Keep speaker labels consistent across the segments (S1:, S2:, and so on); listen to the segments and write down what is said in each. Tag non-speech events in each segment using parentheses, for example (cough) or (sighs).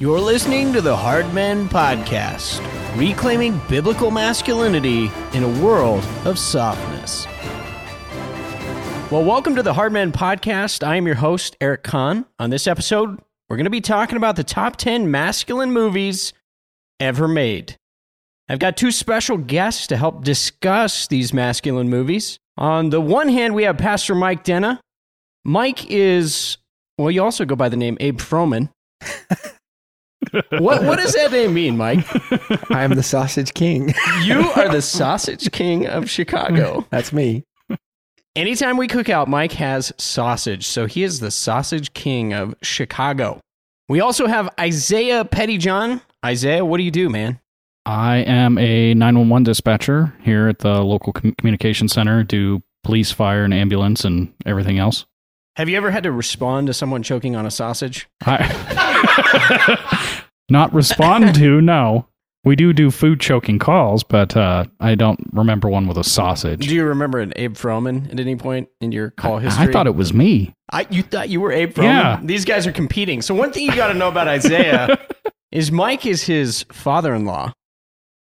S1: You're listening to the Hard Men Podcast, reclaiming biblical masculinity in a world of softness. Well, welcome to the Hard Men Podcast. I am your host, Eric Conn. On this episode, we're going to be talking about the top 10 masculine movies ever made. I've got two special guests to help discuss these masculine movies. On the one hand, we have Pastor Mike Denna. Mike is, well, you also go by the name Abe Froman. (laughs) what what does that name mean, Mike? (laughs)
S2: I'm the sausage king.
S1: You (laughs) are the sausage king of Chicago.
S2: That's me.
S1: Anytime we cook out, Mike has sausage, so he is the sausage king of Chicago. We also have Isaiah Pettyjohn. Isaiah, what do you do, man?
S3: I am a 911 dispatcher here at the local com- communication center, do police, fire, and ambulance and everything else.
S1: Have you ever had to respond to someone choking on a sausage?
S3: I (laughs) not respond (laughs) to, no. We do do food choking calls, but uh, I don't remember one with a sausage.
S1: Do you remember an Abe Froman at any point in your call history?
S3: I thought it was me.
S1: I, you thought you were Abe Froman?
S3: Yeah.
S1: These guys are competing. So one thing you got to know about Isaiah (laughs) is Mike is his father-in-law.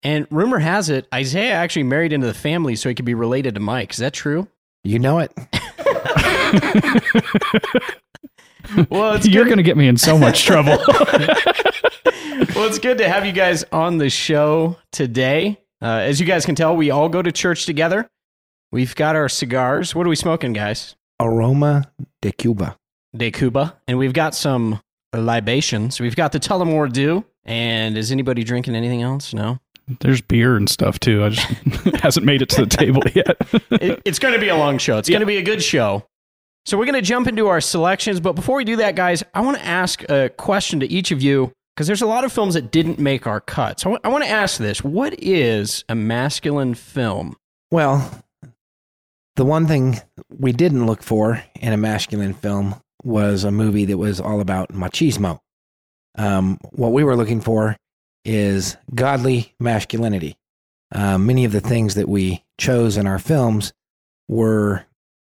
S1: And rumor has it, Isaiah actually married into the family so he could be related to Mike. Is that true?
S2: You know it. (laughs)
S1: Well, it's
S3: You're going to get me in so much trouble.
S1: Well, it's good to have you guys on the show today. Uh, as you guys can tell, we all go to church together. We've got our cigars. What are we smoking, guys?
S2: Aroma de Cuba.
S1: De Cuba. And we've got some libations. We've got the Tullamore Dew. And is anybody drinking anything else? No.
S3: There's beer and stuff too. I just (laughs) hasn't made it to the table yet.
S1: It- it's going to be a long show. It's going to be a good show. So we're going to jump into our selections. But before we do that, guys, I want to ask a question to each of you because there's a lot of films that didn't make our cut. So I want to ask this What is a masculine film?
S2: Well, the one thing we didn't look for in a masculine film was a movie that was all about machismo. Um, what we were looking for is godly masculinity. Um, many of the things that we chose in our films were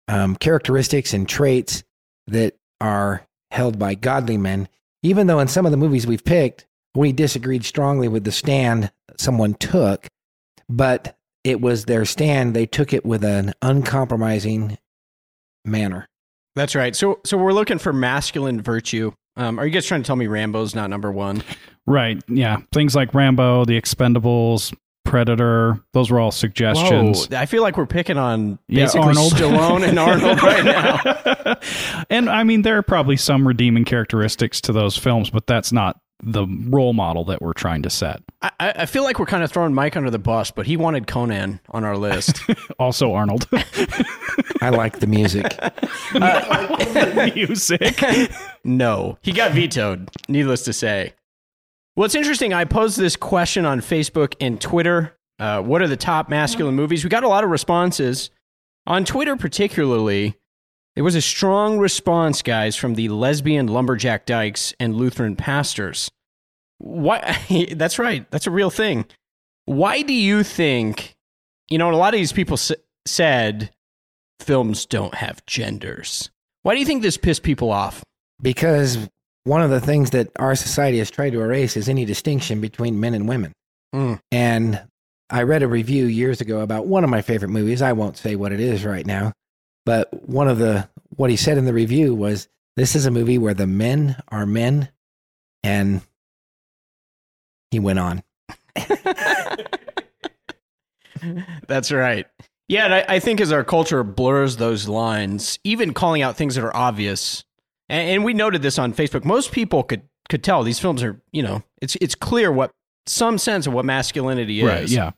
S2: um, characteristics and traits that are held by godly men, even though in some of the movies we've picked, we disagreed strongly with the stand someone took, but it was their stand. They took it with an uncompromising manner.
S1: That's right. So, so we're looking for masculine virtue. Um, are you guys trying to tell me Rambo's not number one?
S3: right. Yeah. Things like Rambo, The Expendables, Predator, those were all suggestions.
S1: Whoa, I feel like we're picking on
S3: Yeah, Arnold.
S1: Stallone and Arnold right now. (laughs) (laughs)
S3: and I mean, there are probably some redeeming characteristics to those films, but that's not the role model that we're trying to set.
S1: I, I I feel like we're kind of throwing Mike under the bus, but he wanted Conan on our list. (laughs)
S3: Also, Arnold.
S2: I like the music.
S3: Uh, the Music.
S1: No, he got vetoed, needless to say. Well, it's interesting. I posed this question on Facebook and Twitter. Uh, what are the top masculine movies? We got a lot of responses. On Twitter, particularly, there was a strong response, guys, from the lesbian lumberjack dykes and Lutheran pastors. Why? (laughs) That's right. That's a real thing. Why do you think, you know, a lot of these people s- said films don't have genders? Why do you think this pissed people off?
S2: Because one of the things that our society has tried to erase is any distinction between men and women.
S1: Mm.
S2: And I read a review years ago about one of my favorite movies. I won't say what it is right now, but one of the what he said in the review was this is a movie where the men are men and he went on. (laughs)
S1: That's right. Yeah, and I, I think as our culture blurs those lines, even calling out things that are obvious, and, and we noted this on Facebook, most people could could tell these films are, you know, it's it's clear what some sense of what masculinity is.
S3: right. Yeah.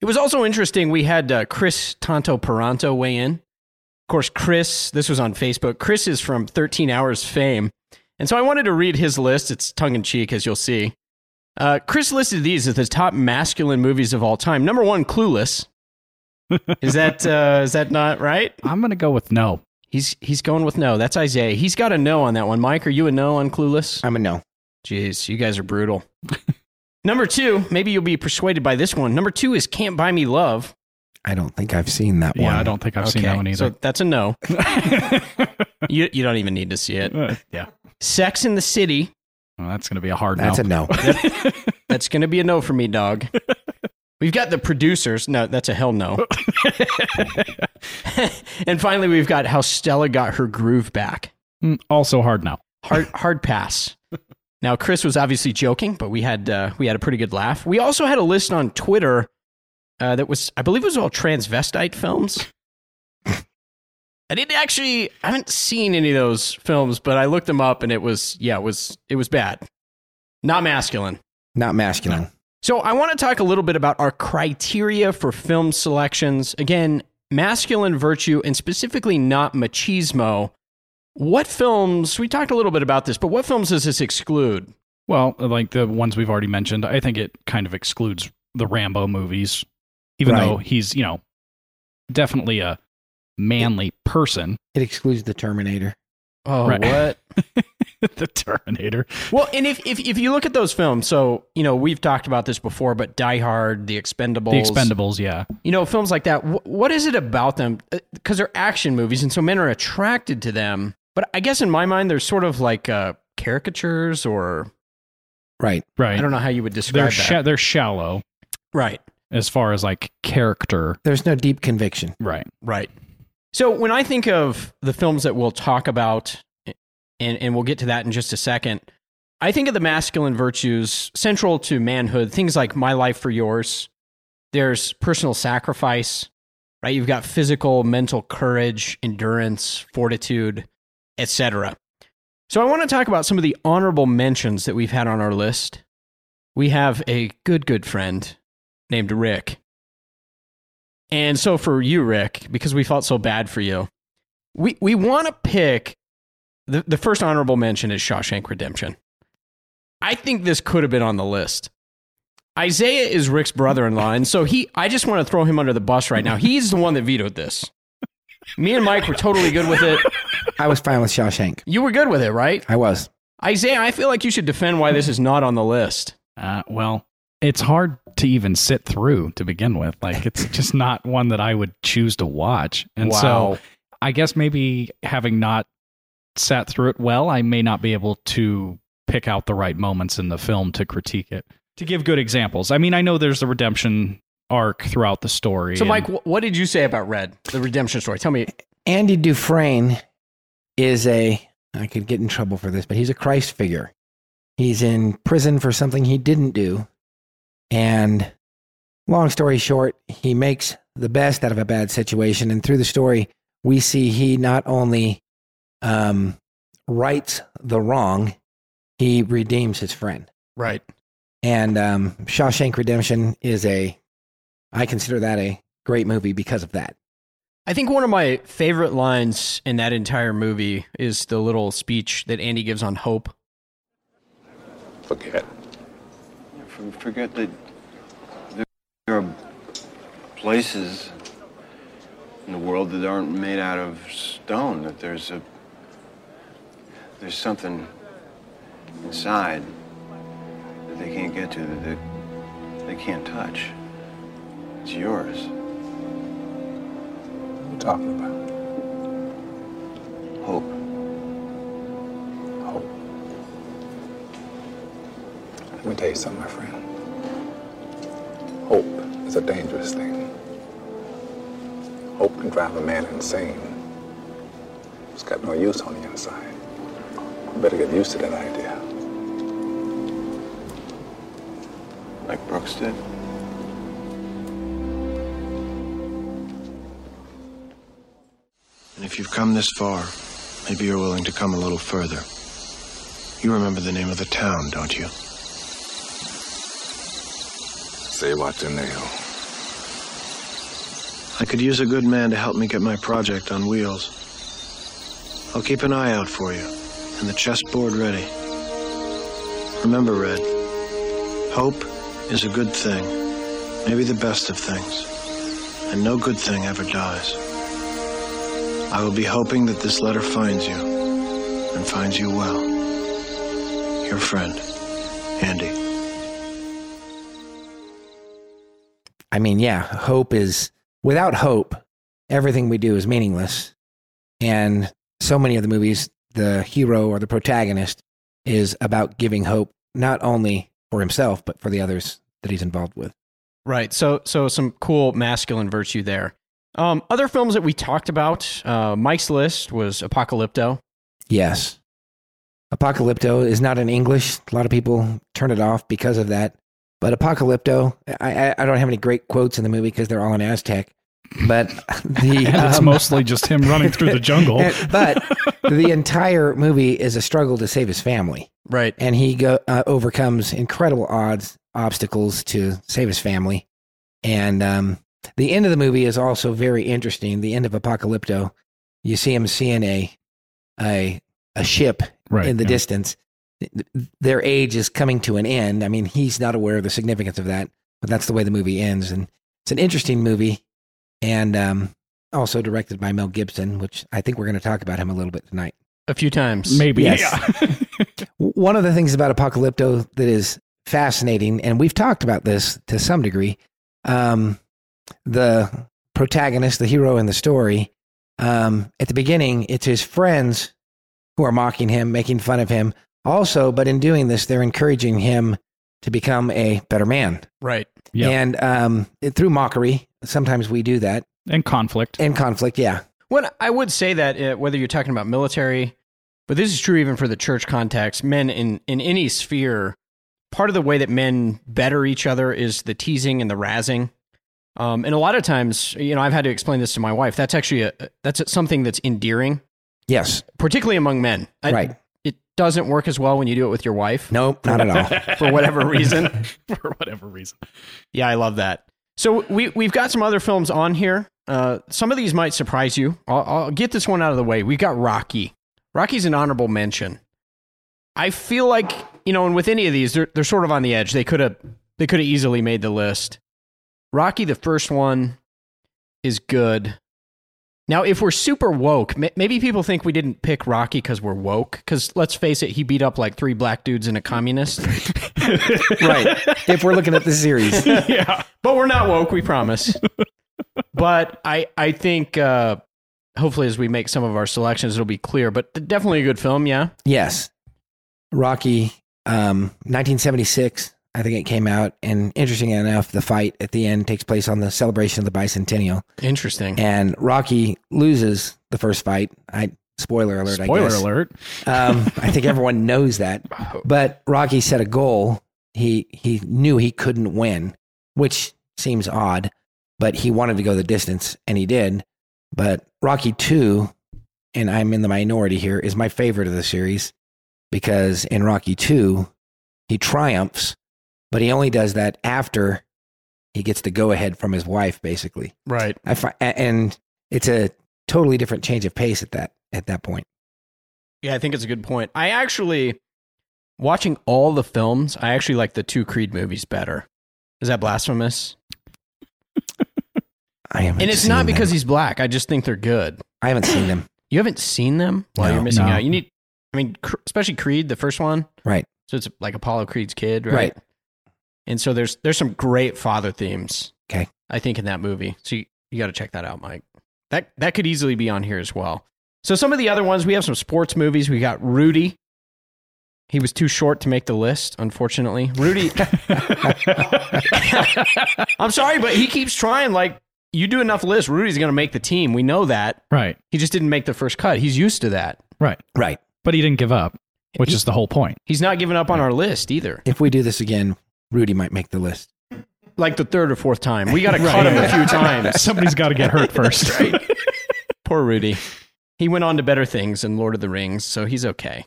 S1: It was also interesting. We had uh, Kris Tanto Paronto weigh in. Of course, Kris, this was on Facebook. Kris is from 13 Hours fame. And so I wanted to read his list. It's tongue in cheek, as you'll see. Uh, Kris listed these as the top masculine movies of all time. Number one, Clueless. (laughs) Is that uh, is that not right?
S3: I'm going to go with no.
S1: He's he's going with no. That's Isaiah. He's got a no on that one. Mike, are you a no on Clueless?
S2: I'm a no.
S1: Jeez, you guys are brutal. (laughs) Number two, maybe you'll be persuaded by this one. Number two is Can't Buy Me Love.
S2: I don't think I've seen that one.
S3: Yeah, I don't think I've seen that one either.
S1: So
S3: either.
S1: that's a no. (laughs) you, you don't even need to see it.
S3: Uh, yeah.
S1: Sex in the City.
S3: Well, that's going to be a hard
S2: That's
S3: no.
S2: a no. (laughs)
S1: That's going to be a no for me, dog. We've got the producers. No, that's a hell no. (laughs) and finally, we've got how Stella got her groove back.
S3: Mm, also hard now.
S1: Hard, hard pass. (laughs) Now, Kris was obviously joking, but we had uh, we had a pretty good laugh. We also had a list on Twitter uh, that was, I believe, it was all transvestite films. (laughs) I didn't actually, I haven't seen any of those films, but I looked them up, and it was, yeah, it was, it was bad, not masculine.
S2: Not masculine.
S1: So I want to talk a little bit about our criteria for film selections. Again, masculine virtue and specifically not machismo. What films, we talked a little bit about this, but what films does this exclude?
S3: Well, like the ones we've already mentioned, I think it kind of excludes the Rambo movies, even
S2: Right.
S3: though he's, you know, definitely a manly person.
S2: It excludes the Terminator.
S1: Oh,
S3: Right.
S1: what? (laughs) (laughs)
S3: the Terminator.
S1: well, and if, if if you look at those films, so you know we've talked about this before, but Die Hard, The Expendables,
S3: The Expendables, yeah.
S1: you know, films like that. Wh- what is it about them? Because they're action movies, and so men are attracted to them. But I guess in my mind, they're sort of like uh, caricatures, or
S2: Right.
S3: Right.
S1: I don't know how you would describe
S3: they're
S1: that.
S3: they're shallow
S1: right.
S3: as far as like character.
S2: There's no deep conviction.
S3: Right.
S1: Right. So when I think of the films that we'll talk about, and, and we'll get to that in just a second, I think of the masculine virtues central to manhood, things like my life for yours. There's personal sacrifice, right? You've got physical, mental courage, endurance, fortitude, etc. So I want to talk about some of the honorable mentions that we've had on our list. We have a good, good friend named Rick. And so for you, Rick, because we felt so bad for you, we, we want to pick the, the first honorable mention is Shawshank Redemption. I think this could have been on the list. Isaiah is Rick's brother in law, and so he I just want to throw him under the bus right now. He's the one that vetoed this. Me and Mike were totally good with it.
S2: I was fine with Shawshank.
S1: You were good with it, right?
S2: I was.
S1: Isaiah, I feel like you should defend why this is not on the list.
S3: Uh, well, it's hard to even sit through to begin with. Like, it's just not one that I would choose to watch. And so I guess maybe having not sat through it well, I may not be able to pick out the right moments in the film to critique it. To give good examples, I mean, I know there's the redemption arc throughout the story.
S1: So,
S3: and-
S1: Mike, what did you say about Red, the redemption story? Tell me.
S2: Andy Dufresne is a, I could get in trouble for this, but he's a Christ figure. He's in prison for something he didn't do. And long story short, he makes the best out of a bad situation. And through the story, we see he not only um, rights the wrong, he redeems his friend.
S1: Right.
S2: And um, Shawshank Redemption is a, I consider that a great movie because of that.
S1: I think one of my favorite lines in that entire movie is the little speech that Andy gives on hope.
S4: Forget. Forget that there are places in the world that aren't made out of stone. That there's a there's something inside that they can't get to that they, they can't touch. It's yours.
S5: What are you talking about?
S4: Hope.
S5: Hope. Let me tell you something, my friend. Hope is a dangerous thing. Hope can drive a man insane. It's got no use on the inside. Better get used to that idea.
S4: Like Brooks did. And if you've come this far, maybe you're willing to come a little further. You remember the name of the town, don't you?
S5: Zihuatanejo.
S4: I could use a good man to help me get my project on wheels. I'll keep an eye out for you, and the chessboard ready. Remember, Red, hope is a good thing, maybe the best of things, and no good thing ever dies. I will be hoping that this letter finds you, and finds you well. Your friend, Andy.
S2: I mean, yeah, hope is without hope, everything we do is meaningless. And so many of the movies, the hero or the protagonist is about giving hope not only for himself but for the others that he's involved with.
S1: Right. So so some cool masculine virtue there. Um, other films that we talked about, uh, Mike's list was Apocalypto.
S2: Yes. Apocalypto is not in English. A lot of people turn it off because of that. But Apocalypto, I, I don't have any great quotes in the movie because they're all in Aztec. But (laughs) the
S3: And it's
S2: um,
S3: mostly just him running through the jungle. (laughs)
S2: but the entire movie is a struggle to save his family,
S1: Right.
S2: and he go, uh, overcomes incredible odds, obstacles to save his family. And um, the end of the movie is also very interesting. The end of Apocalypto, you see him seeing a a a ship
S3: Right.
S2: in the
S3: yeah.
S2: distance. Their age is coming to an end. I mean, he's not aware of the significance of that, but that's the way the movie ends. And it's an interesting movie, and um, also directed by Mel Gibson, which I think we're going to talk about him a little bit tonight.
S1: A few times.
S3: Maybe.
S2: Yes.
S3: Yeah. (laughs)
S2: One of the things about Apocalypto that is fascinating, and we've talked about this to some degree, um, the protagonist, the hero in the story, um, at the beginning, it's his friends who are mocking him, making fun of him. Also, but in doing this, they're encouraging him to become a better man.
S1: Right.
S3: Yep.
S2: And um, it- through mockery, sometimes we do that.
S3: and conflict.
S2: And conflict, yeah.
S1: Well, I would say that uh, whether you're talking about military, but this is true even for the church context, men in, in any sphere, part of the way that men better each other is the teasing and the razzing. Um, and a lot of times, you know, I've had to explain this to my wife. That's actually a, that's something that's endearing,
S2: Yes.
S1: particularly among men. I-
S2: Right.
S1: It doesn't work as well when you do it with your wife
S2: Nope, not at all. (laughs)
S1: for whatever reason. (laughs)
S3: For whatever reason.
S1: Yeah, I love that. So we we've got some other films on here. Uh, some of these might surprise you. I'll, I'll get this one out of the way. We've got Rocky. Rocky's an honorable mention. I feel like you know, and with any of these, they're they're sort of on the edge. They could have they could have easily made the list. Rocky, the first one, is good. Now, if we're super woke, maybe people think we didn't pick Rocky because we're woke. Because let's face it, he beat up like three black dudes and a communist. (laughs)
S2: right. If we're looking at the series. (laughs)
S3: yeah.
S1: but we're not woke, we promise. but I I think uh, hopefully as we make some of our selections, it'll be clear. But definitely a good film, yeah.
S2: Yes. Rocky, um, 1976, I think it came out. And interesting enough, the fight at the end takes place on the celebration of the bicentennial.
S1: Interesting.
S2: And Rocky loses the first fight. I spoiler alert.
S3: Spoiler
S2: I guess.
S3: alert.
S2: Um, I think everyone knows that. (laughs) But Rocky set a goal. He he knew he couldn't win, which seems odd, but he wanted to go the distance, and he did. But Rocky Two, and I'm in the minority here, is my favorite of the series because in Rocky Two, he triumphs, but he only does that after he gets the go ahead from his wife, basically.
S1: Right.
S2: I fi- and it's a totally different change of pace at that at that point.
S1: Yeah, I think it's a good point. I actually watching all the films, I actually like the two Creed movies better. Is that blasphemous? (laughs)
S2: I haven't
S1: And it's
S2: seen
S1: not
S2: them.
S1: because he's black. I just think they're good.
S2: I haven't seen them. (clears throat)
S1: You haven't seen them? Well,
S2: No.
S1: you're missing
S3: No.
S1: out. You need I mean, cr- especially Creed, the first one.
S2: Right.
S1: So it's like Apollo Creed's kid, right?
S2: Right.
S1: And so there's there's some great father themes.
S2: Okay.
S1: I think in that movie. So you, you got to check that out, Mike. That that could easily be on here as well. So some of the other ones we have some sports movies. We got Rudy. He was too short to make the list, unfortunately. Rudy. (laughs) (laughs) I'm sorry, but he keeps trying. Like you do enough lists, Rudy's going to make the team. We know that.
S3: Right.
S1: He just didn't make the first cut. He's used to that.
S3: Right.
S2: Right.
S3: But he didn't give up, which
S1: He-
S3: is the whole point.
S1: He's not giving up on our list either.
S2: If we do this again, Rudy might make the list.
S1: Like the third or fourth time. We got to (laughs) cut him a few times. (laughs)
S3: Somebody's got to get hurt first. (laughs)
S1: Poor Rudy. He went on to better things in Lord of the Rings, so he's okay.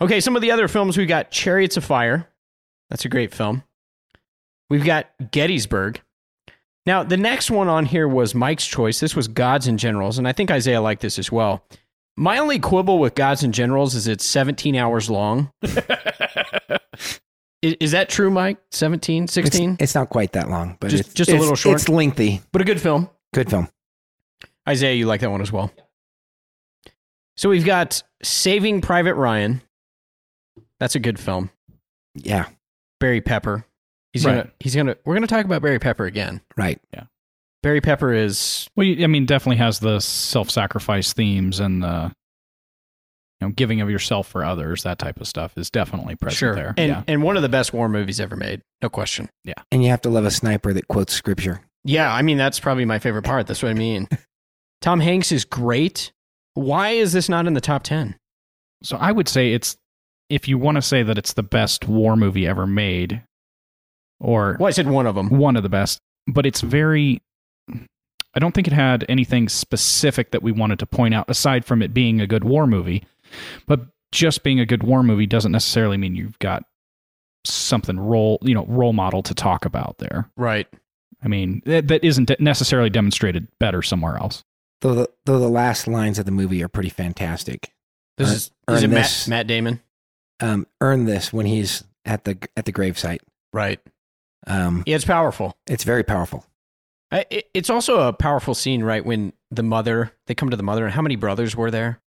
S1: Okay, some of the other films we got Chariots of Fire. That's a great film. We've got Gettysburg. Now, the next one on here was Mike's choice. This was Gods and Generals, and I think Isaiah liked this as well. My only quibble with Gods and Generals is it's 17 hours long. Is, is that true, Mike? 17,
S2: It's,
S1: 16?
S2: it's not quite that long, but
S1: Just-
S2: it's,
S1: just a
S2: it's-
S1: little short?
S2: It's lengthy.
S1: but a good film.
S2: Good film.
S1: Isaiah, you like that one as well. So we've got Saving Private Ryan. That's a good film.
S2: Yeah.
S1: Barry Pepper. He's
S3: Right.
S1: gonna he's gonna we're gonna talk about Barry Pepper again.
S2: Right. Yeah.
S1: Barry Pepper is
S3: Well, I mean, definitely has the self-sacrifice themes and the you know, giving of yourself for others, that type of stuff is definitely present
S1: Sure.
S3: there.
S1: And
S3: yeah.
S1: and one of the best war movies ever made. No question. Yeah.
S2: And you have to love a sniper that quotes scripture.
S1: Yeah, I mean that's probably my favorite part. That's what I mean. (laughs) Tom Hanks is great. Why is this not in the top 10?
S3: So I would say it's if you want to say that it's the best war movie ever made, or
S1: Well, I said one of them.
S3: one of the best, but it's very. I don't think it had anything specific that we wanted to point out aside from it being a good war movie. But just being a good war movie doesn't necessarily mean you've got something role you know role model to talk about there.
S1: Right.
S3: I mean that, that isn't necessarily demonstrated better somewhere else.
S2: Though the, though the last lines of the movie are pretty fantastic.
S1: This
S2: Earn-
S1: is is
S2: earn
S1: it Matt,
S2: this.
S1: Matt Damon?
S2: Um, earn this when he's at the at the gravesite.
S1: Right.
S2: Um,
S1: Yeah, it's powerful.
S2: it's very powerful.
S1: I, it, it's also a powerful scene, right? When the mother, they come to the mother, and how many brothers were there?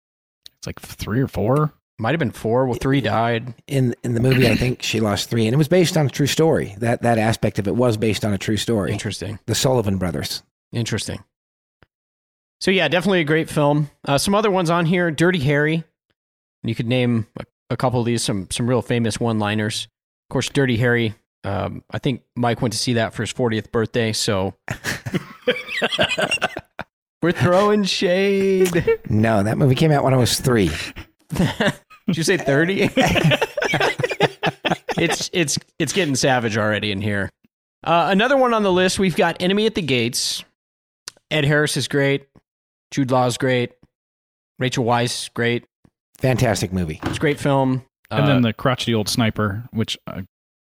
S3: It's like three or four.
S1: Might have been four. Well, three died.
S2: In in the movie, I think she lost three, and it was based on a true story. That that aspect of it was based on a true story.
S1: Interesting.
S2: The Sullivan brothers.
S1: Interesting. So yeah, definitely a great film. Uh, some other ones on here: Dirty Harry. You could name a, a couple of these. Some some real famous one-liners. Of course, Dirty Harry. Um, I think Mike went to see that for his 40th birthday. So (laughs) (laughs) we're throwing shade. (laughs)
S2: No, that movie came out when I was three.
S1: Did you say 30? (laughs) it's it's it's getting savage already in here. Uh, another one on the list, we've got Enemy at the Gates. Ed Harris is great. Jude Law is great. Rachel Weisz, great.
S2: Fantastic movie.
S1: It's a great film.
S3: And
S1: Uh,
S3: then the crotchety old sniper, which uh,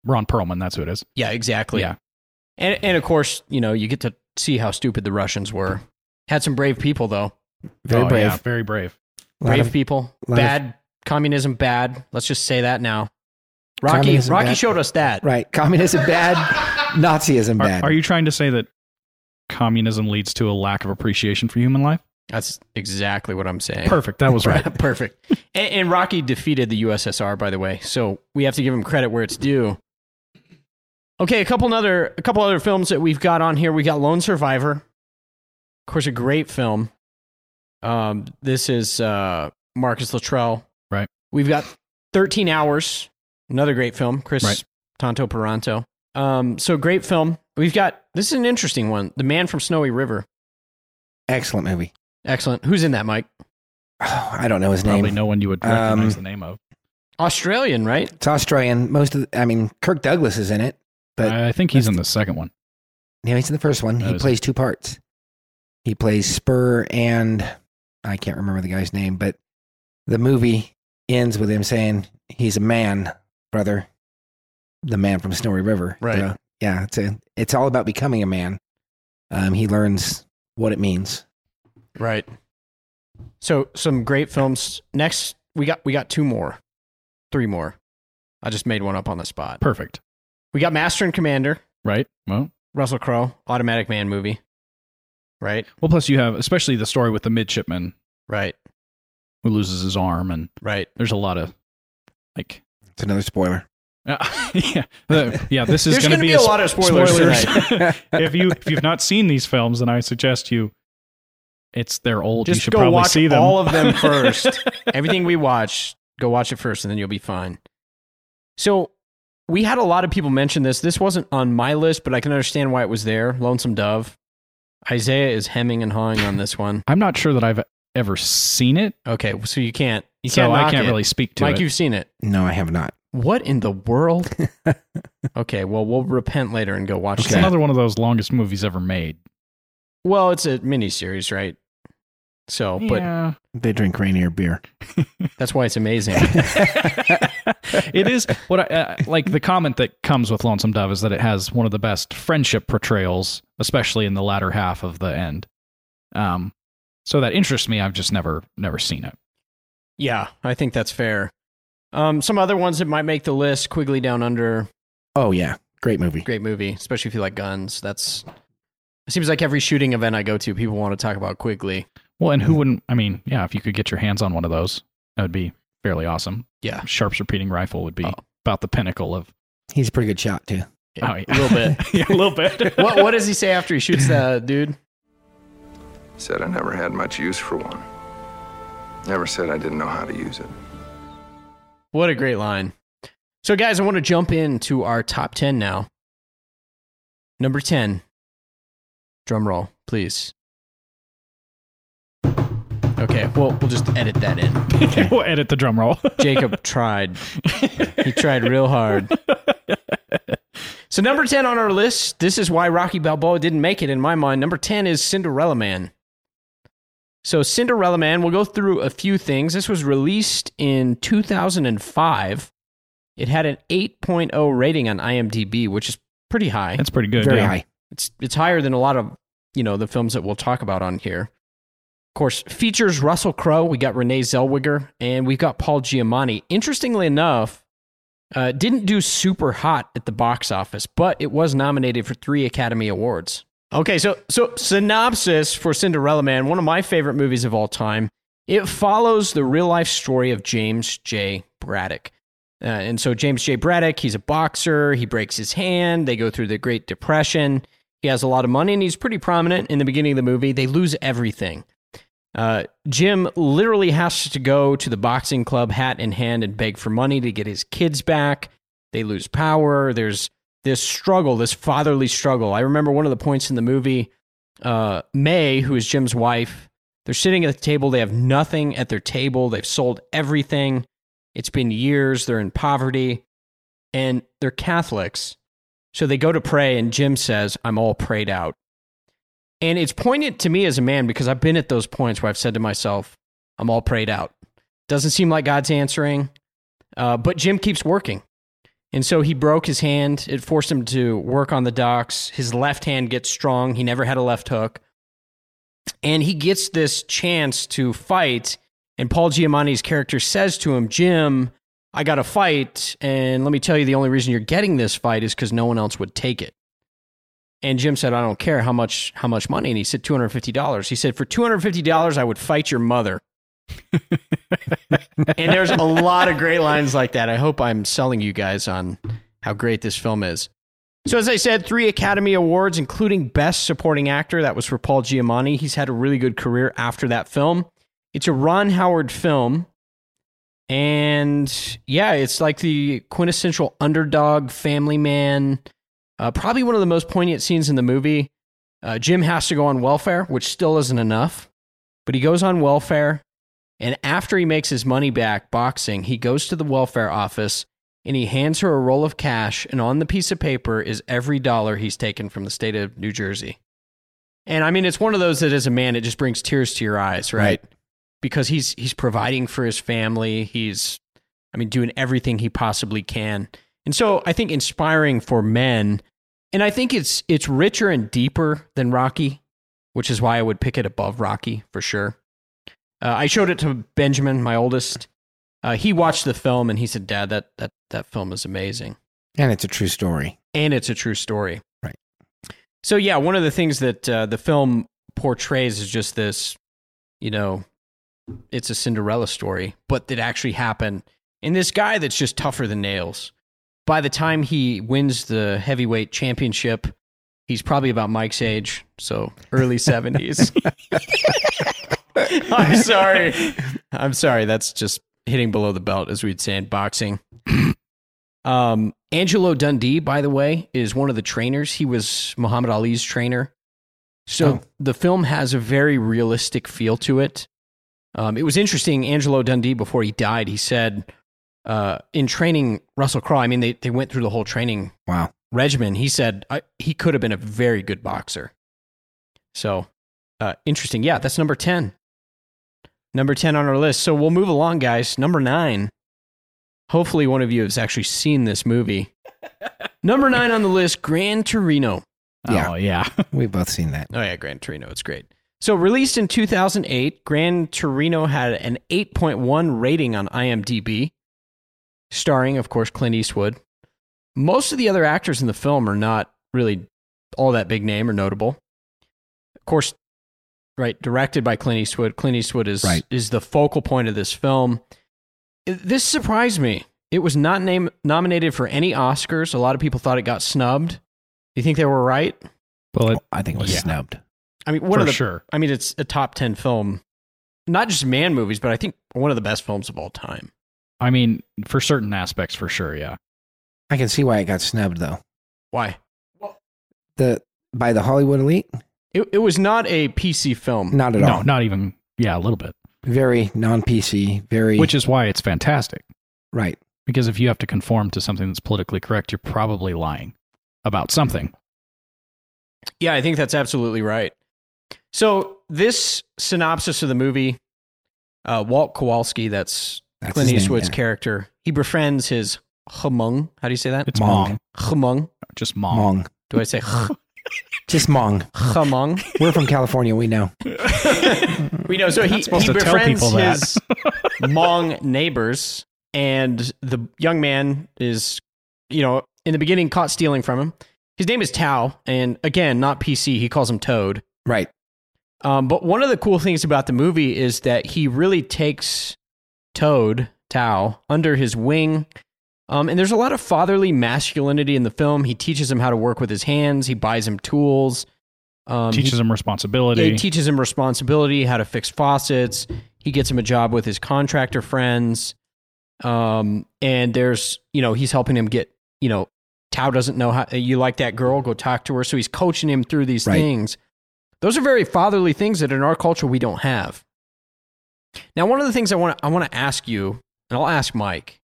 S3: Ron Perlman, that's who it is.
S1: yeah, exactly.
S3: Yeah.
S1: And and of course, you know, you get to see how stupid the Russians were. Had some brave people though.
S2: Very
S3: Oh,
S2: brave.
S3: yeah, very brave.
S1: Brave
S2: of-
S1: people.
S2: lot of-
S1: Bad communism bad. Let's just say that now. Rocky
S2: Communism
S1: Rocky
S2: bad.
S1: showed us that.
S2: right. Communism bad. (laughs) Nazism
S3: Are,
S2: bad.
S3: are you trying to say that communism leads to a lack of appreciation for human life?
S1: That's exactly what I'm saying.
S3: Perfect. That was right. (laughs)
S1: Perfect. And, and Rocky defeated the USSR, by the way, so we have to give him credit where it's due. Okay, a couple other a couple other films that we've got on here. We got Lone Survivor, of course, a great film. Um, this is uh, Marcus Luttrell.
S3: Right.
S1: We've got 13 Hours, another great film. Kris
S3: Right.
S1: Tanto Paronto. Um, so great film. We've got this is an interesting one. The Man from Snowy River.
S2: Excellent movie.
S1: Excellent. Who's in that, Mike?
S2: I don't know his
S3: Probably
S2: name.
S3: Probably no one you would recognize
S2: Um,
S3: the name of.
S1: Australian, right?
S2: It's Australian. Most of, the, I mean, Kirk Douglas is in it, but
S3: I think he's in the second one.
S2: yeah, he's in the first one.
S3: Oh,
S2: he
S3: is
S2: plays two parts. He plays Spur and I can't remember the guy's name, but the movie ends with him saying he's a man, brother, the man from Snowy River.
S1: Right.
S2: So, yeah, it's a, it's all about becoming a man. Um, he learns what it means.
S1: Right. So some great films. Next, we got we got two more, three more. I just made one up on the spot.
S3: Perfect.
S1: We got Master and Commander,
S3: Right? Well,
S1: Russell Crowe, Automatic Man movie. Right.
S3: well, plus you have especially the story with the midshipman
S1: Right.
S3: who loses his arm, and
S1: Right.
S3: there's a lot of like,
S2: It's another spoiler.
S3: uh, (laughs) yeah, the- yeah. This is going to be,
S1: be a lot of spoilers tonight. (laughs)
S3: if you if you've not seen these films, then I suggest you. It's they're old. you should
S1: go
S3: probably
S1: watch
S3: see them.
S1: all of them (laughs) first. Everything we watch, go watch it first, and then you'll be fine. So we had a lot of people mention this. This wasn't on my list, but I can understand why it was there. Lonesome Dove. Isaiah is hemming and hawing on this one. (laughs)
S3: I'm not sure that I've ever seen it,
S1: Okay, so you can't. You
S3: so
S1: can't.
S3: I can't
S1: it.
S3: really speak to
S1: Mike,
S3: it.
S1: you've seen it.
S2: No, I have not.
S1: What in the world? (laughs) okay, well, we'll repent later and go watch
S3: It's
S1: that.
S3: another one of those longest movies ever made.
S1: Well, it's a miniseries, right? So, but.
S2: They drink Rainier beer. (laughs)
S1: that's why it's amazing. (laughs)
S3: it is what I, uh, like the comment that comes with Lonesome Dove is that it has one of the best friendship portrayals, especially in the latter half of the end. Um, so that interests me. I've just never never seen it.
S1: yeah, I think that's fair. Um, some other ones that might make the list: Quigley Down Under,
S2: Oh yeah, great movie.
S1: great movie, especially if you like guns. That's it seems like every shooting event I go to, people want to talk about Quigley.
S3: Well, and who wouldn't? I mean, yeah, if you could get your hands on one of those, that would be fairly awesome.
S1: Yeah,
S3: Sharps repeating rifle would be
S1: Oh.
S3: about the pinnacle of.
S2: He's a pretty good shot too.
S3: Oh, yeah.
S1: a little bit. (laughs) (laughs)
S3: yeah, a little bit. (laughs)
S1: what What does he say after he shoots that dude?
S5: Said I never had much use for one. Never said I didn't know how to use it.
S1: What a great line. So, guys, I want to jump into our top 10 now. Number 10. Drum roll, please. Okay, well, we'll just edit that in. (laughs)
S3: we'll edit the drum roll. (laughs)
S1: Jacob tried. He tried real hard. So, number 10 on our list, this is why Rocky Balboa didn't make it in my mind. Number 10 is Cinderella Man. So, Cinderella Man, we'll go through a few things. This was released in 2005. It had an 8.0 rating on IMDb, which is pretty high.
S3: That's pretty good.
S2: Very
S3: yeah.
S2: high.
S1: It's it's higher than a lot of you know the films that we'll talk about on here. Of course, features Russell Crowe. We got Renee Zellweger, and we've got Paul Giamatti. Interestingly enough, uh, didn't do super hot at the box office, but it was nominated for three Academy Awards. Okay, so so synopsis for Cinderella Man, one of my favorite movies of all time. It follows the real life story of James J. Braddock. Uh, and so James J. Braddock, he's a boxer. He breaks his hand. They go through the Great Depression. He has a lot of money and he's pretty prominent in the beginning of the movie. They lose everything. Uh, Jim literally has to go to the boxing club, hat in hand, and beg for money to get his kids back. They lose power. There's this struggle, this fatherly struggle. I remember one of the points in the movie uh, Mae, who is Jim's wife, they're sitting at the table. They have nothing at their table. They've sold everything. It's been years. They're in poverty and they're Catholics. So they go to pray, and Jim says, I'm all prayed out. And it's poignant to me as a man because I've been at those points where I've said to myself, I'm all prayed out. Doesn't seem like God's answering, uh, but Jim keeps working. And so he broke his hand. It forced him to work on the docks. His left hand gets strong. He never had a left hook. And he gets this chance to fight. And Paul Giamatti's character says to him, Jim, I got to fight. And let me tell you, the only reason you're getting this fight is because no one else would take it. And Jim said, I don't care how much how much money. And he said, $250. He said, For $250, I would fight your mother. (laughs) and there's a lot of great lines like that. I hope I'm selling you guys on how great this film is. So, as I said, three Academy Awards, including Best Supporting Actor. That was for Paul Giamatti. He's had a really good career after that film. It's a Ron Howard film. And yeah, it's like the quintessential underdog family man. Uh, probably one of the most poignant scenes in the movie. Uh, Jim has to go on welfare, which still isn't enough, but he goes on welfare. And after he makes his money back boxing, he goes to the welfare office and he hands her a roll of cash. And on the piece of paper is every dollar he's taken from the state of New Jersey. And I mean, it's one of those that as a man, it just brings tears to your eyes, right?
S2: Right.
S1: Because he's he's providing for his family. He's, I mean, doing everything he possibly can. And so I think inspiring for men, and I think it's it's richer and deeper than Rocky, which is why I would pick it above Rocky for sure. Uh, I showed it to Benjamin, my oldest. Uh, he watched the film and he said, "Dad, that that that film is amazing."
S2: And it's a true story.
S1: and it's a true story.
S2: Right.
S1: So yeah, one of the things that uh, the film portrays is just this, you know, it's a Cinderella story, but that actually happened. And this guy that's just tougher than nails. By the time he wins the heavyweight championship, he's probably about Mike's age, so early (laughs) seventies. (laughs) I'm sorry. I'm sorry. That's just hitting below the belt, as we'd say in boxing. (clears throat) Um, Angelo Dundee, by the way, is one of the trainers. He was Muhammad Ali's trainer. So
S2: Oh.
S1: the film has a very realistic feel to it. Um, it was interesting. Angelo Dundee, before he died, he said, uh, in training Russell Crowe, I mean, they, they went through the whole training
S2: Wow.
S1: regimen. He said I, he could have been a very good boxer. So uh, interesting. Yeah, that's number 10. Number 10 on our list. So we'll move along, guys. Number nine. Hopefully, one of you has actually seen this movie. (laughs) Number nine on the list Gran Torino.
S2: Yeah.
S3: Oh yeah. (laughs)
S2: We've both seen that.
S1: Oh, yeah, Gran Torino. It's great. So, released in 2008, Gran Torino had an 8.1 rating on IMDb, starring, of course, Clint Eastwood. Most of the other actors in the film are not really all that big name or notable. Of course, right, directed by Clint Eastwood. Clint Eastwood is
S2: Right.
S1: is the focal point of this film. This surprised me. It was not name, nominated for any Oscars. A lot of people thought it got snubbed. Do you think they were right?
S3: Well, it,
S2: I think it was
S3: Yeah.
S2: snubbed.
S1: I mean, one
S3: for
S1: of the
S3: sure.
S1: I mean, it's a top 10 film not just man movies, but I think one of the best films of all time.
S3: I mean, for certain aspects, for sure, yeah.
S2: I can see why it got snubbed though.
S1: Why?
S2: The by the Hollywood elite,
S1: It, it was not a PC film.
S2: not at all.
S3: No,
S2: all.
S3: not even. Yeah, a little bit.
S2: Very non PC. Very
S3: Which is why it's fantastic.
S2: right.
S3: Because if you have to conform to something that's politically correct, you're probably lying about something.
S1: Yeah, I think that's absolutely right. So this synopsis of the movie, uh, Walt Kowalski, that's,
S2: That's
S1: Clint
S2: name,
S1: Eastwood's
S2: yeah.
S1: character. He befriends his hmong. How do you say that?
S3: It's
S2: Mong.
S3: Mong.
S1: Hmong.
S3: Just Mong.
S2: Mong.
S1: Do I say (laughs)
S2: Just Mong.
S1: hmong?
S2: We're from California. We know. (laughs)
S1: We know. So he,
S3: supposed
S1: he
S3: to tell
S1: befriends his Hmong neighbors, and the young man is, you know, in the beginning caught stealing from him. His name is Thao, and again, not PC. He calls him Toad.
S2: Right.
S1: Um, but one of the cool things about the movie is that he really takes Toad, Thao, under his wing. Um, and there's a lot of fatherly masculinity in the film. He teaches him how to work with his hands. He buys him tools. Um, he-
S3: Teaches him
S1: yeah,
S3: responsibility.
S1: he teaches him responsibility, how to fix faucets. He gets him a job with his contractor friends. Um, and there's, you know, he's helping him get, you know, Thao doesn't know how you like that girl, go talk to her. So he's coaching him through these
S2: Right.
S1: things. Those are very fatherly things that in our culture we don't have. Now, one of the things I want to I want to ask you, and I'll ask Mike,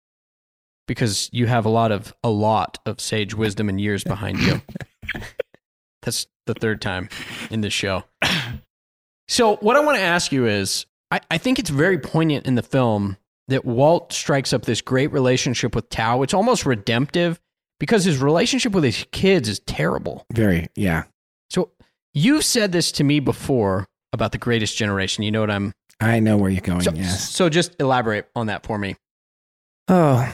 S1: because you have a lot of a lot of sage wisdom and years behind you. (laughs) That's the third time in this show. So, what I want to ask you is I, I think it's very poignant in the film that Walt strikes up this great relationship with Thao. It's almost redemptive because his relationship with his kids is terrible.
S2: Very. Yeah.
S1: So, you've said this to me before about the greatest generation. You know what I'm.
S2: I know where you're going.
S1: So,
S2: yes.
S1: so just elaborate on that for me.
S2: Oh,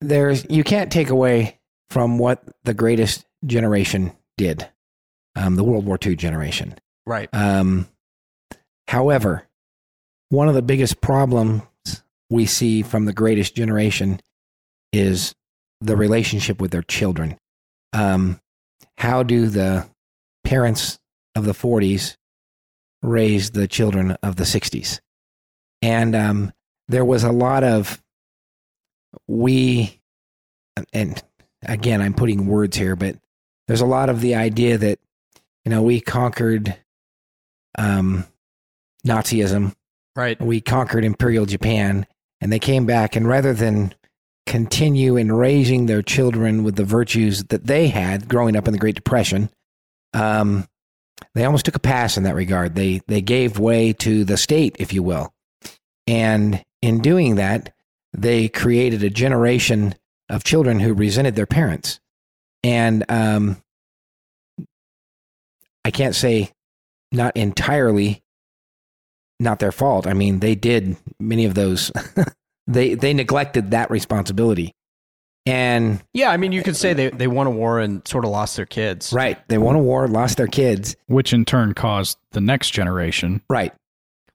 S2: there's you can't take away from what the greatest generation did, um, the World War II generation.
S1: Right.
S2: Um, however, one of the biggest problems we see from the greatest generation is the relationship with their children. Um, how do the parents of the 40s raise the children of the 60s? And um, there was a lot of we, and again, I'm putting words here, but there's a lot of the idea that you know we conquered um, Nazism,
S1: Right.
S2: we conquered Imperial Japan, and they came back, and rather than continue in raising their children with the virtues that they had growing up in the Great Depression, um, they almost took a pass in that regard. They they gave way to the state, if you will, and in doing that, they created a generation of children who resented their parents, and um, I can't say not entirely not their fault. I mean, they did many of those. (laughs) they they neglected that responsibility, and
S1: Yeah. I mean, you could say they, they won a war and sort of lost their kids.
S2: right, they won a war, lost their kids.
S3: which in turn caused the next generation.
S2: Right,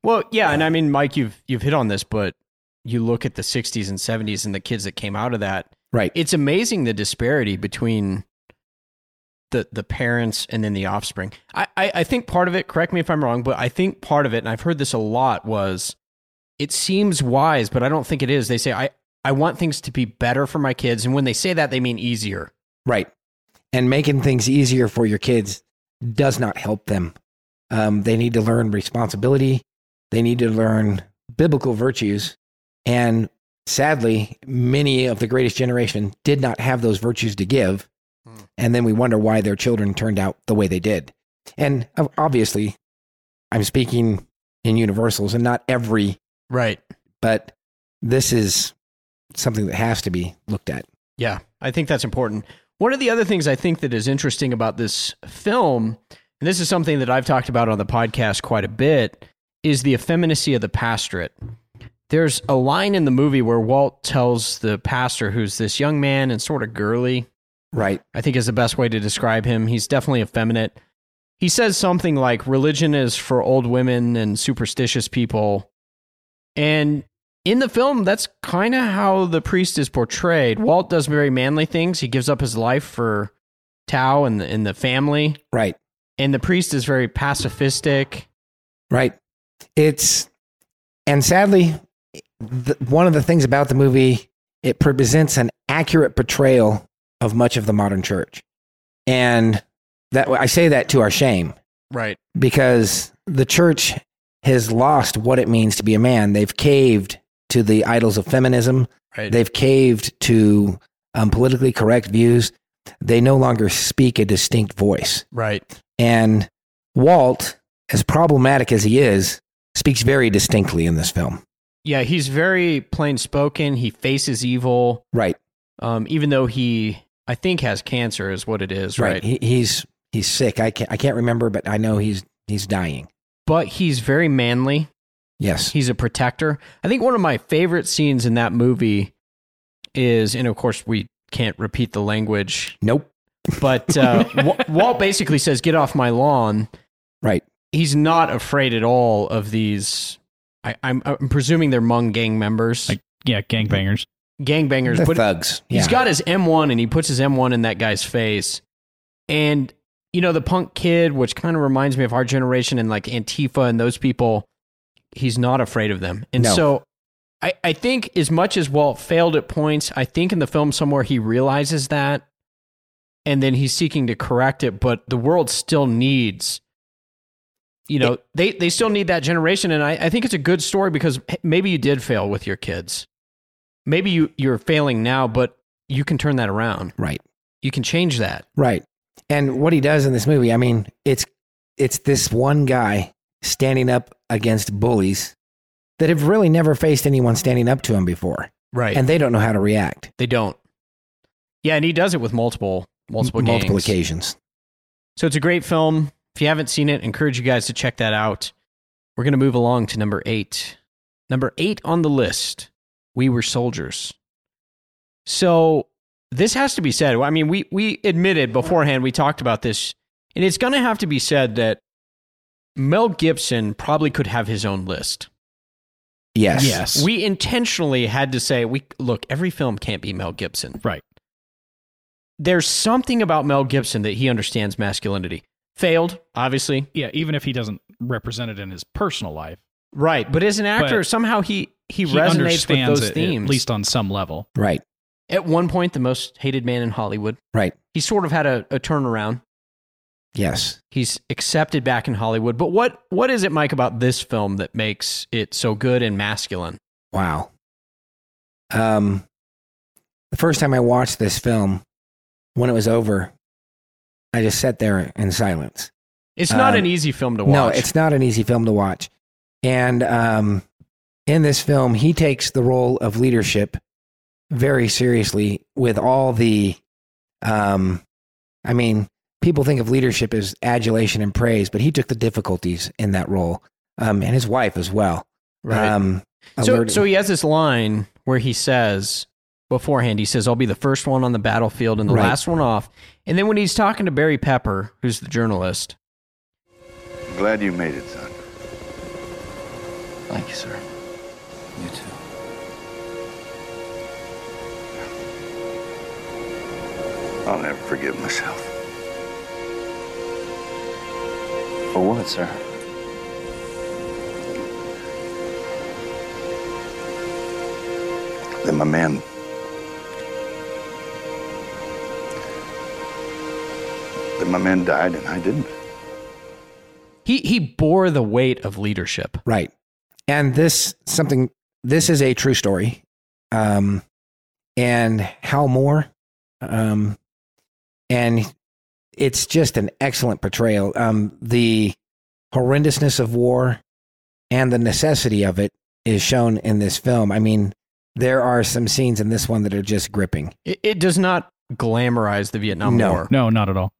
S1: Well, yeah, and I mean, Mike, you've you've hit on this, but you look at the '60s and '70s and the kids that came out of that.
S2: right,
S1: It's amazing the disparity between the the parents and then the offspring. I, I I think part of it. Correct me if I'm wrong, but I think part of it, and I've heard this a lot, was it seems wise, but I don't think it is. They say I I want things to be better for my kids, and when they say that, they mean easier.
S2: right. And making things easier for your kids does not help them. Um, they need to learn responsibility. They need to learn biblical virtues, and sadly, many of the greatest generation did not have those virtues to give.
S1: Hmm.
S2: And then we wonder why their children turned out the way they did. And uh, obviously, I'm speaking in universals and not every,
S1: Right.
S2: but this is something that has to be looked at.
S1: Yeah, I think that's important. One of the other things I think that is interesting about this film, and this is something that I've talked about on the podcast quite a bit, is the effeminacy of the pastorate. There's a line in the movie where Walt tells the pastor, who's this young man and sort of girly,
S2: Right.
S1: I think is the best way to describe him. He's definitely effeminate. He says something like religion is for old women and superstitious people. And in the film, that's kind of how the priest is portrayed. Walt does very manly things. He gives up his life for Thao and the, and the family.
S2: Right.
S1: And the priest is very pacifistic.
S2: Right. It's and sadly, the, one of the things about the movie it presents an accurate portrayal of much of the modern church, and that I say that to our shame
S1: Right.
S2: because the church has lost what it means to be a man. They've caved to the idols of feminism.
S1: Right.
S2: They've caved to um, politically correct views. They no longer speak a distinct voice.
S1: right.
S2: And Walt, as problematic as he is, speaks very distinctly in this film.
S1: Yeah, he's very plain spoken. He faces evil,
S2: Right.
S1: um, even though he, I think, has cancer, is what it is, right?
S2: Right. He, he's he's sick. I can't I can't remember, but I know he's he's dying.
S1: But he's very manly.
S2: Yes.
S1: He's a protector. I think one of my favorite scenes in that movie is, and of course, we can't repeat the language,
S2: Nope.
S1: but uh, (laughs) Walt basically says, Get off my lawn.
S2: Right.
S1: He's not afraid at all of these. I, I'm, I'm presuming they're Hmong gang members,
S3: Like, yeah, gangbangers.
S1: gangbangers,
S2: The
S1: but
S2: thugs.
S1: He's
S2: Yeah.
S1: got his M1 and he puts his M1 in that guy's face. And, you know, the punk kid, which kind of reminds me of our generation and like Antifa and those people, he's not afraid of them. And
S2: No.
S1: so I, I think as much as Walt failed at points, I think in the film somewhere he realizes that and then he's seeking to correct it. But the world still needs. You know, they, they still need that generation. And I, I think it's a good story because maybe you did fail with your kids maybe you, you're failing now, but you can turn that around.
S2: right.
S1: You can change that.
S2: Right. And what he does in this movie, I mean, it's it's this one guy standing up against bullies that have really never faced anyone standing up to him before.
S1: Right.
S2: And they don't know how to react.
S1: they don't. Yeah, and he does it with multiple multiple
S2: M- multiple occasions.
S1: So it's a great film. If you haven't seen it, encourage you guys to check that out. We're going to move along to number 8. Number 8 on the list. We were soldiers. So this has to be said. I mean, we we admitted beforehand we talked about this and it's going to have to be said that Mel Gibson probably could have his own list.
S2: Yes.
S3: Yes.
S1: We intentionally had to say, we look, every film can't be Mel Gibson.
S3: Right.
S1: There's something about Mel Gibson that he understands masculinity. Failed, obviously.
S3: Yeah, even if he doesn't represent it in his personal life,
S1: Right. But as an actor,
S3: But
S1: somehow he, he,
S3: he
S1: resonates with
S3: understands
S1: those
S3: it,
S1: themes.
S3: at least on some level.
S2: Right.
S1: At one point, the most hated man in Hollywood.
S2: Right.
S1: He sort of had a, a turnaround.
S2: Yes.
S1: He's accepted back in Hollywood. But what what is it, Mike, about this film that makes it so good and masculine?
S2: Wow. Um, the first time I watched this film, when it was over, I just sat there in silence.
S1: It's not
S2: Um,
S1: an easy film to watch.
S2: No, it's not an easy film to watch. And um, in this film, he takes the role of leadership very seriously with all the, um, I mean, people think of leadership as adulation and praise, but he took the difficulties in that role, um, and his wife as well.
S1: right.
S2: Um,
S1: So, so he has this line where he says beforehand, he says, "I'll be the first one on the battlefield and the
S2: Right.
S1: last one off." And then when he's talking to Barry Pepper, who's the journalist,
S6: Glad you made it, son.
S5: Thank you, sir. You too.
S6: I'll never forgive myself.
S5: For what, sir?
S6: That my man. That my man died and I didn't.
S1: he he bore the weight of leadership.
S2: right, and this something. This is a true story, um, and Hal Moore, um, and it's just an excellent portrayal. Um, the horrendousness of war and the necessity of it is shown in this film. I mean, there are some scenes in this one that are just gripping.
S1: It, it does not glamorize the Vietnam
S2: No.
S1: War.
S3: No, not at all.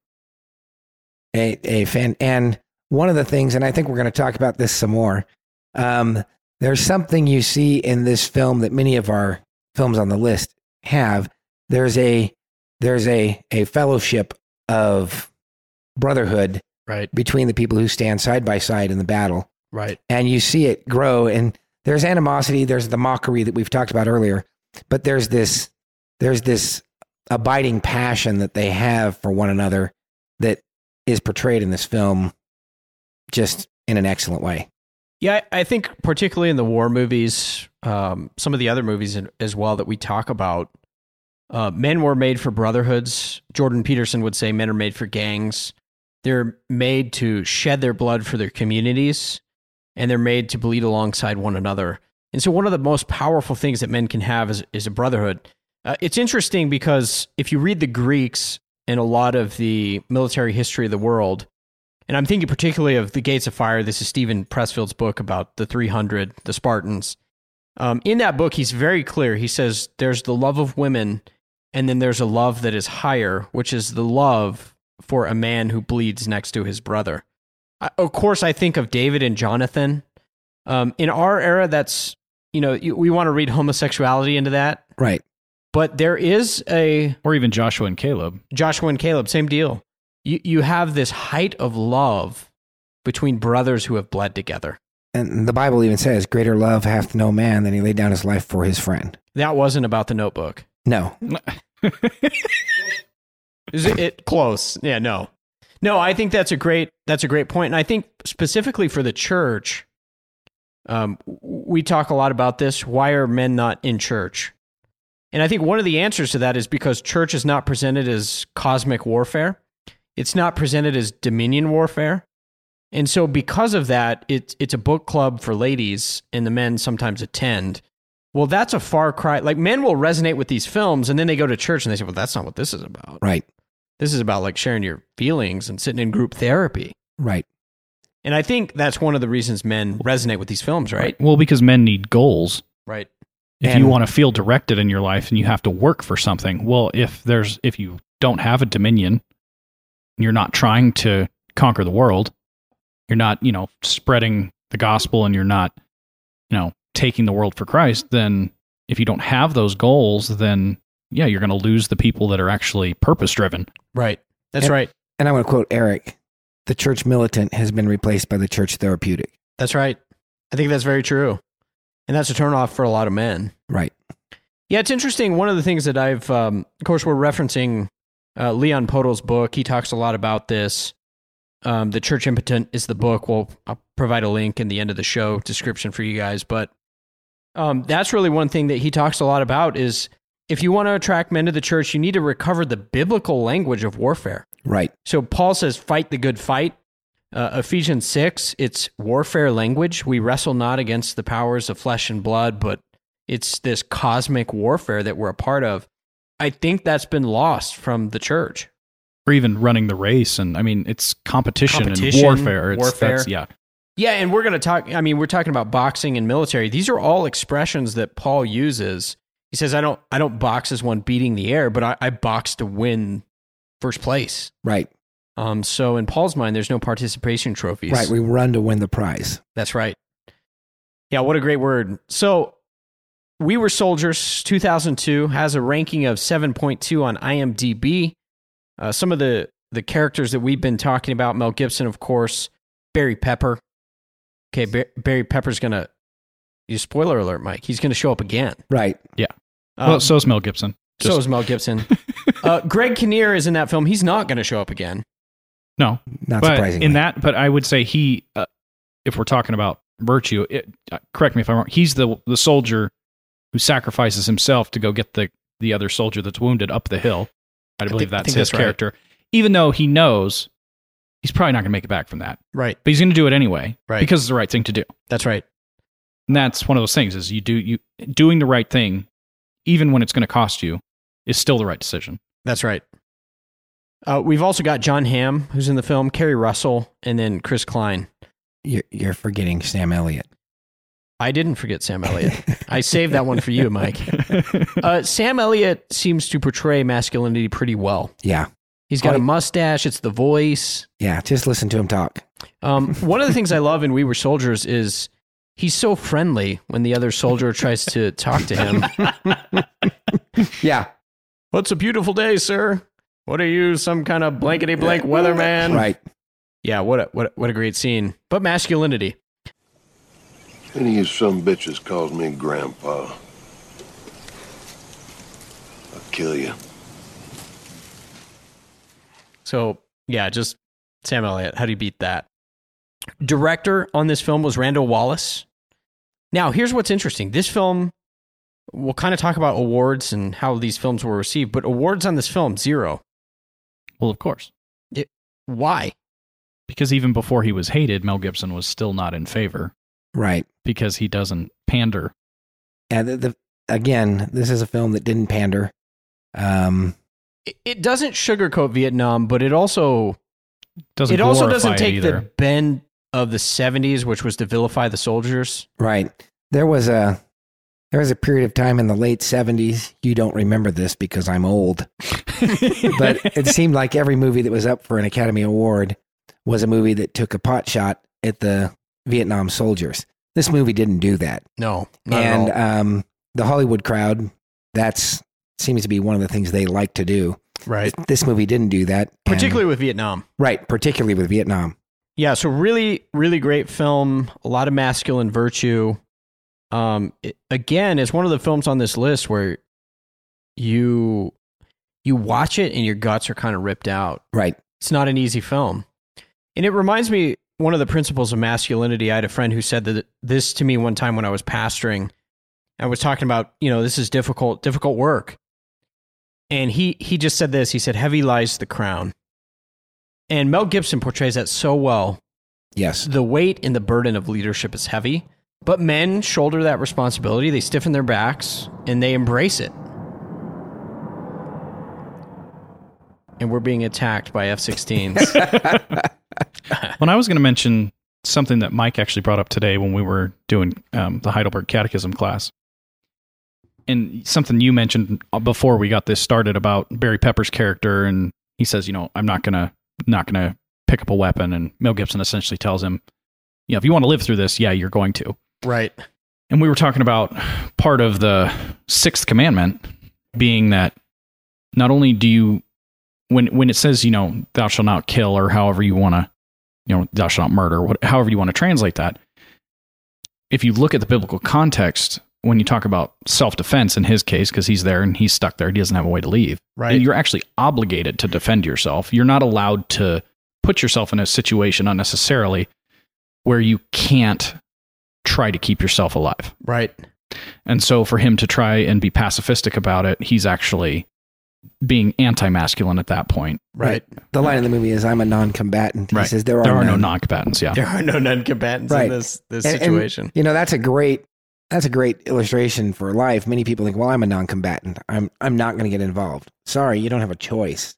S2: a, a fan. And one of the things, and I think we're going to talk about this some more. Um, there's something you see in this film that many of our films on the list have. There's a there's a a fellowship of brotherhood
S1: Right,
S2: between the people who stand side by side in the battle,
S1: right,
S2: and you see it grow. And there's animosity. There's the mockery that we've talked about earlier, but there's this there's this abiding passion that they have for one another that is portrayed in this film just in an excellent way.
S1: Yeah, I think particularly in the war movies, um, some of the other movies as well that we talk about, uh, men were made for brotherhoods. Jordan Peterson would say men are made for gangs. They're made to shed their blood for their communities, and they're made to bleed alongside one another. And so, one of the most powerful things that men can have is, is a brotherhood. Uh, it's interesting because if you read the Greeks and a lot of the military history of the world, and I'm thinking particularly of the Gates of Fire. This is Steven Pressfield's book about the 300, the Spartans. Um, in that book, he's very clear. He says there's the love of women, and then there's a love that is higher, which is the love for a man who bleeds next to his brother. I, of course, I think of David and Jonathan. Um, in our era, that's, you know, we want to read homosexuality into that.
S2: Right.
S1: But there is a.
S3: Or even Joshua and Caleb.
S1: Joshua and Caleb, same deal you, you have this height of love between brothers who have bled together.
S2: And the Bible even says, Greater love hath no man than he laid down his life for his friend.
S1: That wasn't about the notebook.
S2: No. (laughs)
S1: Is it, it close? Yeah, no. No, I think that's a great that's a great point. And I think specifically for the church, um, we talk a lot about this. Why are men not in church? And I think one of the answers to that is because church is not presented as cosmic warfare. It's not presented as dominion warfare. And so because of that, it's it's a book club for ladies and the men sometimes attend. Well, that's a far cry. Like men will resonate with these films and then they go to church and they say, "Well, that's not what this is about."
S2: Right.
S1: This is about like sharing your feelings and sitting in group therapy.
S2: Right.
S1: And I think that's one of the reasons men resonate with these films, right? right.
S3: Well, because men need goals.
S1: Right.
S3: If and you want to feel directed in your life and you have to work for something, well, if there's if you don't have a dominion you're not trying to conquer the world. You're not, you know, spreading the gospel and you're not, you know, taking the world for Christ, then if you don't have those goals, then yeah, you're going to lose the people that are actually purpose driven.
S1: Right. That's
S2: and,
S1: right.
S2: And I want to quote Eric the church militant has been replaced by the church therapeutic.
S1: That's right. I think that's very true. And that's a turnoff for a lot of men.
S2: Right.
S1: Yeah, it's interesting. One of the things that I've, um, of course, we're referencing uh, Leon Podles' book. He talks a lot about this. Um, the Church Impotent is the book. We'll I'll provide a link in the end of the show description for you guys. But um, that's really one thing that he talks a lot about is if you want to attract men to the church, you need to recover the biblical language of warfare.
S2: Right.
S1: So Paul says, "Fight the good fight." Uh, Ephesians six, it's warfare language. We wrestle not against the powers of flesh and blood, but it's this cosmic warfare that we're a part of. I think that's been lost from the church.
S3: Or even running the race. And I mean, it's competition, competition and warfare. It's, warfare. Yeah.
S1: Yeah. And we're going to talk, I mean, we're talking about boxing and military. These are all expressions that Paul uses. He says, I don't, I don't box as one beating the air, but I, I box to win first place.
S2: Right.
S1: Um, so in Paul's mind, there's no participation trophies.
S2: Right. We run to win the prize.
S1: That's right. Yeah. What a great word. So we Were Soldiers 2002 has a ranking of 7.2 on IMDb. Uh, some of the, the characters that we've been talking about Mel Gibson, of course, Barry Pepper. Okay, Bar- Barry Pepper's going to, you spoiler alert, Mike, he's going to show up again.
S2: Right.
S3: Yeah. Um, well, so is Mel Gibson.
S1: Just... So is Mel Gibson. (laughs) uh, Greg Kinnear is in that film. He's not going to show up again.
S3: No,
S2: not
S3: but. In that, but I would say he, uh, if we're talking about virtue, it, uh, correct me if I'm wrong. He's the the soldier who sacrifices himself to go get the the other soldier that's wounded up the hill. I believe I think, that's I his that's character. Right. Even though he knows he's probably not going to make it back from that.
S1: Right.
S3: But he's going to do it anyway.
S1: Right.
S3: Because it's the right thing to do.
S1: That's right.
S3: And that's one of those things is you do you doing the right thing even when it's going to cost you is still the right decision.
S1: That's right. Uh, we've also got Jon Hamm, who's in the film, Keri Russell, and then Chris Klein.
S2: You're, you're forgetting Sam Elliott.
S1: I didn't forget Sam Elliott. I saved that one for you, Mike. (laughs) Uh, Sam Elliott seems to portray masculinity pretty well.
S2: Yeah.
S1: He's got oh, a mustache. It's the voice.
S2: Yeah, just listen to him talk.
S1: Um, one of the things I love in We Were Soldiers is he's so friendly when the other soldier tries to talk to him. (laughs)
S2: yeah.
S1: What's a beautiful day, sir? What are you, some kind of blankety blank weatherman?
S2: Right.
S1: Yeah, what a, what a, what a great scene. But masculinity.
S7: Any of you some bitches calls me grandpa. I'll kill you.
S1: So, yeah, just Sam Elliott. How do you beat that? Director on this film was Randall Wallace. Now, here's what's interesting. This film, we'll kind of talk about awards and how these films were received, but awards on this film, zero.
S3: Well, of course.
S1: It, why?
S3: Because even before he was hated, Mel Gibson was still not in favor
S2: Right.
S3: because he doesn't pander.
S2: And the, the again, this is a film that didn't pander. Um,
S1: It, it doesn't sugarcoat Vietnam, but it also
S3: Doesn't
S1: it also doesn't take the bend of the 70s, which was to vilify the soldiers.
S2: right. There was a there was a period of time in the late seventies. You don't remember this because I'm old, (laughs) but it seemed like every movie that was up for an Academy Award was a movie that took a pot shot at the Vietnam soldiers. This movie didn't do that.
S1: No, not
S2: and
S1: at all.
S2: um, the Hollywood crowd, that's seems to be one of the things they like to do.
S1: right.
S2: This movie didn't do that, and-
S1: Particularly with Vietnam.
S2: right, particularly with Vietnam.
S1: Yeah, so really, really great film. A lot of masculine virtue. Um, it, again, it's one of the films on this list where you you watch it and your guts are kind of ripped out.
S2: Right,
S1: It's not an easy film, and it reminds me one of the principles of masculinity. I had a friend who said that this to me one time when I was pastoring. I was talking about you know this is difficult, difficult work, and he he just said this. He said, "Heavy lies the crown," and Mel Gibson portrays that so well
S2: yes,
S1: the weight and the burden of leadership is heavy, but men shoulder that responsibility. They stiffen their backs and they embrace it. And we're being attacked by F 16s. (laughs)
S3: When I was going to mention something that Mike actually brought up today when we were doing um, the Heidelberg Catechism class, and something you mentioned before we got this started about Barry Pepper's character, and he says, you know, I'm not gonna not gonna pick up a weapon, and Mel Gibson essentially tells him, you know, if you want to live through this, yeah, you're going to.
S1: right.
S3: And we were talking about part of the sixth commandment being that not only do you, when when it says, you know, thou shalt not kill, or however you want to, you know, thou shalt not murder, what, however you want to translate that. If you look at the biblical context, when you talk about self defense in his case, because he's there and he's stuck there, he doesn't have a way to leave.
S1: Right.
S3: You're actually obligated to defend yourself. You're not allowed to put yourself in a situation unnecessarily where you can't try to keep yourself alive.
S1: Right.
S3: And so for him to try and be pacifistic about it, he's actually being anti-masculine at that point.
S1: Right.
S2: The line in the movie is, "I'm a non-combatant." He
S3: Right.
S2: says, "There are,
S3: There are no non-combatants, yeah.
S1: There are no non combatants
S2: Right.
S1: in this, this
S2: And- and,
S1: situation.
S2: you know, that's a great that's a great illustration for life. Many people think, "Well, I'm a non-combatant. I'm I'm not going to get involved." Sorry, you don't have a choice.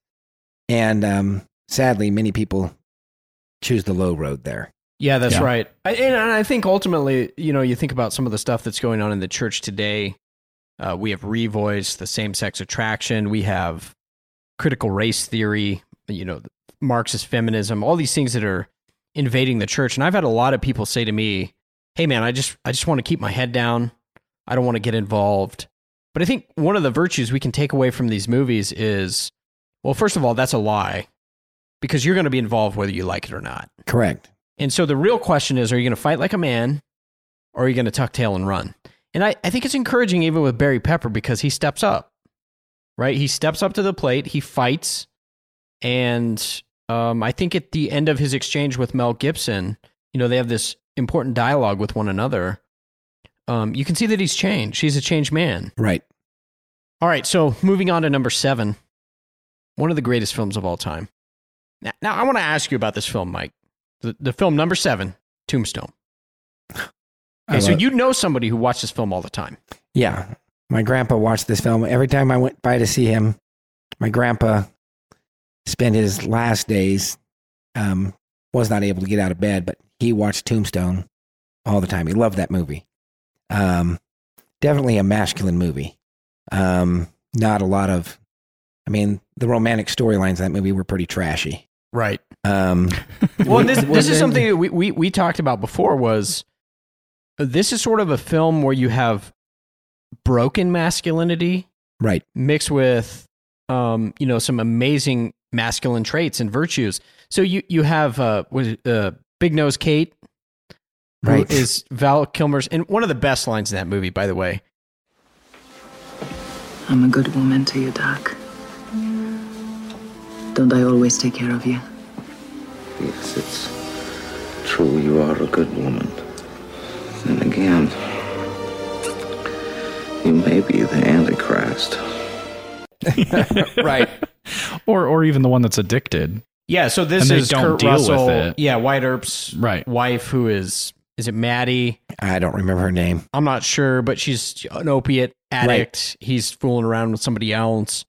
S2: And um, sadly, many people choose the low road there.
S1: Yeah, that's
S3: Yeah.
S1: right. I, and and I think ultimately, you know, you think about some of the stuff that's going on in the church today. Uh, we have revoice, the same sex attraction. We have critical race theory, you know, Marxist feminism, all these things that are invading the church. And I've had a lot of people say to me, "Hey, man, I just I just want to keep my head down. I don't want to get involved." But I think one of the virtues we can take away from these movies is, well, first of all, that's a lie, because you're going to be involved whether you like it or not.
S2: Correct.
S1: And so the real question is are you going to fight like a man or are you going to tuck tail and run? And I, I think it's encouraging even with Barry Pepper because he steps up, right? He steps up to the plate, he fights. And um, I think at the end of his exchange with Mel Gibson, you know, they have this important dialogue with one another. Um, you can see that he's changed. He's a changed man.
S2: Right.
S1: All right, so moving on to number seven, one of the greatest films of all time. Now, now I want to ask you about this film, Mike. The, the film number seven, Tombstone. Okay, so you know somebody who watched this film all the time.
S2: Yeah. My grandpa watched this film. Every time I went by to see him, my grandpa spent his last days, um, was not able to get out of bed, but he watched Tombstone all the time. He loved that movie. Um, definitely a masculine movie. Um, not a lot of, I mean, the romantic storylines in that movie were pretty trashy.
S1: Right.
S2: Um, (laughs)
S1: Well, this, this is something that we, we, we talked about before was this is sort of a film where you have broken masculinity
S2: Right.
S1: mixed with um, you know some amazing masculine traits and virtues. So you you have uh, was it, uh Big Nose Kate,
S2: Right.
S1: is Val Kilmer's, and one of the best lines in that movie, by the way.
S8: I'm a good woman to you, Doc. Don't I always take care of you?
S6: Yes, it's
S9: true, you are a good woman. And again, you may be the Antichrist. (laughs)
S2: right. (laughs)
S3: or or even the one that's addicted.
S1: Yeah, so this
S3: And
S1: is
S3: don't
S1: Kurt
S3: deal with
S1: Russell.
S3: it.
S1: Yeah, Wyatt Earp's
S3: Right.
S1: wife, who is is it Mattie?
S2: I don't remember her name.
S1: I'm not sure, but she's an opiate addict. He's fooling around with somebody else.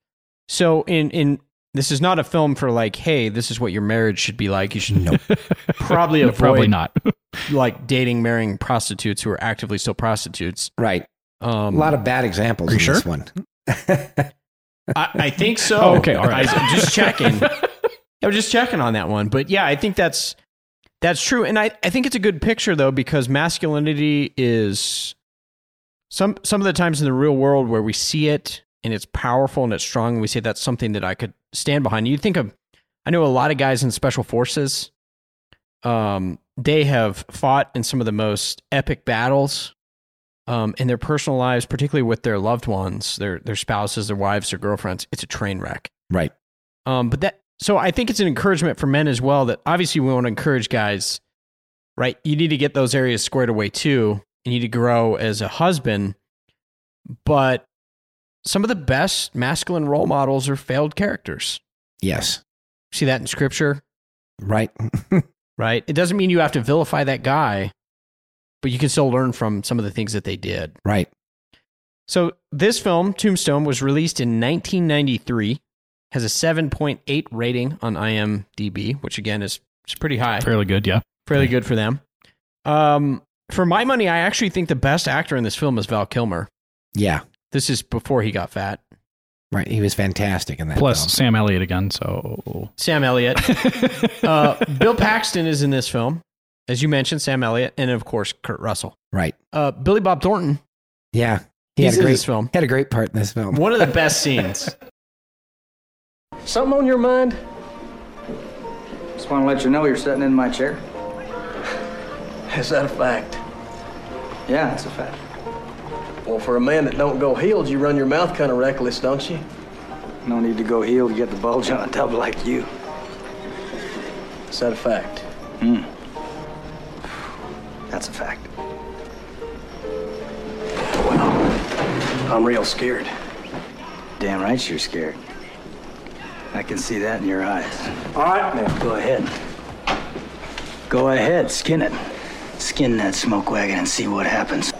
S1: So in in this is not a film for like, hey, this is what your marriage should be like. You should
S2: Nope. (laughs)
S1: probably (laughs)
S3: No,
S1: avoid
S3: probably not. (laughs)
S1: like dating, marrying prostitutes who are actively still prostitutes.
S2: Right.
S1: Um,
S2: A lot of bad examples
S1: Are
S2: in
S1: you
S2: this one.
S1: I, I think so.
S3: Oh, okay, all right.
S1: I, am just checking. I was just checking on that one, but yeah, I think that's that's true, and I, I think it's a good picture though because masculinity is some some of the times in the real world where we see it and it's powerful and it's strong, and we say that's something that I could stand behind. You think of, I know a lot of guys in special forces. Um, they have fought in some of the most epic battles um, in their personal lives, particularly with their loved ones, their their spouses, their wives, their girlfriends. It's a train wreck.
S2: Right.
S1: Um, but that so I think it's an encouragement for men as well. That obviously we want to encourage guys, right? You need to get those areas squared away too. You need to grow as a husband, but some of the best masculine role models are failed characters.
S2: Yes.
S1: See that in scripture,
S2: Right. (laughs)
S1: right? It doesn't mean you have to vilify that guy, but you can still learn from some of the things that they did.
S2: right.
S1: So this film, Tombstone, was released in 1993. Has a 7.8 rating on IMDb, which again is, is pretty high,
S3: Fairly good, yeah.
S1: fairly good for them. Um, for my money, I actually think the best actor in this film is Val Kilmer.
S2: Yeah.
S1: This is before he got fat.
S2: Right. He was fantastic in that.
S3: Plus
S2: film.
S3: Sam Elliott again, so
S1: Sam Elliott. (laughs) uh, Bill Paxton is in this film, as you mentioned. Sam Elliott, and of course Kurt Russell.
S2: Right.
S1: Uh, Billy Bob Thornton.
S2: Yeah. He had a great
S1: this film.
S2: Had a great part in this film.
S1: One of the (laughs) best scenes.
S10: Something on your mind?
S11: Just want to let you know you're sitting in my chair.
S10: Is that a fact?
S11: Yeah, it's a fact.
S10: Well, for a man that don't go heeled, you run your mouth kind of reckless, don't you?
S11: No need to go heal to get the bulge on a tub like you.
S10: Is that a fact?
S11: Hmm. That's a fact.
S10: Well, I'm real scared.
S11: Damn right you're scared. I can see that in your eyes.
S10: All right, now.
S11: Go ahead. Go ahead, skin it. Skin that smoke wagon and see what happens.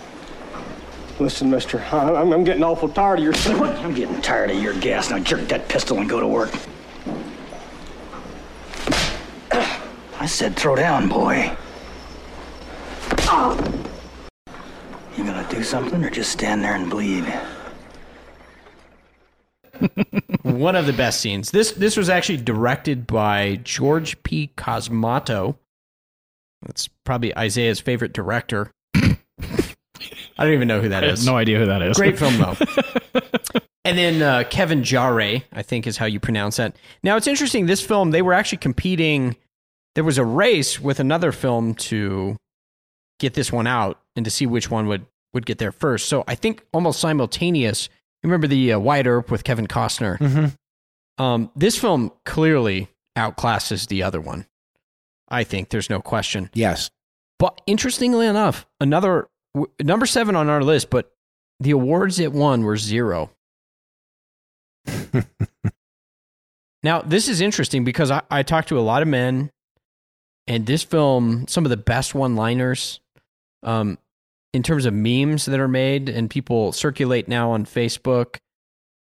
S10: Listen, mister, I'm, I'm getting awful tired of your
S11: I'm getting tired of your gas. Now jerk that pistol and go to work. I said throw down, boy. You gonna do something or just stand there and bleed? (laughs)
S1: One of the best scenes. This this was actually directed by George P. Cosmatos. That's probably Isaiah's favorite director. (coughs) I don't even know who that
S3: I have no idea who that is.
S1: Great film though. (laughs) and then uh, Kevin Jarre, I think is how you pronounce that. Now it's interesting. This film they were actually competing. There was a race with another film to get this one out and to see which one would would get there first. So I think almost simultaneous. Remember the uh, Wyatt Earp with Kevin Costner?
S2: Mm-hmm.
S1: Um, this film clearly outclasses the other one. I think there's no question.
S2: Yes.
S1: But interestingly enough, another w- number seven on our list, but the awards it won were zero. (laughs) now, this is interesting because I, I talked to a lot of men, and this film, some of the best one liners um, in terms of memes that are made and people circulate now on Facebook.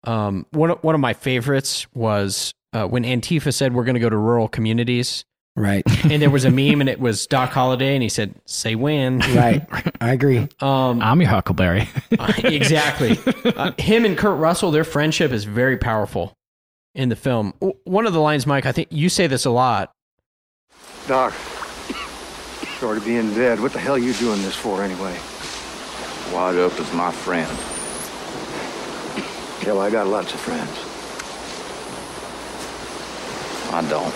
S1: Um, one, of- one of my favorites was uh, when Antifa said, We're going to go to rural communities
S2: Right. (laughs)
S1: and there was a (laughs) meme and it was Doc Holliday and he said, "Say when."
S2: right. I agree.
S1: Um,
S3: I'm your Huckleberry. (laughs)
S1: exactly. Uh, him and Kurt Russell, their friendship is very powerful in the film. W- One of the lines, Mike, I think you say this a lot.
S12: Doc, short of being dead, what the hell are you doing this for anyway?
S6: Wyatt Earp is my friend. (laughs)
S12: Yeah, well, I got lots of friends.
S6: I don't.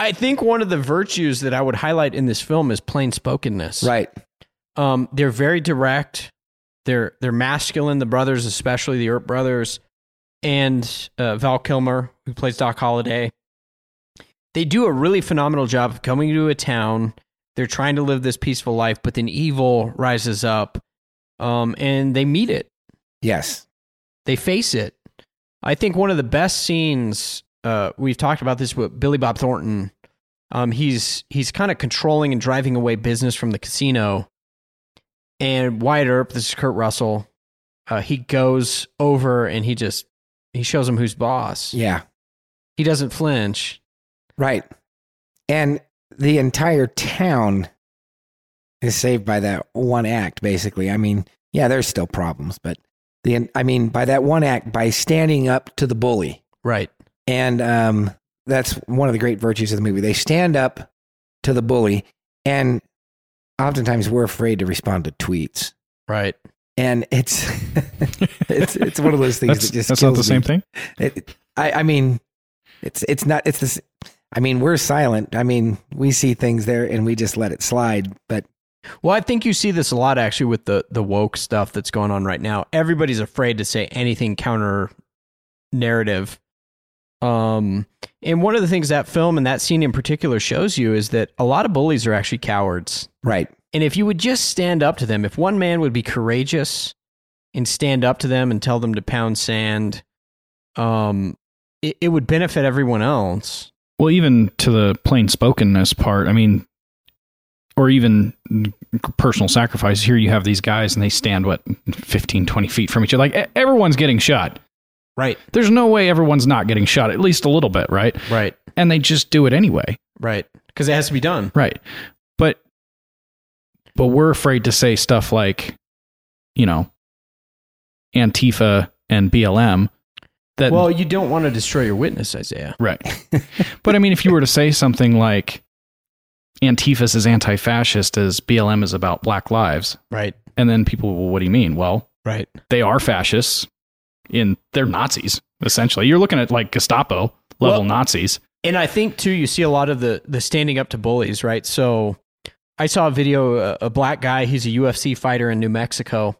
S1: I think one of the virtues that I would highlight in this film is plain spokenness.
S2: Right.
S1: Um, they're very direct. They're they're masculine. The brothers, especially the Earp brothers, and uh, Val Kilmer, who plays Doc Holliday. They do a really phenomenal job of coming to a town. They're trying to live this peaceful life, but then evil rises up, um, and they meet it.
S2: Yes.
S1: They face it. I think one of the best scenes uh, we've talked about this with Billy Bob Thornton. Um, he's he's kind of controlling and driving away business from the casino, and Wyatt Earp, this is Kurt Russell. Uh, he goes over and he just he shows him who's boss.
S2: Yeah.
S1: He doesn't flinch.
S2: Right. And the entire town is saved by that one act, basically. I mean, yeah, there's still problems, but the I mean, by that one act, by standing up to the bully.
S1: Right.
S2: And um, that's one of the great virtues of the movie. They stand up to the bully, and oftentimes we're afraid to respond to tweets.
S1: Right.
S2: And it's (laughs) it's it's one of those things that just
S3: that's not the
S2: kills
S3: same thing.
S2: It, I, I mean, it's it's not it's this. I mean, we're silent. I mean, we see things there and we just let it slide. But
S1: Well, I think you see this a lot actually with the the woke stuff that's going on right now. Everybody's afraid to say anything counter narrative. Um, and one of the things that film and that scene in particular shows you is that a lot of bullies are actually cowards.
S2: right,
S1: And if you would just stand up to them, if one man would be courageous and stand up to them and tell them to pound sand, um, it, it would benefit everyone else.
S3: Well, even to the plain spokenness part, I mean, or even personal sacrifice. Here you have these guys and they stand, what, 15, 20 feet from each other. Like everyone's getting shot.
S1: Right.
S3: There's no way everyone's not getting shot, at least a little bit, right?
S1: Right.
S3: And they just do it anyway.
S1: Right. Because it has to be done.
S3: Right. But but we're afraid to say stuff like, you know, Antifa and BLM that
S1: Well, you don't want to destroy your witness, Isaiah.
S3: Right. but I mean if you were to say something like Antifa is anti-fascist as BLM is about black lives.
S1: Right.
S3: And then people, well, what do you mean? Well,
S1: Right.
S3: they are fascists in they're Nazis, essentially. You're looking at like Gestapo level
S1: Well-
S3: Nazis.
S1: And I think too, you see a lot of the the standing up to bullies, right? So I saw a video, a, a black guy, he's a UFC fighter in New Mexico,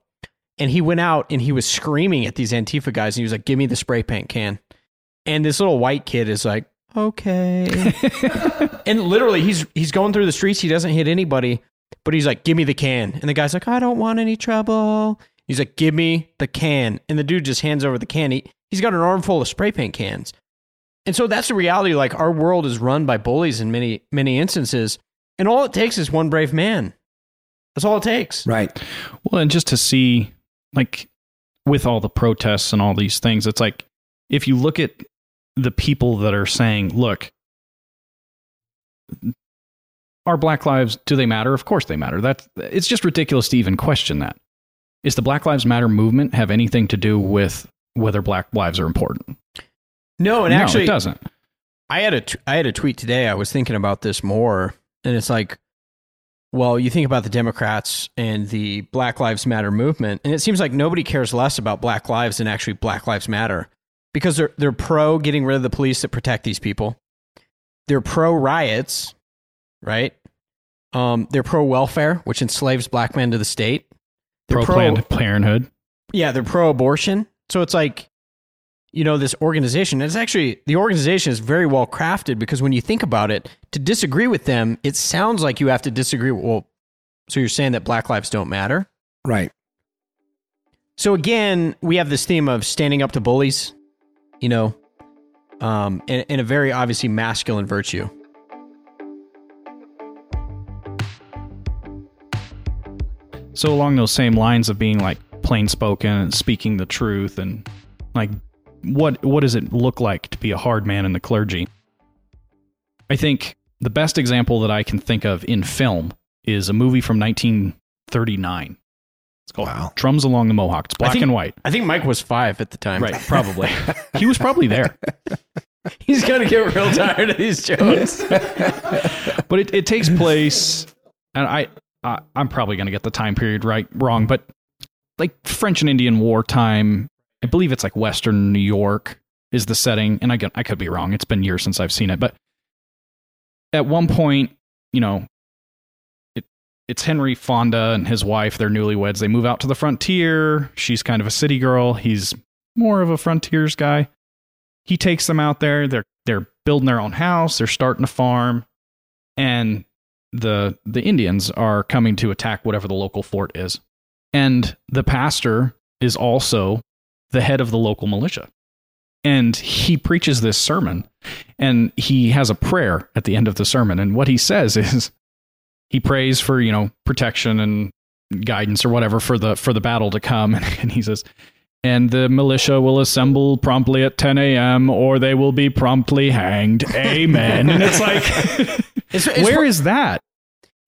S1: and he went out and he was screaming at these Antifa guys, and he was like, "Give me the spray paint can," and this little white kid is like, "Okay," (laughs) and literally he's he's going through the streets, he doesn't hit anybody, but he's like, "Give me the can," and the guy's like, "I don't want any trouble." He's like, "Give me the can," and the dude just hands over the can. He he's got an armful of spray paint cans. And so that's the reality. Like our world is run by bullies in many, many instances. And all it takes is one brave man. That's all it takes.
S2: right,
S3: Well, and just to see, like, with all the protests and all these things, it's like if you look at the people that are saying, look, are black lives, do they matter? Of course they matter. That's, it's just ridiculous to even question that. Is the Black Lives Matter movement have anything to do with whether black lives are important?
S1: No, and
S3: no,
S1: actually,
S3: it doesn't.
S1: I had a t- I had a tweet today. I was thinking about this more, and it's like, well, you think about the Democrats and the Black Lives Matter movement, and it seems like nobody cares less about Black lives than actually Black Lives Matter because they're they're pro getting rid of the police that protect these people. They're pro riots, right? Um, they're pro welfare, which enslaves black men to the state. They're
S3: Pro Planned Parenthood.
S1: yeah, they're pro abortion. So it's like, you know, this organization, and it's actually, the organization is very well crafted because when you think about it, to disagree with them, it sounds like you have to disagree. with, Well, so you're saying that black lives don't matter?
S2: right.
S1: So again, we have this theme of standing up to bullies, you know, um, and, and a very obviously masculine virtue.
S3: So along those same lines of being like plain spoken and speaking the truth and like what what does it look like to be a hard man in the clergy? I think the best example that I can think of in film is a movie from 1939. It's called
S2: Wow.
S3: Drums Along the Mohawk. It's
S1: I
S3: black
S1: think-
S3: and white.
S1: I think Mike was five at the time.
S3: Right, probably. he was probably there. (laughs)
S1: He's going to get real tired of these jokes. (laughs)
S3: but it, it takes place and I, I i'm probably going to get the time period right wrong but like french and indian war time i believe it's like western new york is the setting and i, get- I could be wrong. It's been years since i've seen it but at one point you know it, it's henry fonda and his wife they're newlyweds. They move out to the frontier. She's kind of a city girl. He's more of a frontiers guy. He takes them out there. They're they're building their own house. They're starting a farm, and the the Indians are coming to attack whatever the local fort is. And the pastor is also the head of the local militia. And he preaches this sermon and he has a prayer at the end of the sermon. And what he says (laughs) is he prays for, you know, protection and guidance or whatever for the for the battle to come. (laughs) And he says, and the militia will assemble promptly at 10 a.m. or they will be promptly hanged. (laughs) Amen. and it's like,
S1: It's, it's
S3: where is that?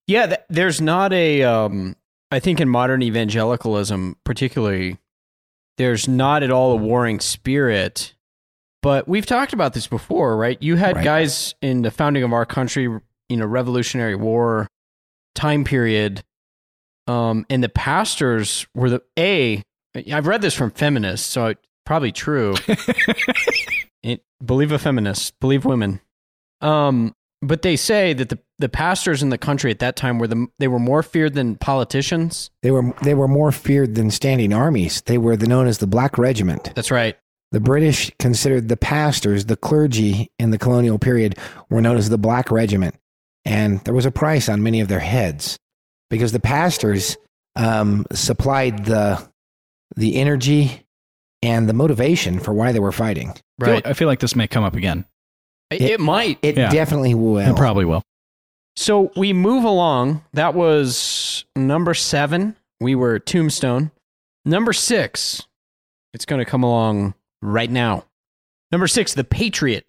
S1: Yeah, th- there's not a. Um, I think in modern evangelicalism, particularly, there's not at all a warring spirit. But we've talked about this before, right? You had
S2: Right.
S1: guys in the founding of our country, you know, Revolutionary War time period, um, and the pastors were the a. I've read this from feminists, so it's probably true. (laughs) it, believe a feminist, believe women. Um, but they say that the, the pastors in the country at that time were the they were more feared than politicians.
S2: They were they were more feared than standing armies. They were the, known as the Black Regiment.
S1: That's right.
S2: The British considered the pastors, the clergy in the colonial period, were known as the Black Regiment, and there was a price on many of their heads because the pastors um, supplied the the energy and the motivation for why they were fighting.
S3: I feel- I feel like this may come up again.
S1: It, it might.
S2: It
S3: Yeah.
S2: definitely will.
S3: It probably will.
S1: So we move along. That was number seven. We were Tombstone. Number six. It's going to come along right now. Number six, The Patriot.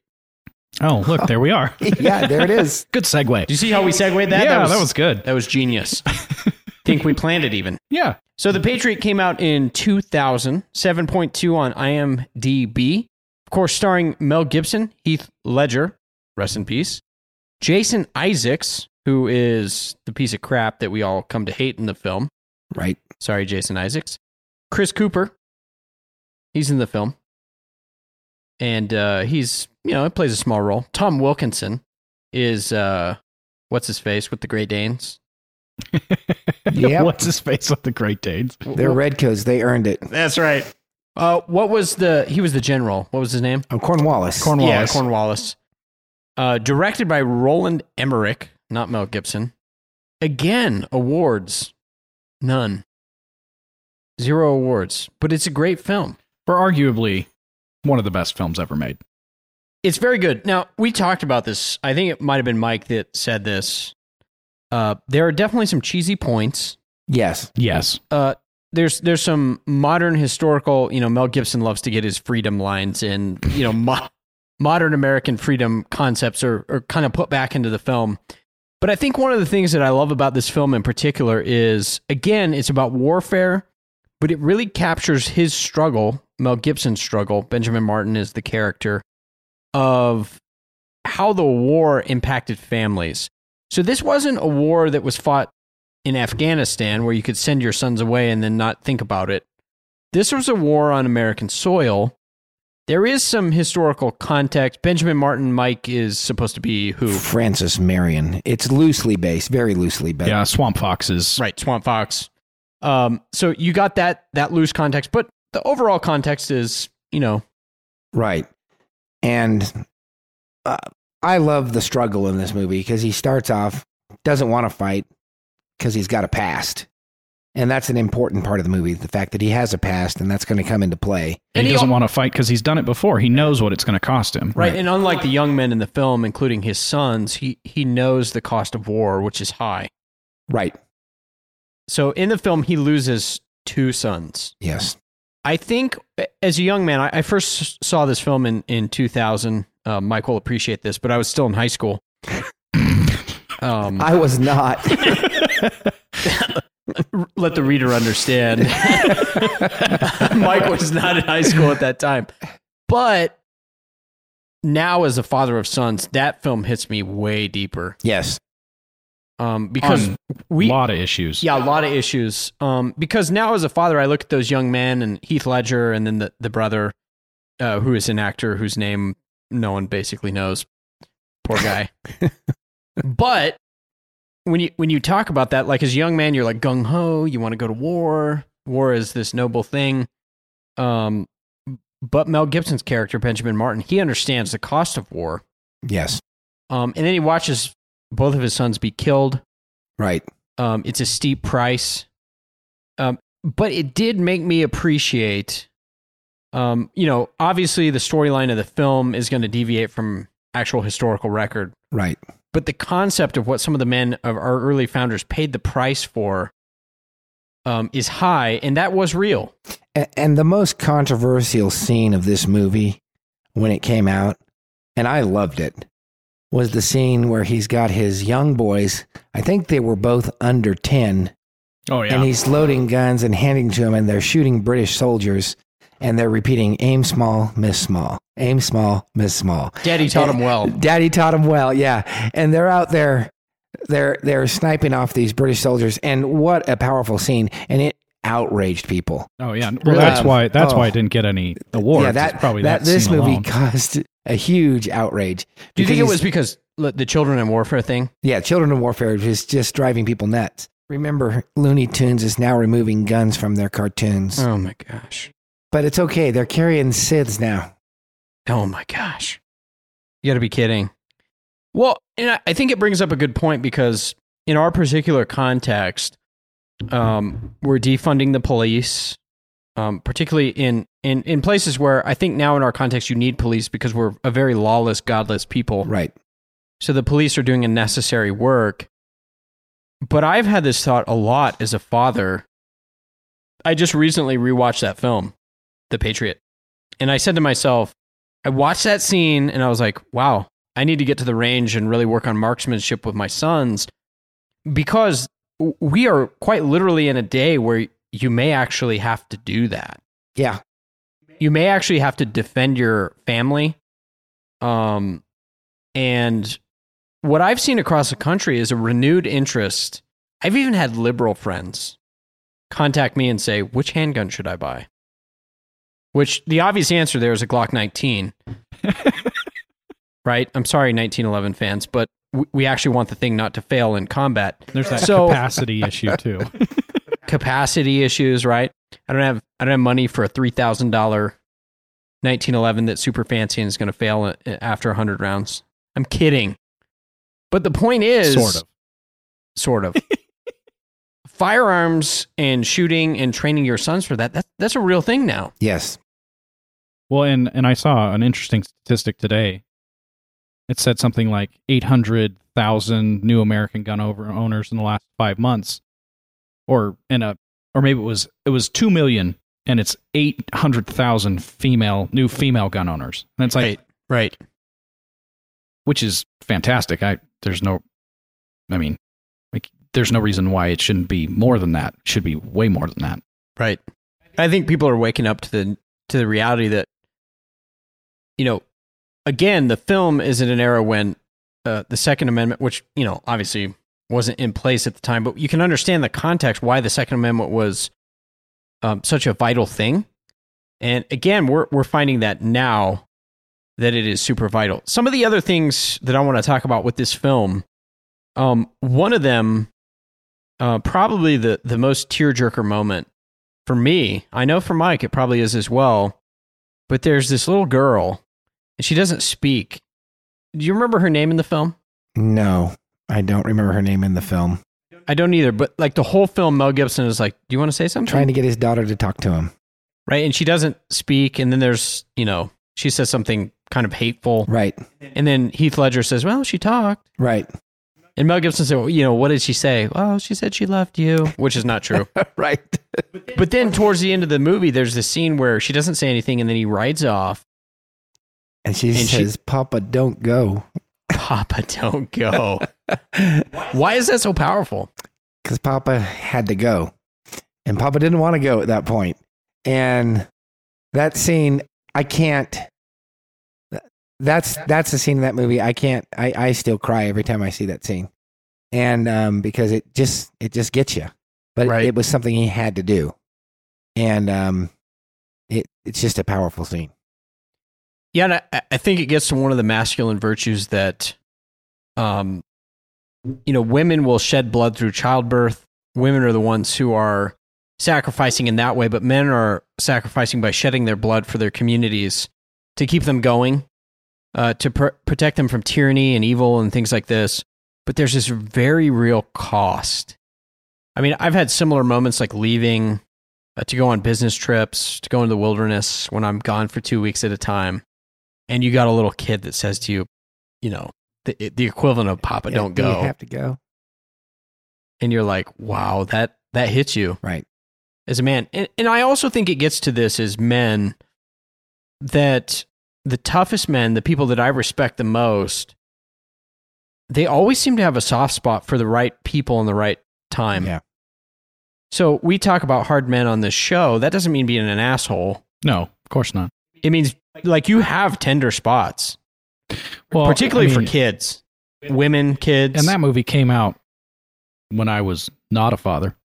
S3: Oh, look, there we are. (laughs)
S2: yeah, there it is.
S3: Good segue.
S1: Do you see how we segued that?
S3: Yeah, that was good.
S1: That was genius. (laughs) Think we planned it even.
S3: Yeah.
S1: So The Patriot came out in 2000, 7.2 on IMDb. Of course, starring Mel Gibson, Heath Ledger, rest in peace, Jason Isaacs, who is the piece of crap that we all come to hate in the film.
S2: Right.
S1: Sorry, Jason Isaacs. Chris Cooper, he's in the film. And uh, he's, you know, it plays a small role. Tom Wilkinson is, uh, what's his face with the Great Danes? (laughs)
S2: yeah.
S3: What's his face with the Great Danes?
S2: They're redcoats. They earned it.
S1: That's right. Uh, what was the? He was the general. What was his name?
S2: Oh, Cornwallis.
S3: Cornwallis.
S1: Yeah, Cornwallis. Uh, directed by Roland Emmerich, not Mel Gibson. Again, awards, none, zero awards. But it's a great film.
S3: For arguably one of the best films ever made.
S1: It's very good. Now we talked about this. I think it might have been Mike that said this. Uh, there are definitely some cheesy points.
S2: Yes.
S3: Yes.
S1: uh, there's there's some modern historical. You know, Mel Gibson loves to get his freedom lines in. You know, mo- modern American freedom concepts are are kind of put back into the film. But I think one of the things that I love about this film in particular is again, it's about warfare, but it really captures his struggle, Mel Gibson's struggle. Benjamin Martin is the character of how the war impacted families. So this wasn't a war that was fought in Afghanistan where you could send your sons away and then not think about it. This was a war on American soil. There is some historical context. Benjamin Martin Mike is supposed to be who?
S2: Francis Marion. It's loosely based, very loosely based.
S3: Yeah, Swamp Foxes.
S1: Right, Swamp Fox. Um, so you got that that loose context, but the overall context is, you know,
S2: Right. And uh, I love the struggle in this movie because he starts off, doesn't want to fight because he's got a past. And that's an important part of the movie the fact that he has a past and that's going to come into play.
S3: And
S1: And
S3: he
S1: he
S3: doesn't
S1: al-
S3: want to fight because he's done it before. He knows what it's going to cost him.
S1: right. And unlike the young men in the film, including his sons, he he knows the cost of war, which is high.
S2: Right.
S1: So in the film, he loses two sons.
S2: Yes.
S1: I think as a young man, I, I first saw this film in, in 2000. Uh, Mike will appreciate this, but I was still in high school. (laughs) Um,
S2: I was not. (laughs) (laughs)
S1: let the reader understand. (laughs) Mike was not in high school at that time. But now, as a father of sons, that film hits me way deeper.
S2: yes.
S1: Um, because
S3: On
S1: we,
S3: a lot of issues.
S1: yeah, a lot of issues. Um, because now as a father, I look at those young men and Heath Ledger, and then the the brother, uh, who is an actor whose name no one basically knows. Poor guy. (laughs) but when you when you talk about that, like as a young man, you're like gung ho. You want to go to war. War is this noble thing. Um, but Mel Gibson's character Benjamin Martin, he understands the cost of war.
S2: Yes.
S1: Um, and then he watches both of his sons be killed.
S2: Right.
S1: Um, it's a steep price. Um, but it did make me appreciate, um, you know, obviously the storyline of the film is going to deviate from actual historical record.
S2: Right.
S1: But the concept of what some of the men of our early founders paid the price for um, is high, and that was real.
S2: And, and the most controversial scene of this movie when it came out, and I loved it, was the scene where he's got his young boys. I think they were both under 10.
S3: Oh, yeah.
S2: And he's loading guns and handing to them, and they're shooting British soldiers, and they're repeating aim small, miss small, aim small, miss small.
S1: Daddy taught him well.
S2: Daddy taught him well, yeah. And they're out there, they're they're sniping off these British soldiers, and what a powerful scene! And it outraged people.
S3: Oh yeah, well that's
S2: Um,
S3: why that's
S2: oh.
S3: why it didn't get any awards.
S2: Yeah,
S3: It's
S2: that
S3: probably
S2: that,
S3: that,
S2: this
S3: scene
S2: movie
S3: alone.
S2: caused a huge outrage.
S1: Do you think it was because the children in warfare thing?
S2: Yeah, Children of Warfare is just driving people nuts. Remember, Looney Tunes is now removing guns from their cartoons.
S1: Oh my gosh.
S2: But it's okay. They're carrying SIDS now.
S1: Oh my gosh. You got to be kidding. Well, and I- think it brings up a good point because in our particular context, um, we're defunding the police, um, particularly in, in, in places where I think now in our context you need police because we're a very lawless, godless people.
S2: Right.
S1: So the police are doing a necessary work. But I've had this thought a lot as a father. I just recently rewatched that film, The Patriot. And I said to myself, I watched that scene and I was like, wow, I need to get to the range and really work on marksmanship with my sons because we are quite literally in a day where you may actually have to do that.
S2: Yeah.
S1: You may actually have to defend your family. Um, and what I've seen across the country is a renewed interest. I've even had liberal friends contact me and say, which handgun should I buy? Which the obvious answer there is a Glock 19. (laughs) right? I'm sorry, 1911 fans, but we actually want the thing not to fail in combat.
S3: There's that
S1: So-
S3: capacity issue too. (laughs)
S1: capacity issues, right? I don't have I don't have money for a three thousand dollar 1911 that's super fancy and is going to fail after hundred rounds. I'm kidding, but the point is,
S3: Sort of.
S1: sort of. (laughs) Firearms and shooting and training your sons for that, that's, that's a real thing now.
S2: Yes.
S3: Well, and and I saw an interesting statistic today. It said something like 800,000 new American gun owners in the last 5 months or in a uh, or maybe it was it was 2 million and it's 800,000 female new female gun owners. And it's like
S1: right.
S3: which is fantastic. I there's no I mean, like there's no reason why it shouldn't be more than that. It should be way more than that.
S1: Right. I think people are waking up to the to the reality that you know, again, the film is in an era when uh, the Second Amendment, which you know obviously wasn't in place at the time, but you can understand the context why the Second Amendment was um, such a vital thing. And again, we're we're finding that now that it is super vital. Some of the other things that I want to talk about with this film, um, one of them, uh, probably the the most tearjerker moment for me. I know for Mike, it probably is as well. But there's this little girl, and she doesn't speak. Do you remember her name in the film?
S2: No, I don't remember her name in the film.
S1: I don't either. But like the whole film, Mel Gibson is like, "Do you want to say something?"
S2: Trying to get his daughter to talk to him.
S1: right? And she doesn't speak. And then there's, you know, she says something kind of hateful.
S2: Right.
S1: And then Heath Ledger says, "Well, she talked."
S2: Right.
S1: And Mel Gibson said, well, "You know, what did she say?" Well, she said she loved you, which is not true. (laughs)
S2: right.
S1: But then towards the end of the movie, there's this scene where she doesn't say anything, and then he rides off.
S2: And she
S1: And she-
S2: says, Papa, don't go. (laughs)
S1: Papa, don't go. Why is that so powerful?
S2: Because Papa had to go. And Papa didn't want to go at that point. And that scene, I can't. That's that's the scene in that movie. I can't. I, I still cry every time I see that scene, and um, because it just it just gets you. But it-
S1: Right.
S2: it, was something he had to do, and um, it it's just a powerful scene.
S1: Yeah, I, I think it gets to one of the masculine virtues that, um, you know, women will shed blood through childbirth. Women are the ones who are sacrificing in that way, but men are sacrificing by shedding their blood for their communities to keep them going. uh, to pr- protect them from tyranny and evil and things like this. But there's this very real cost. I mean, I've had similar moments like leaving uh, to go on business trips, to go into the wilderness when I'm gone for two weeks at a time. And you got a little kid that says to you, you know, the, the equivalent of Papa,
S2: Yeah,
S1: don't
S2: do
S1: go.
S2: You have to go.
S1: and you're like, wow, that, that hits you
S2: Right.
S1: as a man. And, and I also think it gets to this as men that the toughest men, the people that I respect the most, they always seem to have a soft spot for the right people in the right time.
S2: Yeah.
S1: So we talk about hard men on this show. That doesn't mean being an asshole.
S3: No, of course not.
S1: It means like you have tender spots,
S3: Well,
S1: particularly
S3: I
S1: for kids, women, kids.
S3: And that movie came out when I was not a father.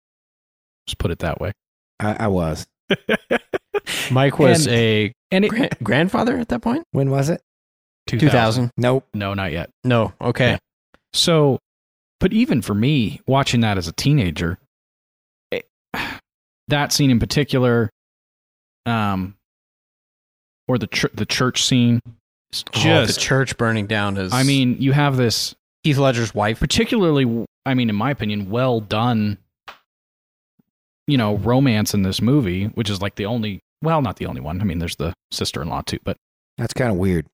S3: Just put it that way.
S2: I, I was. (laughs)
S1: Mike was
S3: and-
S1: a
S3: And it,
S1: gra- grandfather at that point.
S2: When was it?
S1: 2000.
S2: Nope.
S3: No, not yet.
S1: No. Okay.
S3: Yeah. So, but even for me, watching that as a teenager, it, (sighs) that scene in particular, um, or the ch- the church scene, is
S1: Oh,
S3: just.
S1: the church burning down is.
S3: I mean, you have this
S1: Heath Ledger's wife.
S3: particularly, I mean, in my opinion, well done. You know, romance in this movie, which is like the only, well, not the only one. I mean, there's the sister-in-law too, but
S2: That's kind of weird.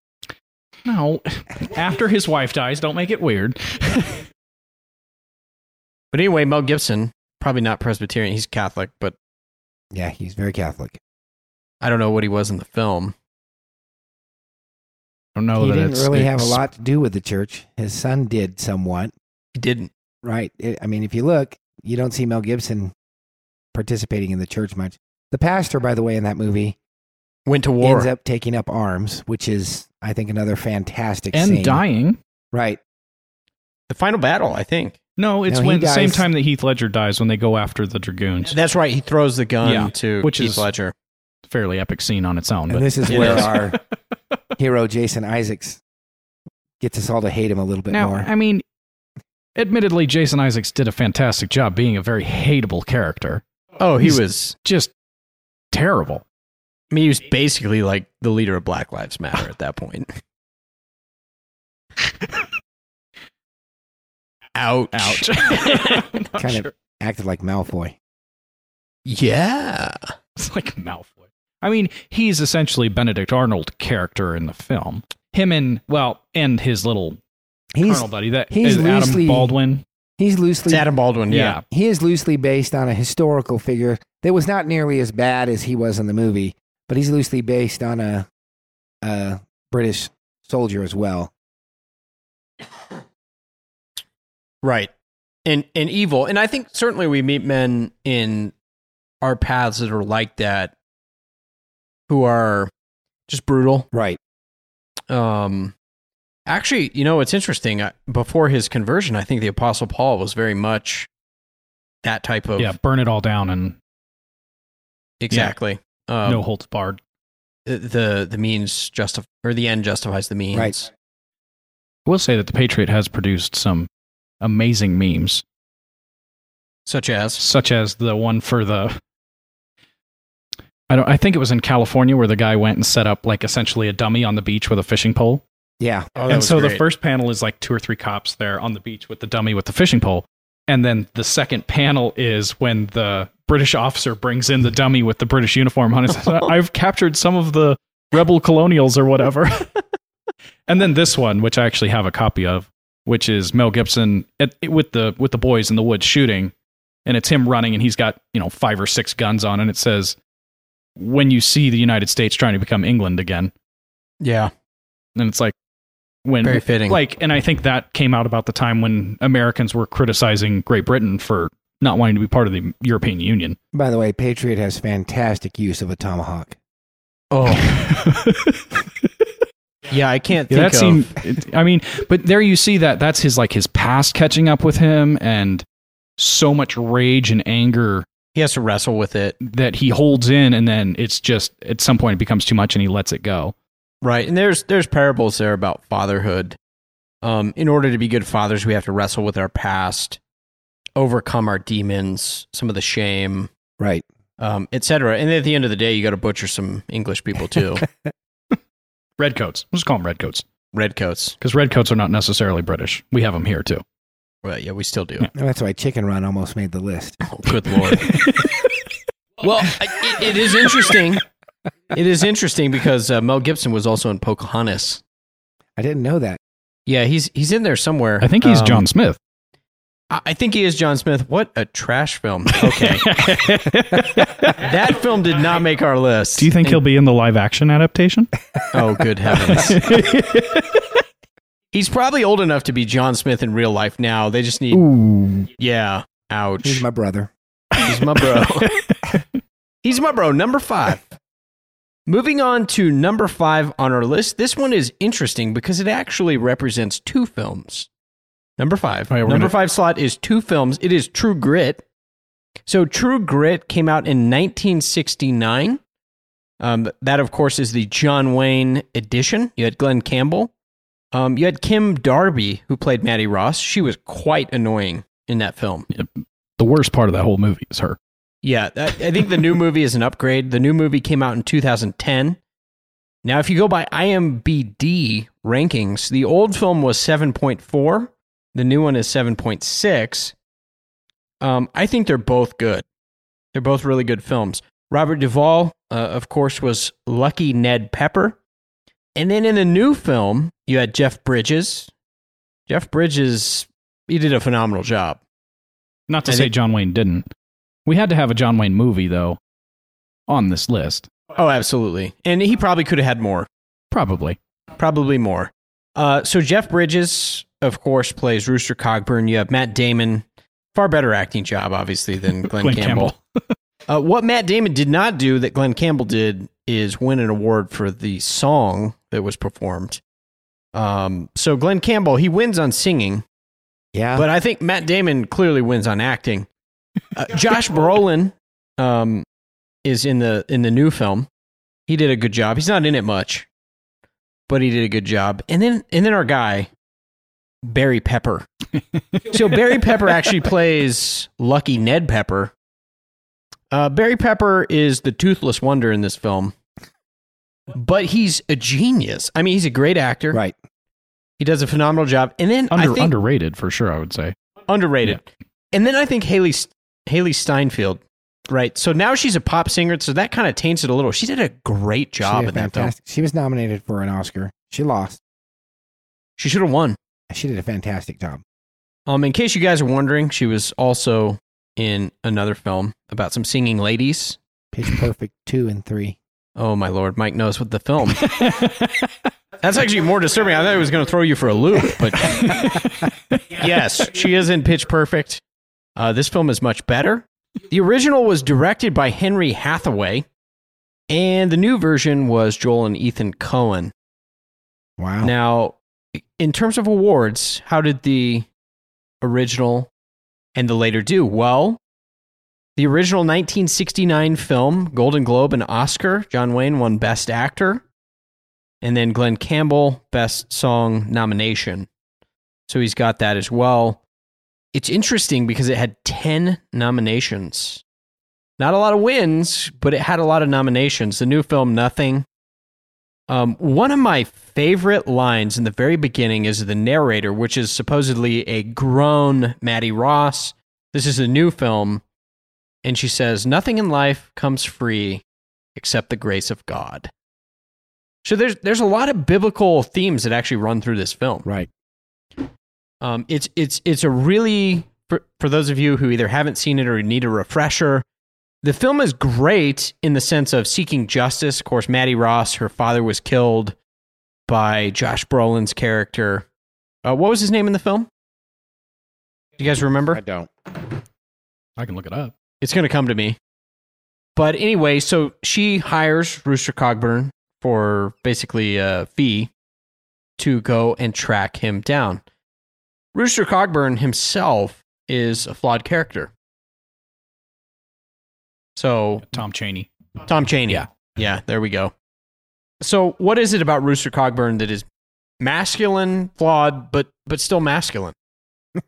S3: no. After his wife dies, don't make it weird. (laughs)
S1: But anyway, Mel Gibson, probably not Presbyterian. He's Catholic, but
S2: Yeah, he's very Catholic.
S1: I don't know what he was in the film.
S3: I don't know
S2: he
S3: that
S2: didn't
S3: it's
S2: really have a lot to do with the church. His son did somewhat.
S1: He didn't.
S2: Right. It, I mean, if you look, you don't see Mel Gibson participating in the church much. The pastor, by the way, in that movie
S1: Went to war.
S2: ends up taking up arms, which is, I think, another fantastic
S3: and
S2: scene.
S3: dying.
S2: Right.
S1: the final battle, I think.
S3: No, it's
S2: No,
S3: when the same time that Heath Ledger dies when they go after the dragoons.
S1: That's right. He throws the gun
S3: Yeah,
S1: to
S3: which
S1: Heath
S3: is-
S1: Ledger.
S3: Fairly epic scene on its own.
S2: And
S3: But
S2: this is where our (laughs) hero, Jason Isaacs, gets us all to hate him a little bit
S3: now,
S2: more.
S3: I mean, admittedly, Jason Isaacs did a fantastic job being a very hateable character.
S1: Oh, he
S3: He's-
S1: was.
S3: Just terrible.
S1: I mean, he was basically like the leader of Black Lives Matter at that point. (laughs) Ouch.
S3: Ouch. (laughs)
S2: Kind
S3: sure.
S2: of acted like Malfoy.
S1: Yeah.
S3: It's like Malfoy. I mean, he's essentially Benedict Arnold character in the film. Him and well, and his little
S2: He's
S3: colonel buddy that
S2: he's
S3: is Adam Baldwin.
S2: he's
S1: It's
S2: loosely
S1: Adam Baldwin. Yeah.
S2: he is loosely based on a historical figure that was not nearly as bad as he was in the movie, but he's loosely based on a, a British soldier as well.
S1: Right. And and evil. And I think certainly we meet men in our paths that are like that who are just brutal.
S2: Right.
S1: Um actually, you know, it's interesting. Before his conversion, I think the apostle Paul was very much that type of
S3: Yeah, burn it all down and
S1: exactly. Um,
S3: no holds barred.
S1: the- the means justif or the end justifies the means.
S2: Right.
S3: I will say that the Patriot has produced some amazing memes,
S1: Such as
S3: such as the one for the. I don't. I think it was in California where the guy went and set up like essentially a dummy on the beach with a fishing pole.
S2: Yeah.
S1: oh,
S3: and
S1: was
S3: so the first panel is like two or three cops there on the beach with the dummy with the fishing pole. And then the second panel is when the British officer brings in the dummy with the British uniform on. Says, (laughs) I've captured some of the rebel colonials or whatever. (laughs) and then this one, which I actually have a copy of, which is Mel Gibson at, with the with the boys in the woods shooting, and it's him running, and he's got you know five or six guns on, and it says, "When you see the United States trying to become England again,"
S1: yeah,
S3: and it's like when
S1: very fitting.
S3: like and i think that came out about the time when americans were criticizing great britain for not wanting to be part of the european union
S2: By the way, Patriot has fantastic use of a tomahawk.
S1: oh (laughs) yeah, I can't think
S3: Yeah, that
S1: of
S3: seemed it- i mean but there you see that that's his like his past catching up with him and so much rage and anger
S1: he has to wrestle with it.
S3: that he holds in and then it's just at some point it becomes too much and he lets it go
S1: Right. And there's there's parables there about fatherhood. Um, in order to be good fathers, we have to wrestle with our past, overcome our demons, some of the shame,
S2: Right.
S1: um, etc. And at the end of the day, you got to butcher some English people too. (laughs)
S3: redcoats let's call them redcoats
S1: redcoats.
S3: Because redcoats are not necessarily British. We have them here too.
S1: Well, yeah, we still do.
S2: That's why Chicken Run almost made the list.
S1: Oh, good lord. (laughs) well, I- it, it is interesting. It is interesting because uh, Mel Gibson was also in Pocahontas.
S2: I didn't know that.
S1: Yeah, he's he's in there somewhere.
S3: I think he's
S1: Um,
S3: John Smith.
S1: I I think he is John Smith. What a trash film. Okay. (laughs) that film did not make our list.
S3: Do you think he'll be in the live action adaptation?
S1: Oh, good heavens. (laughs) He's probably old enough to be John Smith in real life now. They just need.
S3: Ooh.
S1: Yeah. Ouch.
S2: He's my brother.
S1: He's my bro. (laughs) He's my bro. Number five. Moving on to number five on our list. This one is interesting because it actually represents two films. Number five.
S3: Oh,
S1: number
S3: gonna-
S1: five slot is two films. It is True Grit. So True Grit came out in 1969. Um, that, of course, is the John Wayne edition. You had Glen Campbell. Um, you had Kim Darby, who played Mattie Ross. She was quite annoying in that film.
S3: The worst part of that whole movie is her.
S1: Yeah, that, I think the new movie is an upgrade. The new movie came out in 2010. Now, if you go by IMBD rankings, the old film was 7.4. The new one is 7.6. Um, I think they're both good. They're both really good films. Robert Duvall, uh, of course, was Lucky Ned Pepper. And then in the new film, you had Jeff Bridges. Jeff Bridges, he did a phenomenal job.
S3: Not to
S1: I
S3: say
S1: think-
S3: John Wayne didn't. We had to have a John Wayne movie though on this list.
S1: Oh, absolutely. And he probably could have had more.
S3: Probably.
S1: Probably more. Uh, so Jeff Bridges, of course, plays Rooster Cogburn. You have Matt Damon. Far better acting job, obviously, than (laughs) Glen,
S3: Glen
S1: Campbell. (laughs) uh, what Matt Damon did not do that Glen Campbell did is win an award for the song that was performed. Um, so Glen Campbell, he wins on singing,
S2: Yeah.
S1: but I think Matt Damon clearly wins on acting. Uh, (laughs) Josh Brolin um, is in the in the new film. He did a good job. He's not in it much, but he did a good job. And then and then our guy Barry Pepper. (laughs) so Barry Pepper actually plays Lucky Ned Pepper. Uh, Barry Pepper is the toothless wonder in this film, but he's a genius. I mean, he's a great actor.
S2: right.
S1: He does a phenomenal job. And then I
S3: Under,
S1: think
S3: underrated for sure, I would say.
S1: underrated. And then I think Hailee Hailee Steinfeld, right? So now she's a pop singer, so that kind of taints it a little. She did a great job
S2: did
S1: in that film.
S2: fantastic. She was nominated for an Oscar. She lost.
S1: She should have won.
S2: She did a fantastic job.
S1: Um, in case you guys are wondering, she was also in another film about some singing ladies.
S2: Pitch Perfect two and three.
S1: Oh my lord, Mike knows what the film. (laughs) That's actually more disturbing. I thought it was going to throw you for a loop, but (laughs) yes, she is in Pitch Perfect. Uh, this film is much better. The original was directed by Henry Hathaway, and the new version was Joel and Ethan Coen.
S2: Wow.
S1: Now, in terms of awards, how did the original and the later do? Well, the original 1969 film, Golden Globe and Oscar, John Wayne won Best Actor, and then Glen Campbell, Best Song nomination. So he's got that as well. It's interesting because it had 10 nominations. Not a lot of wins, but it had a lot of nominations. The new film, Nothing. Um, one of my favorite lines in the very beginning is the narrator, which is supposedly a grown Mattie Ross. This is a new film. And she says, Nothing in life comes free except the grace of God. So there's there's a lot of biblical themes that actually run through this film.
S2: Right.
S1: Um, it's it's it's a really for, for those of you who either haven't seen it or need a refresher. The film is great in the sense of seeking justice. Of course, Mattie Ross, her father was killed by Josh Brolin's character. Uh, what was his name in the film? Do you guys remember?
S2: I don't.
S3: I can look it up.
S1: It's going to come to me. But anyway, so she hires Rooster Cogburn for basically a fee to go and track him down. Rooster Cogburn himself is a flawed character. So,
S3: Tom Chaney.
S1: Tom Chaney.
S3: Yeah.
S1: Yeah, there we go. So, what is it about Rooster Cogburn that is masculine, flawed, but but still masculine? (laughs)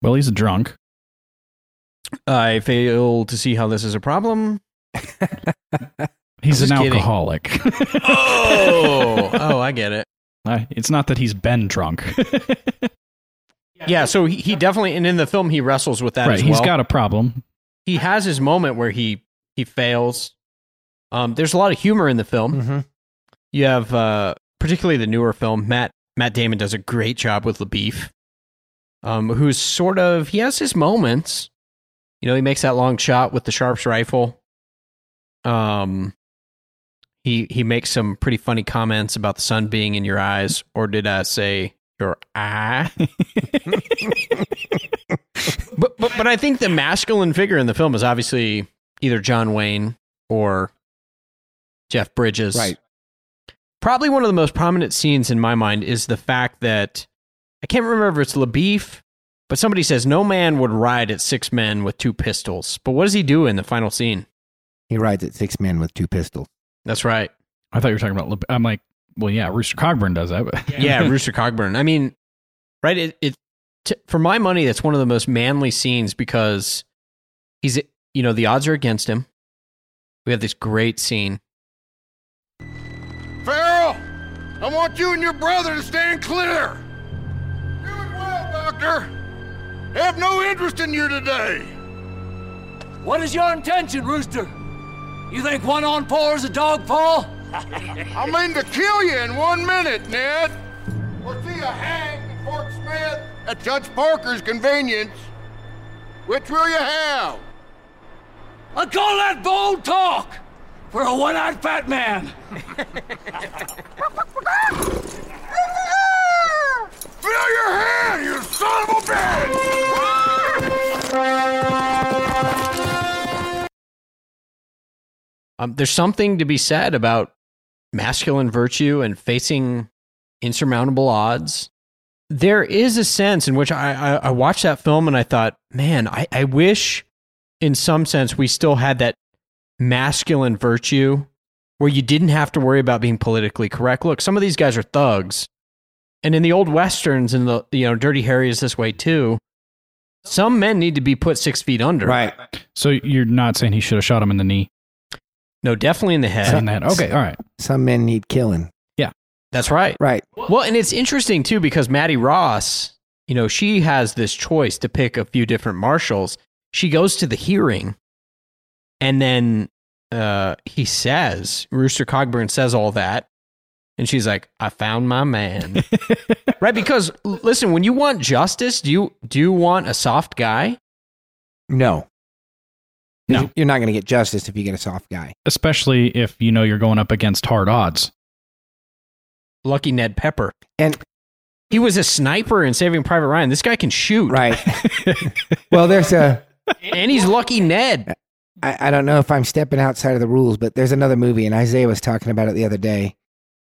S3: Well, he's a drunk.
S1: I fail to see how this is a problem.
S3: He's an
S1: kidding.
S3: alcoholic.
S1: Oh, oh, I get it. (laughs)
S3: Uh, it's not that he's been drunk. (laughs)
S1: Yeah, so he, he definitely, and in the film, he wrestles with that
S3: right.
S1: as
S3: He's
S1: well.
S3: got a problem.
S1: he has his moment where he he fails. Um, there's a lot of humor in the film.
S2: Mhm.
S1: You have uh, particularly the newer film. Matt Matt Damon does a great job with LaBoeuf, um, who's sort of he has his moments. You know, he makes that long shot with the Sharps rifle. Um, he he makes some pretty funny comments about the sun being in your eyes, or did I say your eye? (laughs) but but but I think the masculine figure in the film is obviously either John Wayne or Jeff Bridges.
S2: Right.
S1: Probably one of the most prominent scenes in my mind is the fact that I can't remember if it's LaBoeuf, but somebody says no man would ride at six men with two pistols. But what does he do in the final scene?
S2: He rides at six men with two pistols.
S1: That's right.
S3: I thought you were talking about. I'm like, well, yeah, Rooster Cogburn does that. But (laughs)
S1: yeah, Rooster Cogburn. I mean, right? It, it t- for my money, that's one of the most manly scenes because he's, you know, the odds are against him. We have this great scene.
S13: Farrell, I want you and your brother to stand clear. Doing well, Doctor. Have no interest in you today.
S14: What is your intention, Rooster? You think one on four is a dog fall? (laughs)
S13: I mean to kill you in one minute, Ned. Or see you hang in Fort Smith at Judge Parker's convenience. Which will you have?
S14: I call that bold talk for a one-eyed fat man. (laughs)
S13: Feel your hand, you son of a
S1: Um, there's something to be said about masculine virtue and facing insurmountable odds. There is a sense in which I, I, I watched that film and I thought, man, I, I wish in some sense we still had that masculine virtue where you didn't have to worry about being politically correct. Look, some of these guys are thugs. And in the old westerns and the you know, Dirty Harry is this way too. Some men need to be put six feet under.
S2: Right.
S3: So you're not saying he should have shot him in the knee?
S1: No, definitely in the head.
S3: In the head. Okay, all right.
S2: Some men need killing.
S3: Yeah.
S1: That's right.
S2: Right.
S1: Well, and it's interesting too because Mattie Ross, you know, she has this choice to pick a few different marshals. She goes to the hearing, and then uh, he says, Rooster Cogburn says all that, and she's like, "I found my man." (laughs) right? Because listen, when you want justice, do you do you want a soft guy?
S2: No.
S3: No.
S2: You're not going to get justice if you get a soft guy.
S3: Especially if you know you're going up against hard odds.
S1: Lucky Ned Pepper,
S2: and
S1: he was a sniper in Saving Private Ryan. This guy can shoot,
S2: right? (laughs) well, there's a
S1: and he's Lucky Ned.
S2: I, I don't know if I'm stepping outside of the rules, but there's another movie, and Isaiah was talking about it the other day.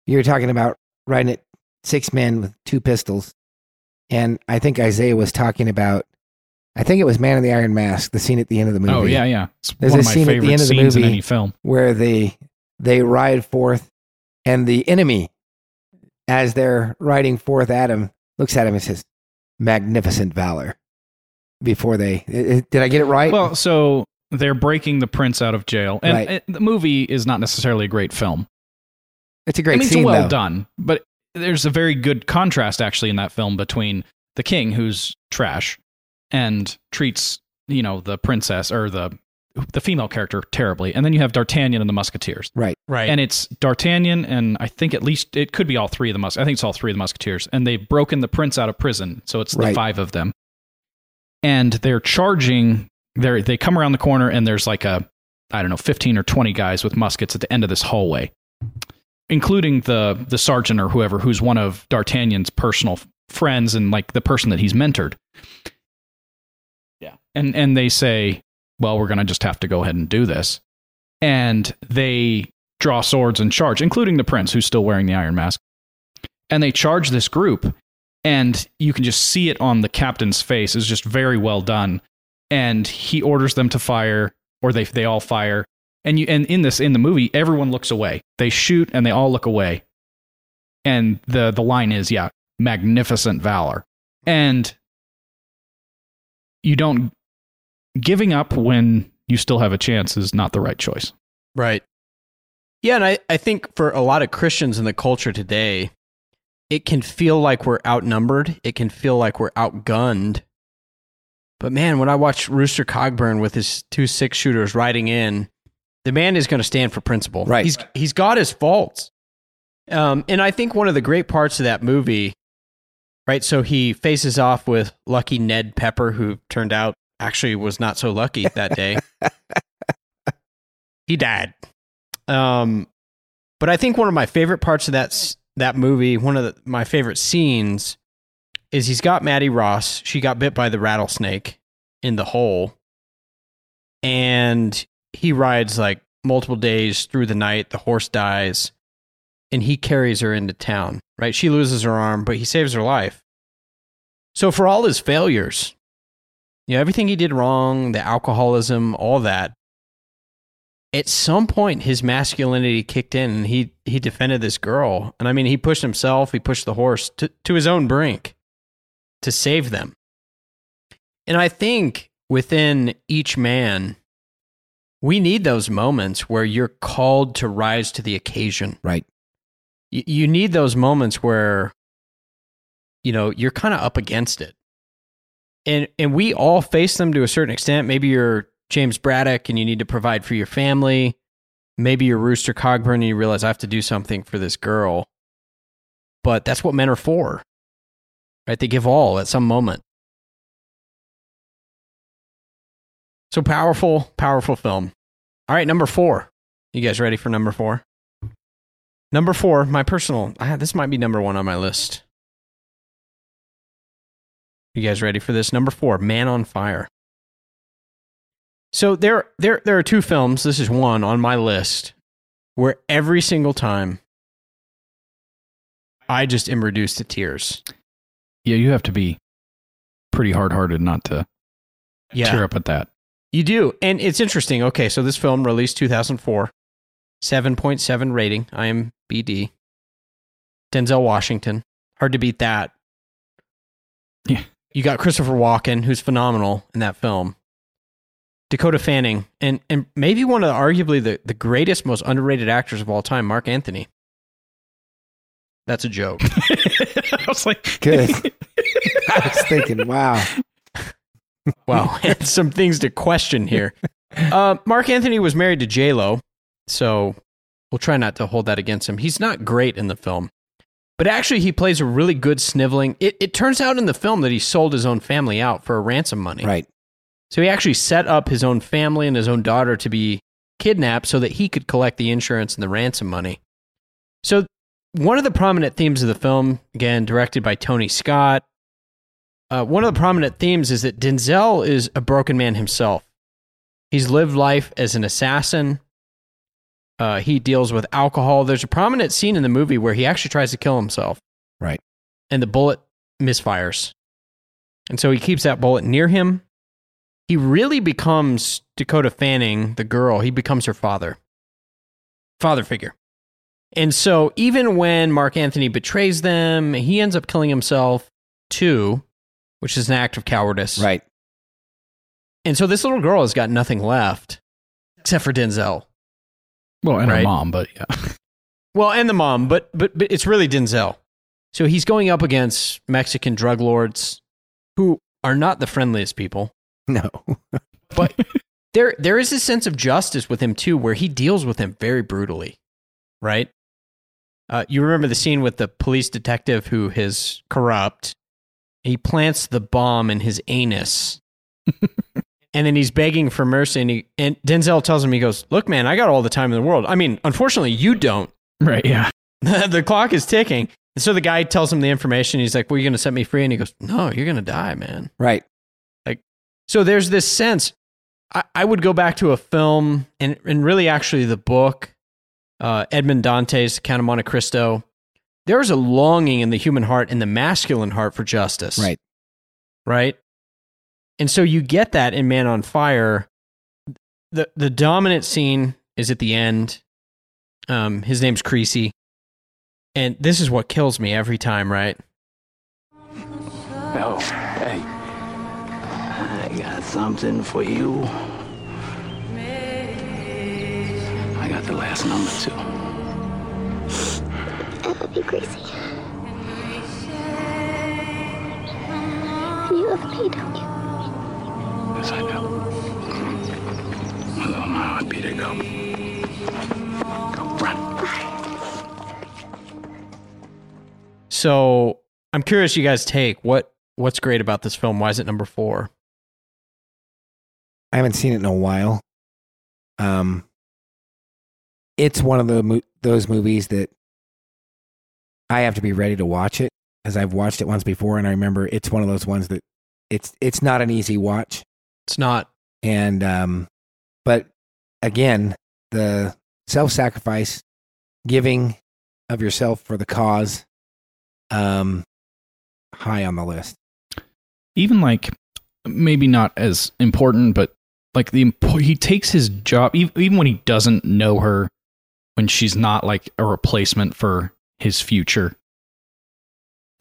S2: You were talking about riding at six men with two pistols, and I think Isaiah was talking about. I think it was Man in the Iron Mask, the scene at the end of the oh, movie.
S3: Oh yeah, yeah. It's
S2: There's
S3: one
S2: a
S3: of my
S2: scene at the end of the movie
S3: in any film.
S2: where they they ride forth, and the enemy, as they're riding forth at him, looks at him and says, "Magnificent valor." Before they, did I get it right?
S3: Well, so they're breaking the prince out of jail, and
S2: Right.
S3: it- the movie is not necessarily a great film.
S2: it's a great
S3: I mean,
S2: scene,
S3: it's well
S2: though.
S3: done, but there's a very good contrast actually in that film between the king, who's trash, and treats you know the princess or the the female character terribly, and then you have D'Artagnan and the Musketeers.
S2: Right,
S1: right,
S3: and it's D'Artagnan and I think at least it could be all three of the mus. I think it's all three of the Musketeers, and they've broken the prince out of prison, so it's the five of them, and they're charging. They they come around the corner, and there's like a I don't know, fifteen or twenty guys with muskets at the end of this hallway, including the the sergeant or whoever who's one of D'Artagnan's personal friends and like the person that he's mentored. Yeah, and and they say, well, we're gonna just have to go ahead and do this, and they draw swords and charge, including the prince who's still wearing the iron mask, and they charge this group, and you can just see it on the captain's face. It's just very well done, and he orders them to fire, or they they all fire, and you and in this in the movie, everyone looks away. They shoot and they all look away, and the the line is yeah, magnificent valor, and you don't giving up when you still have a chance is not the right choice.
S1: Right. Yeah, and I, I think for a lot of Christians in the culture today, it can feel like we're outnumbered. It can feel like we're outgunned. But man, when I watch Rooster Cogburn with his two six shooters riding in, the man is going to stand for principle.
S2: Right.
S1: He's he's got his faults. Um, and I think one of the great parts of that movie, right? So he faces off with lucky Ned Pepper, who turned out actually was not so lucky that day. (laughs) he died. Um, but I think one of my favorite parts of that that movie, one of the, my favorite scenes, is he's got Mattie Ross. She got bit by the rattlesnake in the hole, and he rides like multiple days through the night. The horse dies, and he carries her into town. Right, she loses her arm, but he saves her life. So for all his failures, you know, everything he did wrong, the alcoholism, all that, at some point his masculinity kicked in and he he defended this girl. And I mean, he pushed himself, he pushed the horse to, to his own brink to save them. And I think within each man, we need those moments where you're called to rise to the occasion.
S2: Right.
S1: You, you need those moments where, you know, you're kind of up against it. And, and we all face them to a certain extent. Maybe you're James Braddock and you need to provide for your family. Maybe you're Rooster Cogburn and you realize I have to do something for this girl. But that's what men are for, right? They give all at some moment. So powerful, powerful film. All right, number four. You guys ready for number four? Number four, my personal. ah, This might be number one on my list. You guys ready for this? Number four, Man on Fire. So there, there, there are two films. This is one on my list where every single time I just am reduced to tears.
S3: Yeah, you have to be pretty hard hearted not to
S1: Yeah.
S3: tear up at that.
S1: You do. And it's interesting. Okay, so this film released 2004, 7.7 rating, IMBD. Denzel Washington. Hard to beat that.
S3: Yeah.
S1: You got Christopher Walken, who's phenomenal in that film. Dakota Fanning, and, and maybe one of the, arguably the, the greatest, most underrated actors of all time, Marc Anthony. That's a joke. (laughs)
S3: I was like,
S2: Good. (laughs) I was thinking, wow.
S1: Wow, (laughs) and some things to question here. Uh, Marc Anthony was married to J Lo, so we'll try not to hold that against him. He's not great in the film, but actually he plays a really good sniveling. It, it turns out in the film that he sold his own family out for a ransom money.
S2: Right.
S1: So he actually set up his own family and his own daughter to be kidnapped so that he could collect the insurance and the ransom money. So one of the prominent themes of the film, again directed by Tony Scott, uh, one of the prominent themes is that Denzel is a broken man himself. He's lived life as an assassin. Uh, he deals with alcohol. There's a prominent scene in the movie where he actually tries to kill himself,
S2: Right.
S1: and the bullet misfires. And so he keeps that bullet near him. He really becomes Dakota Fanning, the girl. He becomes her father, father figure. And so even when Marc Anthony betrays them, he ends up killing himself too, which is an act of cowardice.
S2: Right.
S1: And so this little girl has got nothing left except for Denzel.
S3: Well, and
S1: Right.
S3: her mom, but yeah. (laughs)
S1: Well, and the mom, but but but it's really Denzel. So he's going up against Mexican drug lords who are not the friendliest people.
S2: No. (laughs)
S1: But (laughs) there there is a sense of justice with him too where he deals with him very brutally. Right? Uh, you remember the scene with the police detective who is corrupt. He plants the bomb in his anus. And then he's begging for mercy and, he, and Denzel tells him he goes, "Look man, I got all the time in the world. I mean, unfortunately you don't.
S3: Right, yeah. (laughs)
S1: the clock is ticking. And so the guy tells him the information. He's like, Well, you're going to set me free? And he goes, No, you're going to die, man.
S2: Right.
S1: Like, so there's this sense. I, I would go back to a film and, and really actually the book, uh, Edmond Dantès Count of Monte Cristo. There's a longing in the human heart, in the masculine heart for justice.
S2: Right.
S1: Right. And so you get that in Man on Fire. The the dominant scene is at the end. Um, his name's Creasy. And this is what kills me every time, right?
S11: Oh, hey. I got something for you. I got the last number too.
S15: I love you, Creasy. You love me, don't you?
S5: Yes, I do. Although now I'd be go. Go, run.
S1: So I'm curious, you guys take what what's great about this film? Why is it number four?
S2: I haven't seen it in a while. Um, it's one of the mo- those movies that I have to be ready to watch it because I've watched it once before, and I remember it's one of those ones that it's it's not an easy watch.
S1: It's not,
S2: and um, but again, the self sacrifice, giving of yourself for the cause, um, high on the list.
S3: Even like maybe not as important, but like the he takes his job even when he doesn't know her, when she's not like a replacement for his future.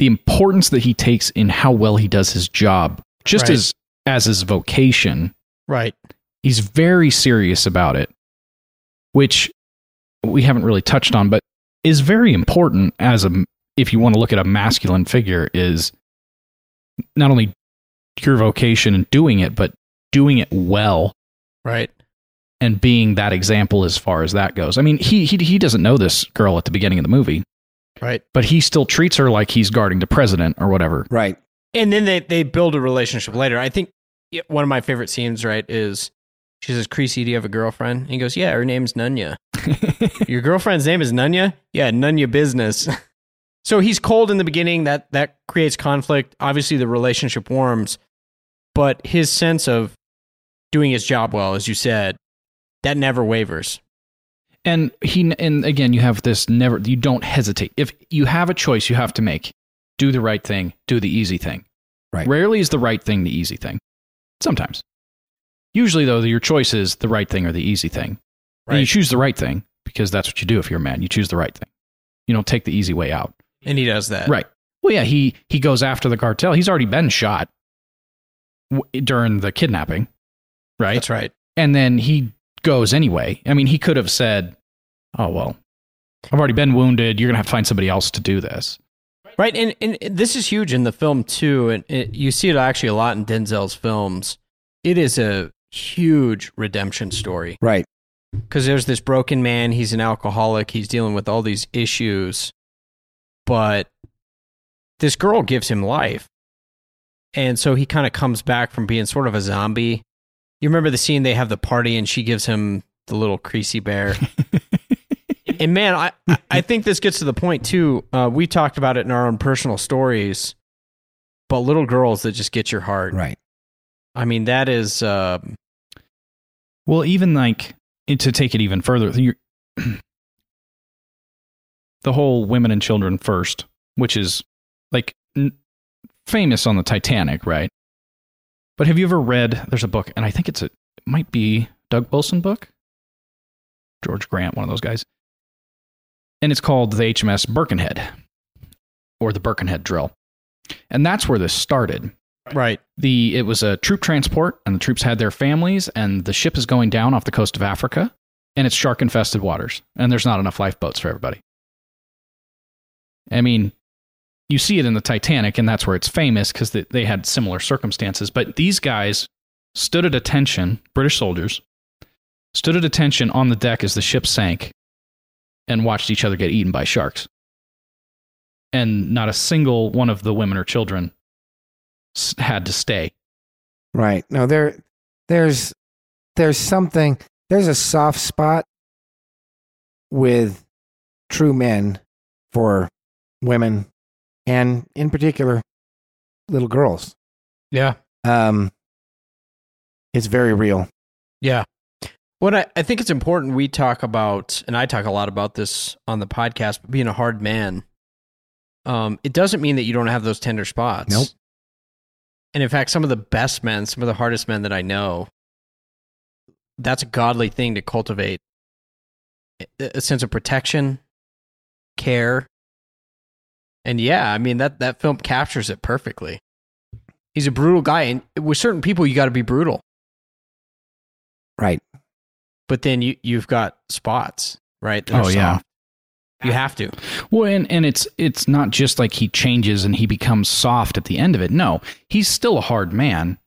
S3: The importance that he takes in how well he does his job, just
S1: Right.
S3: as as his vocation,
S1: right?
S3: he's very serious about it, which we haven't really touched on, but is very important as a if you want to look at a masculine figure is not only your vocation and doing it, but doing it well
S1: Right.
S3: and being that example as far as that goes. I mean, he he he doesn't know this girl at the beginning of the movie,
S1: Right.
S3: but he still treats her like he's guarding the president or whatever.
S2: Right.
S1: And then they they build a relationship later. I think yeah, one of my favorite scenes, right, is she says, "Creasy, do you have a girlfriend?" And he goes, "Yeah, her name's Nunya." (laughs) Your girlfriend's name is Nunya? Yeah, Nunya business. so he's cold in the beginning. That that creates conflict. Obviously, the relationship warms, but his sense of doing his job well, as you said, that never wavers.
S3: And he and again, you have this never you don't hesitate. If you have a choice you have to make, do the right thing, do the easy thing.
S2: Right.
S3: Rarely is the right thing the easy thing. Sometimes. Usually though, your choice is the right thing or the easy thing. And you choose the right thing because that's what you do if you're a man. You choose the right thing. You don't take the easy way out.
S1: And he does that.
S3: Right. Well, yeah, he he goes after the cartel. He's already been shot w- during the kidnapping, right?
S1: That's right.
S3: And then he goes anyway. I mean, he could have said, "Oh well, I've already been wounded. You're gonna have to find somebody else to do this."
S1: Right, and, and this is huge in the film too, and it, you see it actually a lot in Denzel's films. It is a huge redemption story
S2: Right.
S1: because there's this broken man. He's an alcoholic. He's dealing with all these issues, but this girl gives him life, and so he kind of comes back from being sort of a zombie. You remember the scene they have the party, and she gives him the little creasy bear. (laughs) and man, I I- think this gets to the point too. Uh, we talked about it in our own personal stories, but little girls that just get your heart.
S2: Right.
S1: I mean, that is um,
S3: Well, even like to take it even further, (clears throat) the whole women and children first, which is like n- famous on the Titanic, right? But have you ever read? There's a book, and I think it's a it might be Doug Wilson book, George Grant, one of those guys, and it's called the HMS Birkenhead or the Birkenhead Drill, and that's where this started
S1: right.
S3: the it was a troop transport and the troops had their families and the ship is going down off the coast of Africa and it's shark infested waters and there's not enough lifeboats for everybody. I mean, you see it in the Titanic and that's where it's famous because they, they had similar circumstances. But these guys stood at attention, British soldiers stood at attention on the deck as the ship sank and watched each other get eaten by sharks. And not a single one of the women or children had to stay.
S2: Right. No, there there's there's something there's a soft spot with true men for women and in particular little girls.
S1: Yeah.
S2: Um it's very real.
S1: Yeah. What I, I think it's important we talk about, and I talk a lot about this on the podcast, but being a hard man, um, it doesn't mean that you don't have those tender spots.
S2: Nope.
S1: And in fact, some of the best men, some of the hardest men that I know, that's a godly thing to cultivate a sense of protection, care. And yeah, I mean that that film captures it perfectly. He's a brutal guy, and with certain people, you got to be brutal.
S2: Right.
S1: But then you you've got spots, right?
S3: Oh, yeah.
S1: You have to.
S3: Well, and, and it's it's not just like he changes and he becomes soft at the end of it. No, he's still a hard man.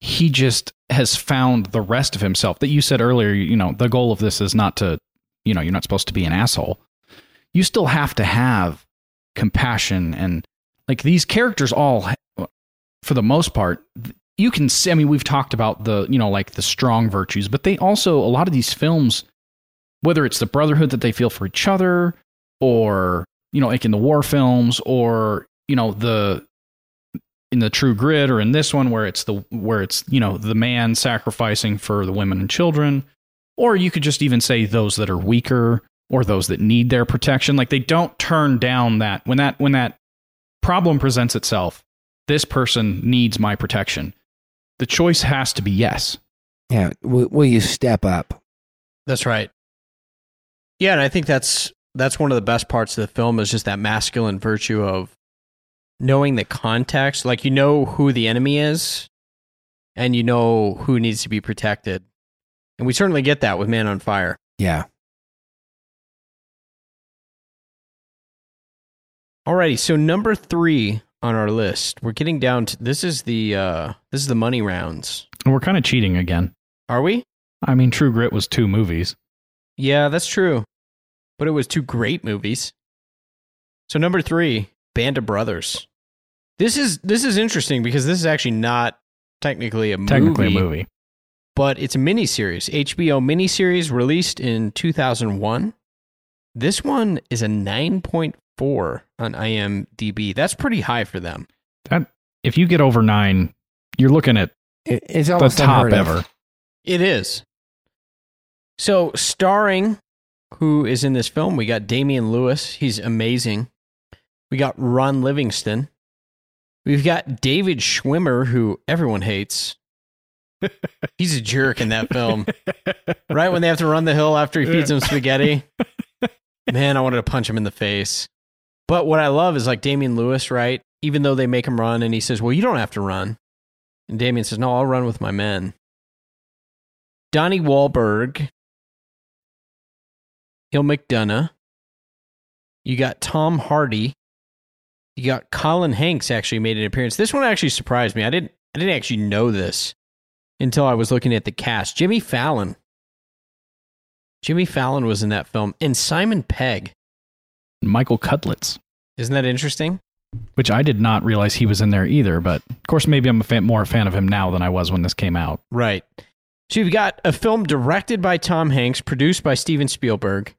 S3: He just has found the rest of himself that you said earlier. You know, the goal of this is not to, you know, you're not supposed to be an asshole. You still have to have compassion and like these characters all, for the most part, you can see. I mean, we've talked about the, you know, like the strong virtues, but they also a lot of these films whether it's the brotherhood that they feel for each other or you know like in the war films or you know the in the true grit or in this one where it's the where it's you know the man sacrificing for the women and children or you could just even say those that are weaker or those that need their protection like they don't turn down that when that when that problem presents itself this person needs my protection the choice has to be yes
S2: Yeah. Will, will you step up?
S1: That's right. Yeah, and I think that's that's one of the best parts of the film is just that masculine virtue of knowing the context. Like you know who the enemy is, and you know who needs to be protected. And we certainly get that with Man on Fire.
S2: Yeah.
S1: Alrighty, so number three on our list, we're getting down to this is the uh this is the money rounds.
S3: and we're kind of cheating again
S1: Are we?
S3: i mean true grit was two movies
S1: Yeah, that's true. But it was two great movies. So number three, Band of Brothers. This is this is interesting because this is actually not technically a
S3: technically
S1: movie,
S3: a movie
S1: but it's a miniseries. HBO miniseries released in 2001. This one is a 9.4 on IMDb. That's pretty high for them.
S3: that if you get over nine you're looking at
S2: It, it's
S3: the top ever
S1: It is. So, starring who is in this film, we got Damian Lewis. He's amazing. We got Ron Livingston. We've got David Schwimmer, who everyone hates. (laughs) He's a jerk in that film. right when they have to run the hill after he feeds them spaghetti. (laughs) Man, I wanted to punch him in the face. But what I love is like Damian Lewis, right? Even though they make him run and he says, Well, you don't have to run. And Damian says, No, I'll run with my men. Donnie Wahlberg, Neal McDonough. You got Tom Hardy. You got Colin Hanks actually made an appearance. This one actually surprised me. I didn't I didn't actually know this until I was looking at the cast. Jimmy Fallon. Jimmy Fallon was in that film. And Simon Pegg.
S3: Michael cutlets
S1: Isn't that interesting?
S3: which i did not realize he was in there either but of course maybe i'm a fan, more a fan of him now than i was when this came out
S1: Right. So you've got a film directed by Tom Hanks, produced by Steven Spielberg,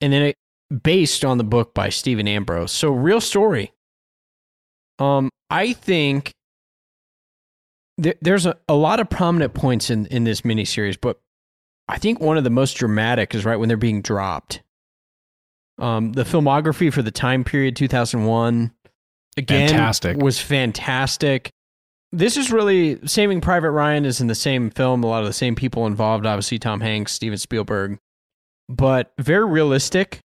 S1: and then it based on the book by Stephen Ambrose. So real story. Um, I think there, there's a, a lot of prominent points in, in this miniseries, but I think one of the most dramatic is right when they're being dropped. Um, the filmography for the time period 2001 again
S3: Fantastic.
S1: was fantastic this is really Saving Private Ryan is in the same film. A lot of the same people involved. Obviously, Tom Hanks, Steven Spielberg, but very realistic.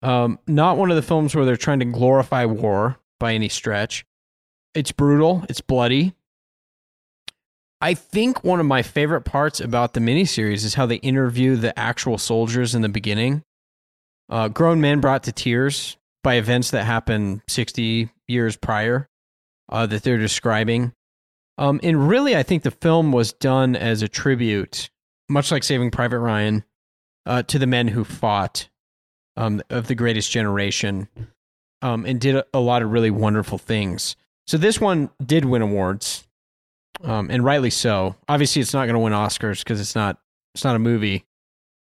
S1: Um, not one of the films where they're trying to glorify war by any stretch. It's brutal. It's bloody. I think one of my favorite parts about the miniseries is how they interview the actual soldiers in the beginning. Uh, grown men brought to tears by events that happened 60 years prior uh, that they're describing. Um, and really, I think the film was done as a tribute, much like Saving Private Ryan, uh, to the men who fought um, of the greatest generation um, and did a, lot of really wonderful things. So this one did win awards, um, and rightly so. Obviously, it's not going to win Oscars because it's not it's not a movie,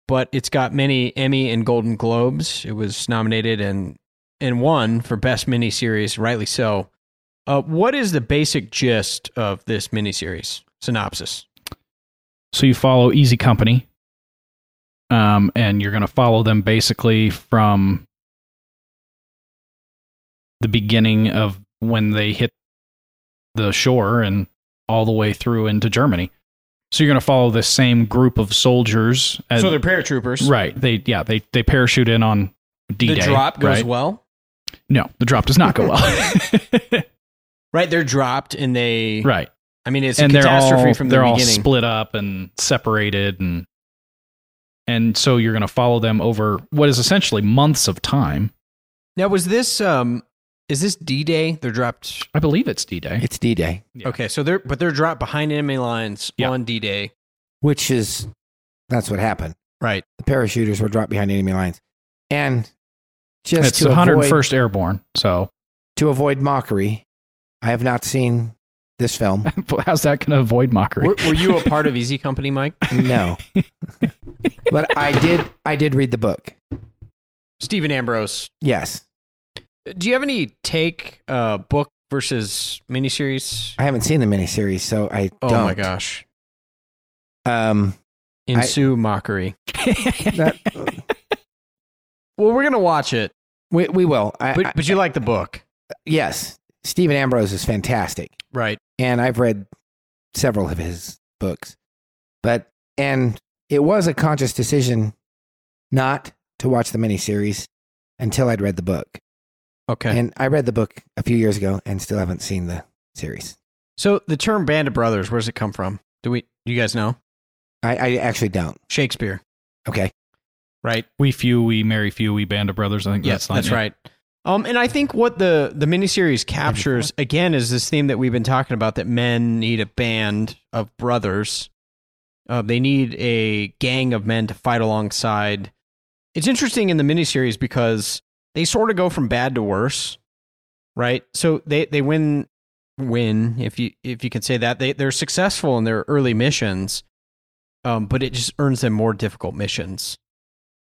S1: but it's got many Emmy and Golden Globes. It was nominated and and won for best miniseries, rightly so. Uh, what is the basic gist of this miniseries synopsis?
S3: So you follow Easy Company, um, and you're going to follow them basically from the beginning of when they hit the shore and all the way through into Germany. So you're going to follow the same group of soldiers. As,
S1: so they're paratroopers,
S3: right? They yeah they they parachute in on D-Day.
S1: The drop goes
S3: right?
S1: well.
S3: No, the drop does not go well. (laughs)
S1: right, they're dropped and they
S3: right.
S1: I mean, it's
S3: and
S1: a catastrophe
S3: all
S1: from the
S3: they're all split up and separated and And so you're going to follow them over what is essentially months of time.
S1: Now, was this um is this D Day? They're dropped.
S3: I believe it's D Day.
S2: It's D Day,
S1: Okay, so they're but they're dropped behind enemy lines on D Day.
S2: which is that's what happened.
S1: Right.
S2: The parachuters were dropped behind enemy lines, and just
S3: it's
S2: to
S3: the
S2: avoid,
S3: 101st Airborne. So
S2: to avoid mockery, I have not seen this film. (laughs)
S3: how's that going to avoid mockery?
S1: Were, were you a part of (laughs) Easy Company, Mike?
S2: No, but I did. I did read the book.
S1: Stephen Ambrose.
S2: Yes,
S1: Do you have any take uh book versus miniseries?
S2: I haven't seen the miniseries, so I
S1: Oh
S2: don't.
S1: my gosh.
S2: Um,
S1: Ensue mockery. (laughs)
S2: that, (laughs)
S1: Well, we're gonna watch it,
S2: we we will. I,
S1: but but you like the book,
S2: yes, Stephen Ambrose is fantastic,
S1: right?
S2: and I've read several of his books, but and it was a conscious decision not to watch the miniseries until I'd read the book.
S1: Okay.
S2: And I read the book a few years ago and still haven't seen the series.
S1: So the term "band of brothers," where does it come from? Do we? Do you guys know?
S2: I, I actually don't.
S1: Shakespeare,
S2: Okay.
S1: right?
S3: we few, we marry few, we band of brothers. I think
S1: Yes,
S3: that's
S1: that's,
S3: not-
S1: right. Um, and I think what the the miniseries captures again is this theme that we've been talking about that men need a band of brothers. Uh, they need a gang of men to fight alongside. It's interesting in the miniseries because they sort of go from bad to worse, right? So they they win win if you if you can say that they they're successful in their early missions, um, but it just earns them more difficult missions.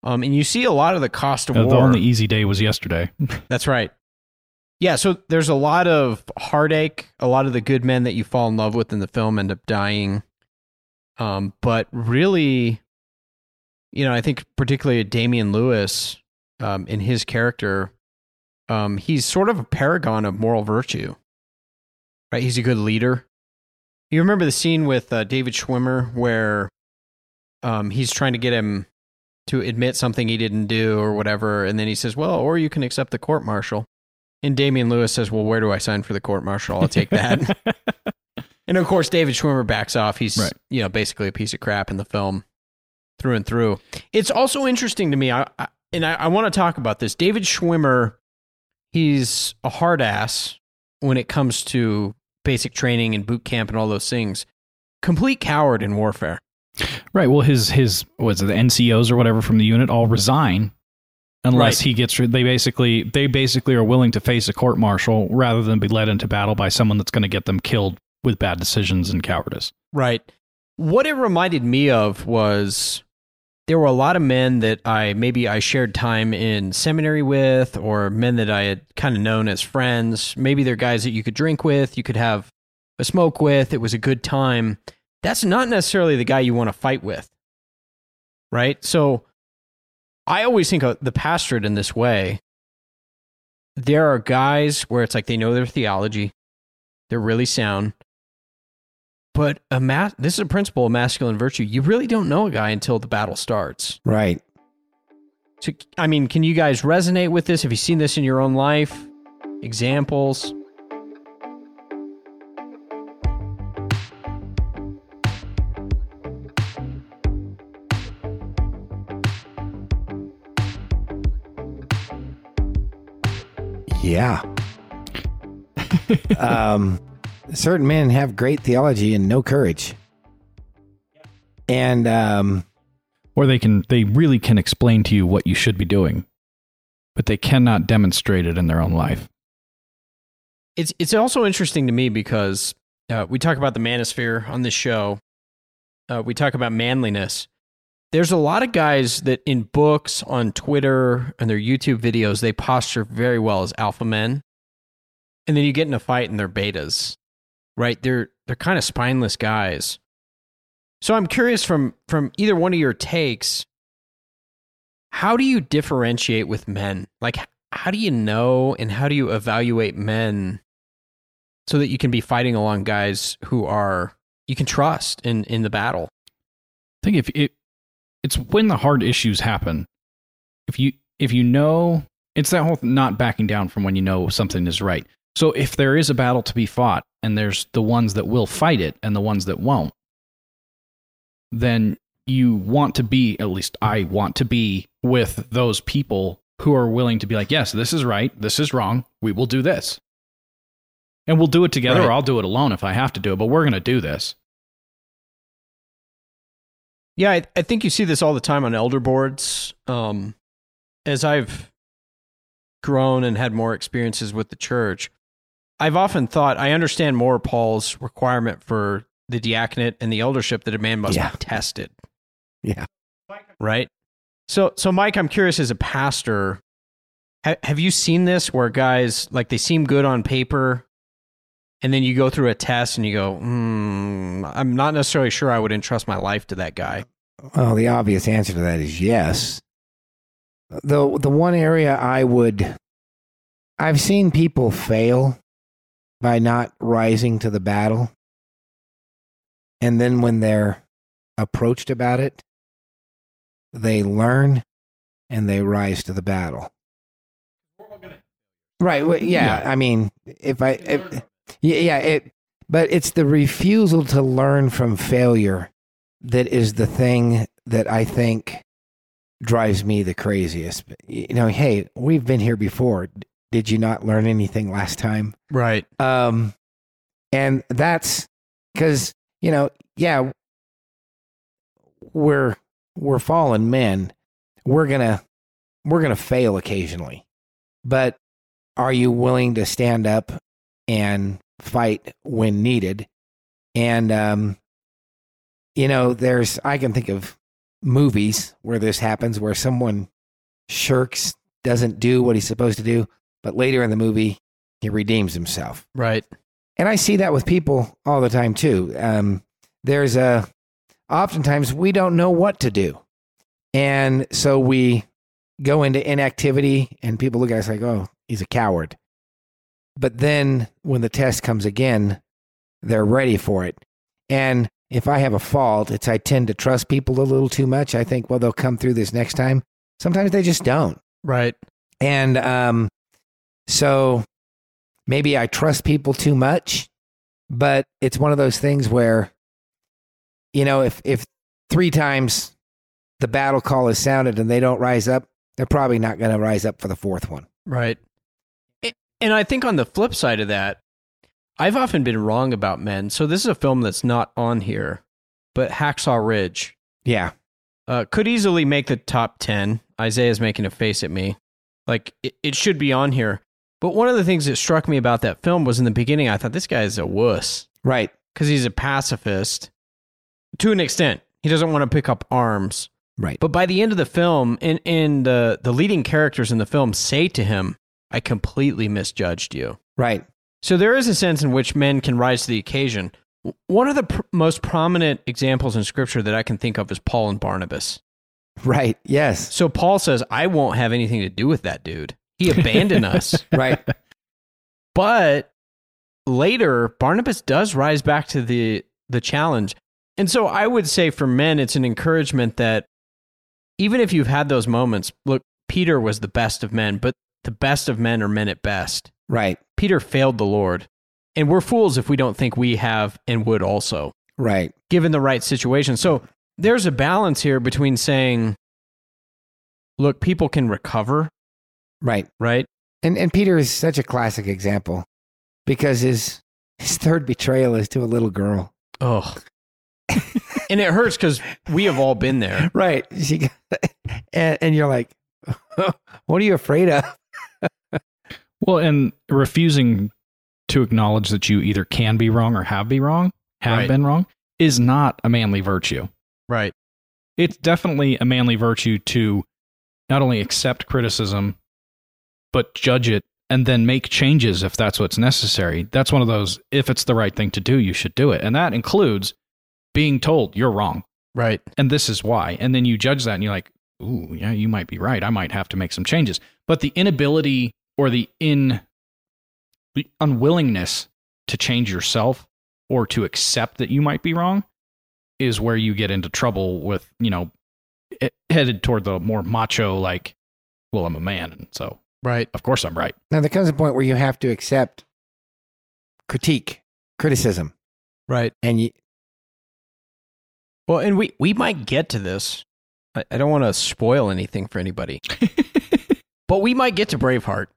S1: Um, and you see a lot of the cost of
S3: Uh,
S1: war.
S3: the only easy day was yesterday. (laughs)
S1: That's right. Yeah, so there's a lot of heartache. A lot of the good men that you fall in love with in the film end up dying. Um, but really, you know, I think particularly Damian Lewis, um, in his character, um, he's sort of a paragon of moral virtue. Right? He's a good leader. You remember the scene with uh, David Schwimmer where um, he's trying to get him to admit something he didn't do or whatever, and then he says, "Well, or you can accept the court martial." And Damian Lewis says, "Well, where do I sign for the court martial? I'll take that." (laughs) and of course, David Schwimmer backs off. He's
S3: Right.
S1: you know basically a piece of crap in the film, through and through. It's also interesting to me, I, I, and I, I want to talk about this. David Schwimmer, he's a hard ass when it comes to basic training and boot camp and all those things. Complete coward in warfare.
S3: Right. Well, his his was the NCOs or whatever from the unit all resign unless
S1: Right.
S3: he gets. They basically they basically are willing to face a court martial rather than be led into battle by someone that's going to get them killed with bad decisions and cowardice.
S1: Right. What it reminded me of was there were a lot of men that I maybe I shared time in seminary with, or men that I had kind of known as friends. Maybe they're guys that you could drink with, you could have a smoke with. It was a good time. That's not necessarily the guy you want to fight with. Right. So I always think of the pastorate in this way. There are guys where it's like they know their theology, they're really sound. But a ma- this is a principle of masculine virtue. You really don't know a guy until the battle starts.
S2: Right.
S1: So, I mean, can you guys resonate with this? Have you seen this in your own life? Examples?
S2: Yeah. (laughs) um, certain men have great theology and no courage. And um,
S3: Or they can they really can explain to you what you should be doing, but they cannot demonstrate it in their own life.
S1: It's it's also interesting to me because uh, we talk about the manosphere on this show. Uh, we talk about manliness. There's a lot of guys that in books, on Twitter, and their YouTube videos, they posture very well as alpha men, and then you get in a fight and they're betas, right? They're they're kind of spineless guys. So I'm curious from from either one of your takes, how do you differentiate with men? Like, how do you know and how do you evaluate men so that you can be fighting along guys who are you can trust in in the battle?
S3: I think if it it's when the hard issues happen. If you if you know it's that whole not backing down from when you know something is right. So if there is a battle to be fought and there's the ones that will fight it and the ones that won't, then you want to be, at least I want to be with those people who are willing to be like, yes, this is right, this is wrong, we will do this. And we'll do it together,
S1: Right.
S3: or I'll do it alone if I have to do it, but we're going to do this.
S1: Yeah, I, I think you see this all the time on elder boards. Um, as I've grown and had more experiences with the church, I've often thought I understand more Paul's requirement for the diaconate and the eldership that a man must
S2: Yeah.
S1: be tested.
S2: Yeah.
S1: Right. So, so Mike, I'm curious as a pastor, ha- have you seen this where guys like they seem good on paper, and then you go through a test and you go, hmm, I'm not necessarily sure I would entrust my life to that guy.
S2: Well, the obvious answer to that is yes. The the one area I would I've seen people fail by not rising to the battle. And then when they're approached about it, they learn and they rise to the battle. Right. Well, yeah, I mean, if I, if, yeah, yeah, it, but it's the refusal to learn from failure that is the thing that I think drives me the craziest. You know, hey, we've been here before. Did you not learn anything last time?
S1: Right.
S2: Um, and that's because you know, yeah, we're we're fallen men. We're gonna we're gonna fail occasionally, but are you willing to stand up and fight when needed? And um, you know, there's I can think of movies where this happens, where someone shirks, doesn't do what he's supposed to do, but later in the movie he redeems himself.
S1: Right.
S2: And I see that with people all the time too. Um, there's a, oftentimes we don't know what to do. And so we go into inactivity and people look at us like, oh, he's a coward. But then when the test comes again, they're ready for it. And if I have a fault, it's I tend to trust people a little too much. I think, well, they'll come through this next time. Sometimes they just don't.
S1: Right.
S2: And um, so maybe I trust people too much, but it's one of those things where, you know, if if three times the battle call is sounded and they don't rise up, they're probably not going to rise up for the fourth one.
S1: Right. And I think on the flip side of that, I've often been wrong about men. So this is a film that's not on here, but Hacksaw Ridge
S2: Yeah.
S1: uh, could easily make the top 10. Isaiah's making a face at me. Like, it, it should be on here. But one of the things that struck me about that film was in the beginning, I thought this guy is a wuss
S2: Right.
S1: because he's a pacifist to an extent. He doesn't want to pick up arms.
S2: Right.
S1: But by the end of the film, and, and the, the leading characters in the film say to him, I completely misjudged you.
S2: Right.
S1: So there is a sense in which men can rise to the occasion. One of the pr- most prominent examples in scripture that I can think of is Paul and Barnabas.
S2: Right. Yes.
S1: So Paul says, I won't have anything to do with that dude. He abandoned us. (laughs)
S2: Right.
S1: But later, Barnabas does rise back to the, the challenge. And so I would say for men, it's an encouragement that even if you've had those moments, look, Peter was the best of men, but the best of men are men at best.
S2: Right.
S1: Peter failed the Lord. And we're fools if we don't think we have and would also,
S2: Right.
S1: given the right situation. So there's a balance here between saying, look, people can recover,
S2: Right.
S1: right?
S2: And and Peter is such a classic example because his his third betrayal is to a little girl.
S1: Oh. (laughs) and it hurts because we have all been there.
S2: Right. She got, (laughs) and, and you're like, (laughs) what are you afraid of?
S3: Well, and refusing to acknowledge that you either can be wrong or have be wrong, have
S1: Right.
S3: been wrong, is not a manly virtue.
S1: Right.
S3: It's definitely a manly virtue to not only accept criticism, but judge it and then make changes if that's what's necessary. That's one of those, if it's the right thing to do, you should do it. And that includes being told you're wrong
S1: Right.
S3: and this is why. And then you judge that and you're like, ooh, yeah, you might be right. I might have to make some changes. But the inability or the in the unwillingness to change yourself or to accept that you might be wrong is where you get into trouble with, you know, headed toward the more macho, like, well, I'm a man. And so,
S1: Right.
S3: of course, I'm right.
S2: Now there comes a point where you have to accept critique, criticism,
S1: Right.
S2: and you
S1: Well, and we we might get to this. I, I don't want to spoil anything for anybody, (laughs) but we might get to Braveheart.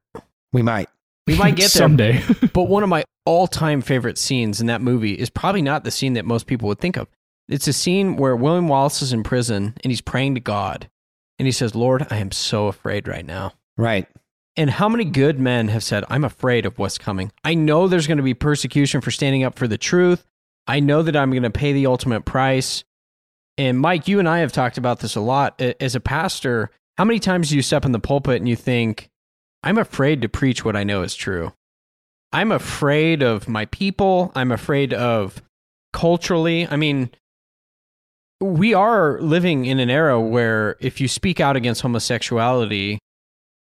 S2: We might.
S1: We might get (laughs) there
S3: someday. (laughs)
S1: but one of my all-time favorite scenes in that movie is probably not the scene that most people would think of. It's a scene where William Wallace is in prison and he's praying to God, and he says, "Lord, I am so afraid right now."
S2: Right.
S1: And how many good men have said, I'm afraid of what's coming? I know there's going to be persecution for standing up for the truth. I know that I'm going to pay the ultimate price. And Mike, you and I have talked about this a lot. As a pastor, how many times do you step in the pulpit and you think, I'm afraid to preach what I know is true? I'm afraid of my people. I'm afraid of culturally. I mean, we are living in an era where if you speak out against homosexuality,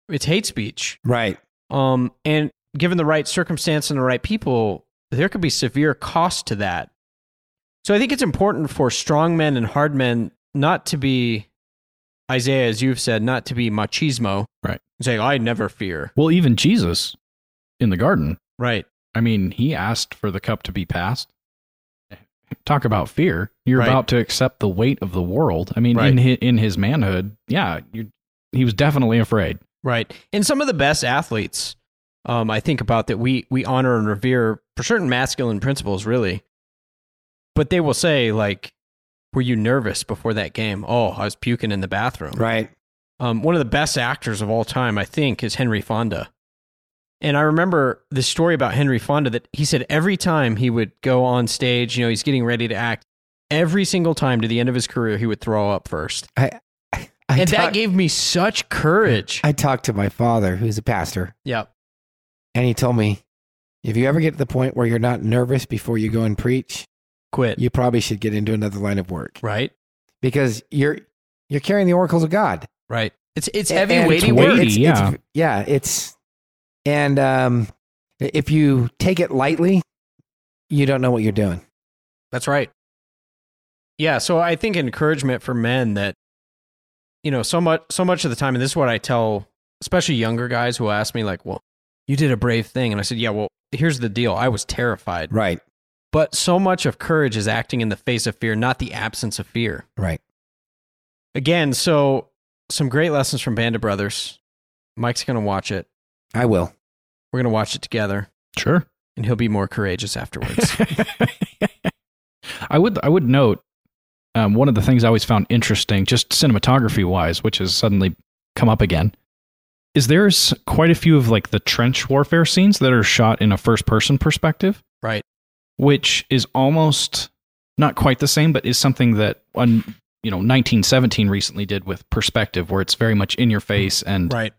S1: it's hate speech.
S2: Right.
S1: Um, and given the right circumstance and the right people, there could be severe cost to that. So I think it's important for strong men and hard men not to be Isaiah, as you've said, not to be machismo.
S3: Right.
S1: Say, I never fear.
S3: Well, even Jesus in the garden.
S1: Right.
S3: I mean, he asked for the cup to be passed. Talk about fear. You're
S1: Right.
S3: about to accept the weight of the world. I mean, in his, in his manhood, yeah, you he was definitely afraid.
S1: Right. And some of the best athletes, um, I think about that we we honor and revere for certain masculine principles, really. But they will say, like, were you nervous before that game? Oh, I was puking in the bathroom.
S2: Right.
S1: Um, one of the best actors of all time, I think, is Henry Fonda. And I remember this story about Henry Fonda that he said every time he would go on stage, you know, he's getting ready to act, every single time to the end of his career, he would throw up first.
S2: I, I
S1: and that gave me such courage.
S2: I talked to my father, who's a pastor,
S1: yeah.
S2: and he told me, if you ever get to the point where you're not nervous before you go and preach,
S1: Quit.
S2: you probably should get into another line of work
S1: Right.
S2: because you're you're carrying the oracles of God.
S1: Right. It's it's heavy,
S2: and
S1: weighty
S3: it's
S1: work.
S3: weighty.
S2: It's,
S3: yeah.
S2: it's, yeah, it's and um, if you take it lightly, you don't know what you're doing.
S1: That's right. Yeah, so I think encouragement for men that you know, so much so much of the time and this is what I tell especially younger guys who ask me like, "Well, you did a brave thing." And I said, "Yeah, well, here's the deal. I was terrified."
S2: Right.
S1: But so much of courage is acting in the face of fear, not the absence of fear.
S2: Right.
S1: Again, so some great lessons from Band of Brothers. Mike's going to watch it.
S2: I will.
S1: We're going to watch it together
S3: Sure.
S1: and he'll be more courageous afterwards. (laughs)
S3: I would I would note um, one of the things I always found interesting, just cinematography wise, which has suddenly come up again, is there's quite a few of like the trench warfare scenes that are shot in a first person perspective,
S1: right.
S3: which is almost not quite the same, but is something that one you know 1917 recently did with perspective, where it's very much in your face and
S1: Right.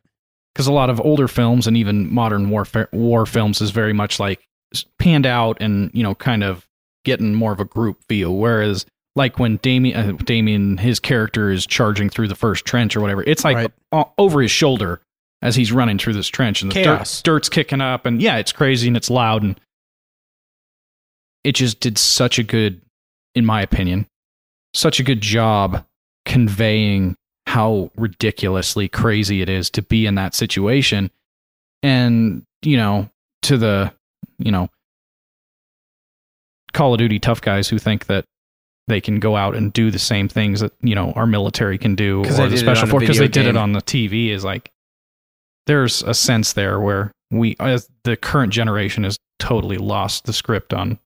S3: because a lot of older films and even modern warfare war films is very much like panned out and you know kind of getting more of a group feel whereas like when Damian uh, Damian his character is charging through the first trench or whatever it's like
S1: Right.
S3: o- over his shoulder as he's running through this trench and the dirt, dirt's kicking up and yeah it's crazy and it's loud and it just did such a good in my opinion such a good job conveying how ridiculously crazy it is to be in that situation and you know to the you know call of duty tough guys who think that they can go out and do the same things that you know our military can do or the special force because they did it on the tv is like there's a sense there where we as the current generation has totally lost the script on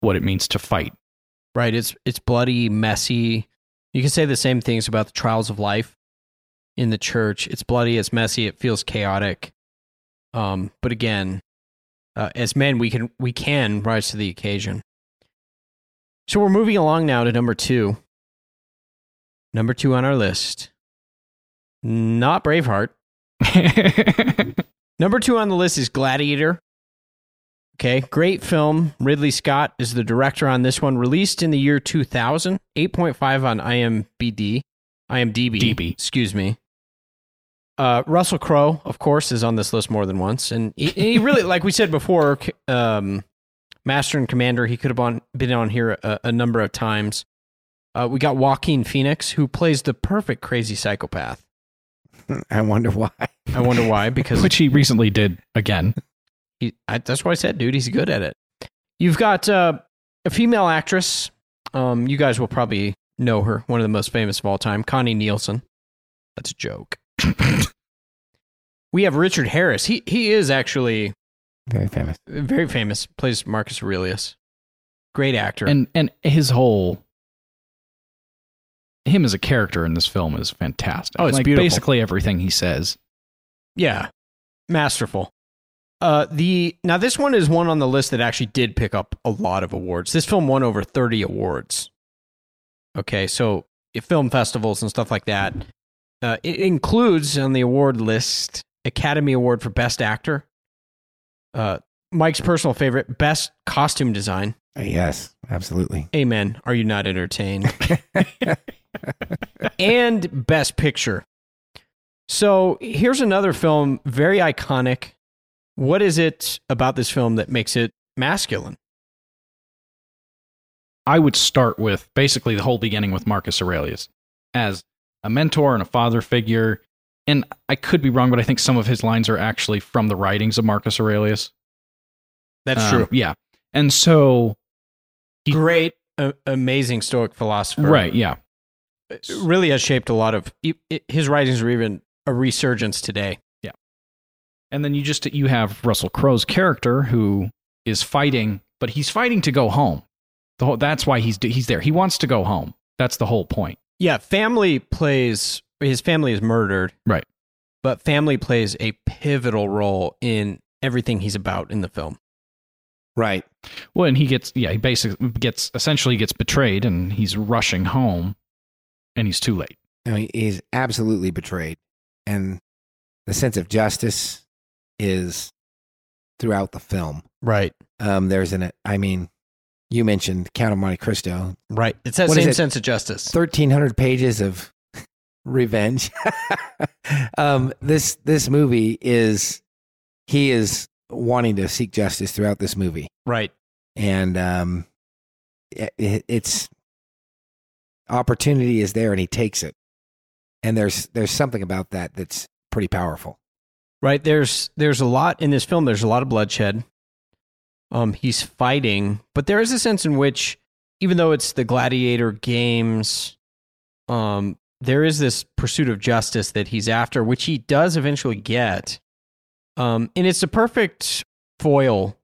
S3: what it means to fight
S1: Right. It's it's bloody, messy. You can say the same things about the trials of life in the church. It's bloody, it's messy, it feels chaotic. Um, but again, uh, as men, we can we can rise to the occasion. So we're moving along now to number two. Number two on our list, not Braveheart. (laughs) Number two on the list is Gladiator. Okay, great film. Ridley Scott is the director on this one. Released in the year 2000, 8.5 on IMBD. IMDb.
S3: DB.
S1: Excuse me. Uh, Russell Crowe, of course, is on this list more than once, and he, he really, like we said before, um, Master and Commander. He could have on, been on here a, a number of times. Uh, we got Joaquin Phoenix, who plays the perfect crazy psychopath. (laughs)
S2: I wonder why.
S1: I wonder why, because (laughs)
S3: which he recently did again
S1: he, I, that's why I said, dude. He's good at it. You've got uh, a female actress, Um, you guys will probably know her, one of the most famous of all time, Connie Nielsen. That's a joke. (laughs) we have Richard Harris. He he is actually
S2: Very famous.
S1: very famous. Plays Marcus Aurelius. Great actor.
S3: And and his whole him as a character in this film is fantastic.
S1: Oh, it's
S3: like
S1: beautiful.
S3: basically everything he says.
S1: Yeah, masterful. Uh, the now this one is one on the list that actually did pick up a lot of awards. This film won over thirty awards. Okay, so if film festivals and stuff like that. Uh, it includes on the award list Academy Award for Best Actor. Uh, Mike's personal favorite, Best Costume Design.
S2: Uh, Yes, absolutely.
S1: Amen. Are you not entertained? (laughs) and Best Picture. So here's another film, very iconic. What is it about this film that makes it masculine?
S3: I would start with basically the whole beginning with Marcus Aurelius as a mentor and a father figure. And I could be wrong, but I think some of his lines are actually from the writings of Marcus Aurelius.
S1: That's
S3: Um,
S1: true.
S3: Yeah. And so,
S1: Great, a- amazing Stoic philosopher.
S3: right, yeah.
S1: Really has shaped a lot of his writings are even a resurgence today. Yeah.
S3: And then you just you have Russell Crowe's character who is fighting, but he's fighting to go home. The whole, that's why he's he's there. He wants to go home. That's the whole point.
S1: Yeah, family plays his family is murdered.
S3: Right.
S1: But family plays a pivotal role in everything he's about in the film.
S2: Right.
S3: Well, and he gets yeah, he basically gets essentially gets betrayed, and he's rushing home, and he's too late.
S2: I mean, he's absolutely betrayed, and the sense of justice is throughout the film.
S1: Right.
S2: Um, there's an, I mean, you mentioned Count of Monte Cristo.
S1: Right. It's that
S2: What is
S1: same
S2: it?
S1: sense of justice.
S2: Thirteen hundred pages of revenge. (laughs) um, this this movie is he is wanting to seek justice throughout this movie,
S1: Right.
S2: and um, it, it- it's opportunity is there, and he takes it. And there's there's something about that that's pretty powerful.
S1: Right. There's there's a lot in this film. There's a lot of bloodshed. Um, he's fighting, but there is a sense in which, even though it's the gladiator games, um, there is this pursuit of justice that he's after, which he does eventually get. Um, and it's a perfect foil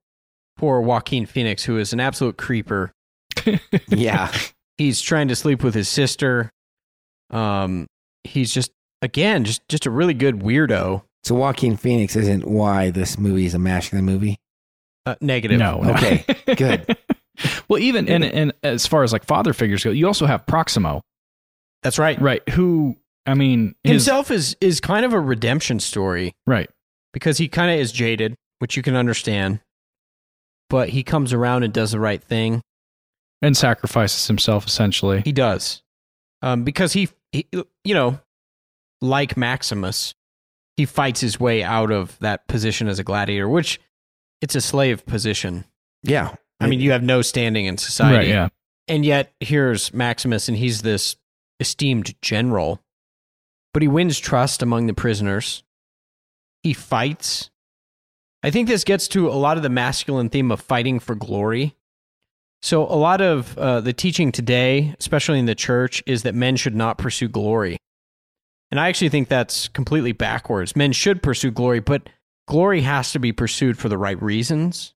S1: for Joaquin Phoenix, who is an absolute creeper. (laughs)
S2: Yeah.
S1: he's trying to sleep with his sister. Um, he's just again just just a really good weirdo.
S2: So Joaquin Phoenix isn't why this movie is a masculine movie.
S1: Uh, negative.
S3: No, no.
S2: Okay, good. (laughs)
S3: Well, even and and as far as like father figures go, you also have Proximo,
S1: That's right.
S3: right? Who I mean, his,
S1: Himself is is kind of a redemption story
S3: right?
S1: because he kind of is jaded, which you can understand. But he comes around and does the right thing.
S3: And sacrifices himself essentially.
S1: He does, um, because he, he, you know, like Maximus, he fights his way out of that position as a gladiator, which it's a slave position.
S2: Yeah.
S1: I mean, you have no standing in society.
S3: Right, yeah.
S1: And yet, here's Maximus, and he's this esteemed general, but he wins trust among the prisoners. He fights. I think this gets to a lot of the masculine theme of fighting for glory. So, a lot of uh, the teaching today, especially in the church, is that men should not pursue glory. And I actually think that's completely backwards. Men should pursue glory, but glory has to be pursued for the right reasons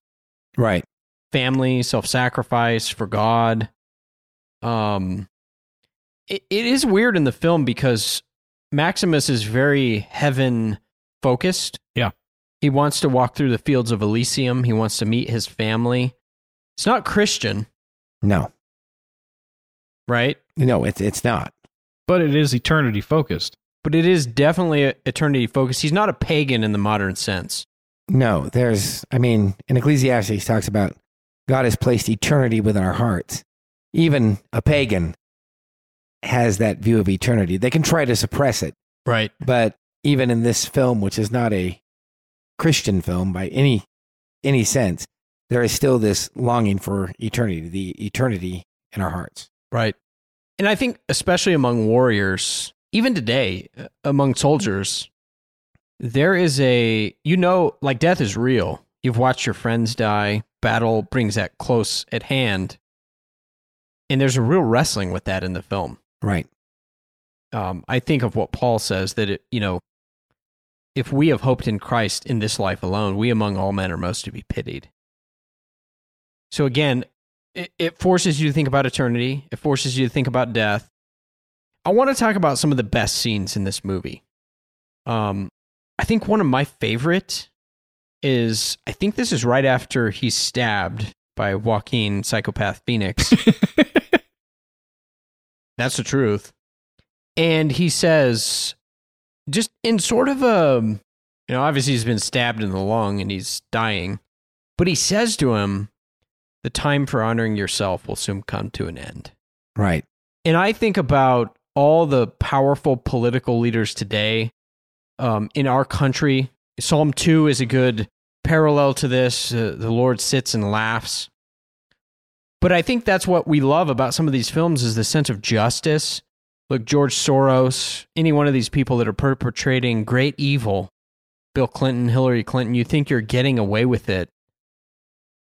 S2: right.
S1: family, self sacrifice for God. Um, it, it is weird in the film because Maximus is very heaven focused.
S3: Yeah.
S1: He wants to walk through the fields of Elysium. He wants to meet his family. It's not Christian,
S2: No.
S1: right?
S2: No, it's it's not.
S3: But it is eternity focused.
S1: But it is definitely eternity focused. He's not a pagan in the modern sense.
S2: No, there's I mean, in Ecclesiastes talks about God has placed eternity within our hearts. Even a pagan has that view of eternity. They can try to suppress it,
S1: Right.
S2: but even in this film, which is not a Christian film by any any sense, there is still this longing for eternity, the eternity in our hearts.
S1: Right. And I think, especially among warriors, even today, uh, among soldiers, there is a, you know, like death is real. You've watched your friends die, battle brings that close at hand. And there's a real wrestling with that in the film.
S2: Right.
S1: Um, I think of what Paul says that it, you know, if we have hoped in Christ in this life alone, we among all men are most to be pitied. So again, it, it forces you to think about eternity. It forces you to think about death. I want to talk about some of the best scenes in this movie. Um, I think one of my favorite is I think this is right after he's stabbed by Joaquin Psychopath Phoenix. (laughs) That's the truth. And he says, just in sort of a, you know, obviously he's been stabbed in the lung and he's dying, but he says to him, the time for honoring yourself will soon come to an end.
S2: Right.
S1: And I think about all the powerful political leaders today um, in our country. Psalm 2 is a good parallel to this. Uh, the Lord sits and laughs. But I think that's what we love about some of these films is the sense of justice. Look, George Soros, any one of these people that are perpetrating great evil, Bill Clinton, Hillary Clinton, you think you're getting away with it.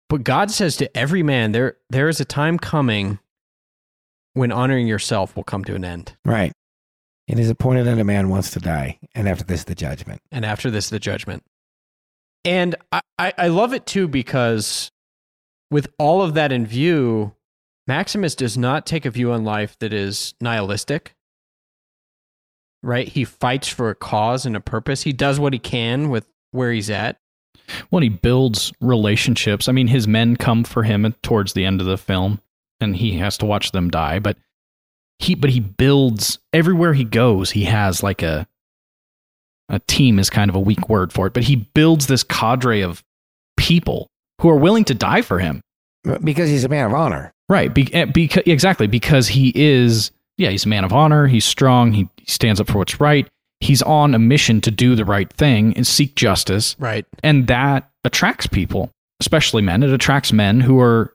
S1: But God says to every man, there there is a time coming when honoring yourself will come to an end.
S2: Right. It is appointed that a man wants to die, and after this the judgment.
S1: And after this the judgment. And I, I, I love it too because with all of that in view, Maximus does not take a view on life that is nihilistic. Right? He fights for a cause and a purpose. He does what he can with where he's at.
S3: Well, he builds relationships. I mean, his men come for him towards the end of the film, and he has to watch them die. But he, but he builds everywhere he goes. He has like a a team is kind of a weak word for it, but he builds this cadre of people who are willing to die for him
S2: because he's a man of honor.
S3: Right. Be, eh, because exactly because he is. Yeah, he's a man of honor. He's strong. He, he stands up for what's right he's on a mission to do the right thing and seek justice.
S1: Right.
S3: And that attracts people, especially men. It attracts men who are,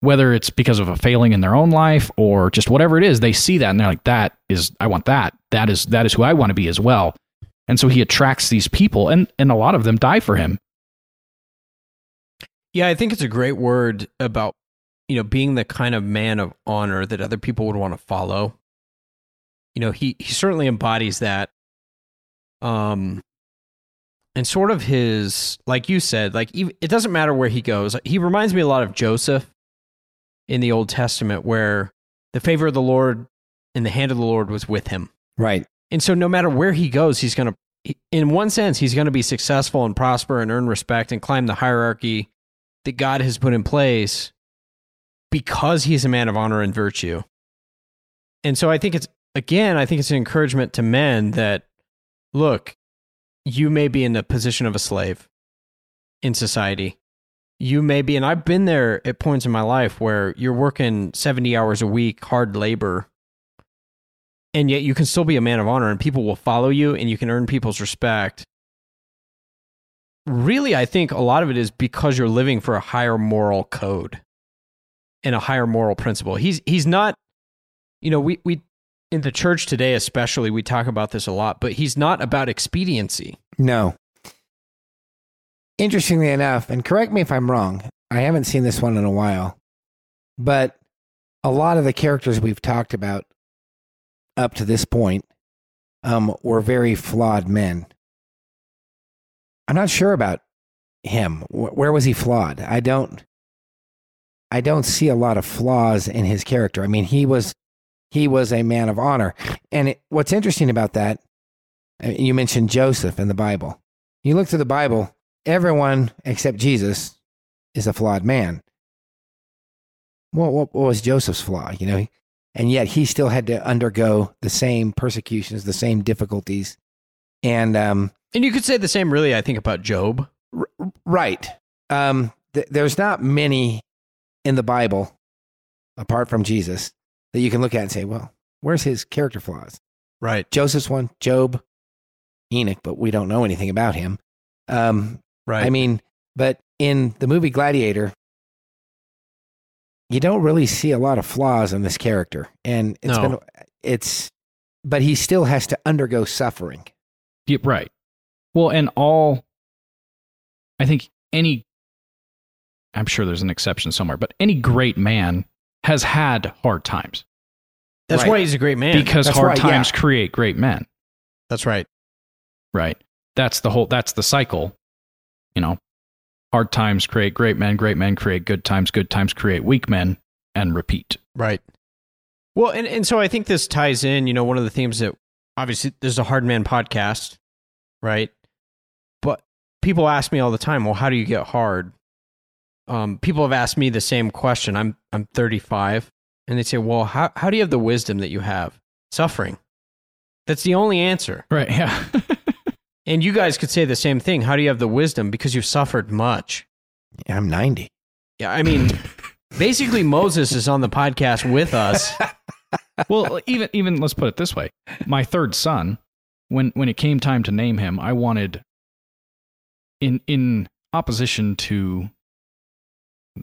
S3: whether it's because of a failing in their own life or just whatever it is, they see that and they're like, that is, I want that. That is, that is who I want to be as well. And so he attracts these people and, and a lot of them die for him.
S1: Yeah, I think it's a great word about, you know, being the kind of man of honor that other people would want to follow you know, he he certainly embodies that. Um, and sort of his, like you said, like it doesn't matter where he goes. He reminds me a lot of Joseph in the Old Testament, where the favor of the Lord and the hand of the Lord was with him.
S2: Right.
S1: And so, no matter where he goes, he's going to, in one sense, he's going to be successful and prosper and earn respect and climb the hierarchy that God has put in place because he's a man of honor and virtue. And so, I think it's again, I think it's an encouragement to men that look, you may be in the position of a slave in society. You may be, and I've been there at points in my life where you're working 70 hours a week, hard labor, and yet you can still be a man of honor and people will follow you and you can earn people's respect. Really, I think a lot of it is because you're living for a higher moral code and a higher moral principle. He's he's not, you know, we we in the church today, especially, we talk about this a lot, but he's not about expediency.
S2: No. Interestingly enough, and correct me if I'm wrong, I haven't seen this one in a while, but a lot of the characters we've talked about up to this point um, were very flawed men. I'm not sure about him. Where was he flawed? I don't. I don't see a lot of flaws in his character. I mean, he was he was a man of honor. And it, what's interesting about that, uh, you mentioned Joseph in the Bible. You look through the Bible, everyone except Jesus is a flawed man. Well, what, what was Joseph's flaw? You know, and yet he still had to undergo the same persecutions, the same difficulties, and um,
S1: and you could say the same, really. I think about Job.
S2: R- right. Um, th- there's not many in the Bible apart from Jesus that you can look at and say, well, where's his character flaws?
S1: Right.
S2: Joseph's one, Job, Enoch, but we don't know anything about him. Um,
S1: right.
S2: I mean, but in the movie Gladiator, you don't really see a lot of flaws in this character, and it's no. been it's, but he still has to undergo suffering.
S3: Right. Well, and all, I think any, I'm sure there's an exception somewhere, but any great man has had hard times
S1: That's
S2: Right.
S1: why he's a great man.
S3: because
S2: That's
S3: hard
S2: right, yeah.
S3: times create great men.
S1: That's right.
S3: Right. That's the whole that's the cycle. You know, hard times create great men, great men create good times, good times create weak men and repeat.
S1: Right. Well, and, and so I think this ties in, you know, one of the themes that obviously there's a hard man podcast, right? But people ask me all the time, well, how do you get hard? Um, people have asked me the same question. I'm I'm 35, and they say, well, how how do you have the wisdom that you have? Suffering. That's the only answer.
S3: Right. Yeah. (laughs)
S1: And you guys could say the same thing. How do you have the wisdom? Because you've suffered much.
S2: Yeah, I'm 90.
S1: Yeah, I mean, (laughs) basically Moses is on the podcast with us. (laughs)
S3: well, even even let's put it this way. My third son, when when it came time to name him, I wanted in in opposition to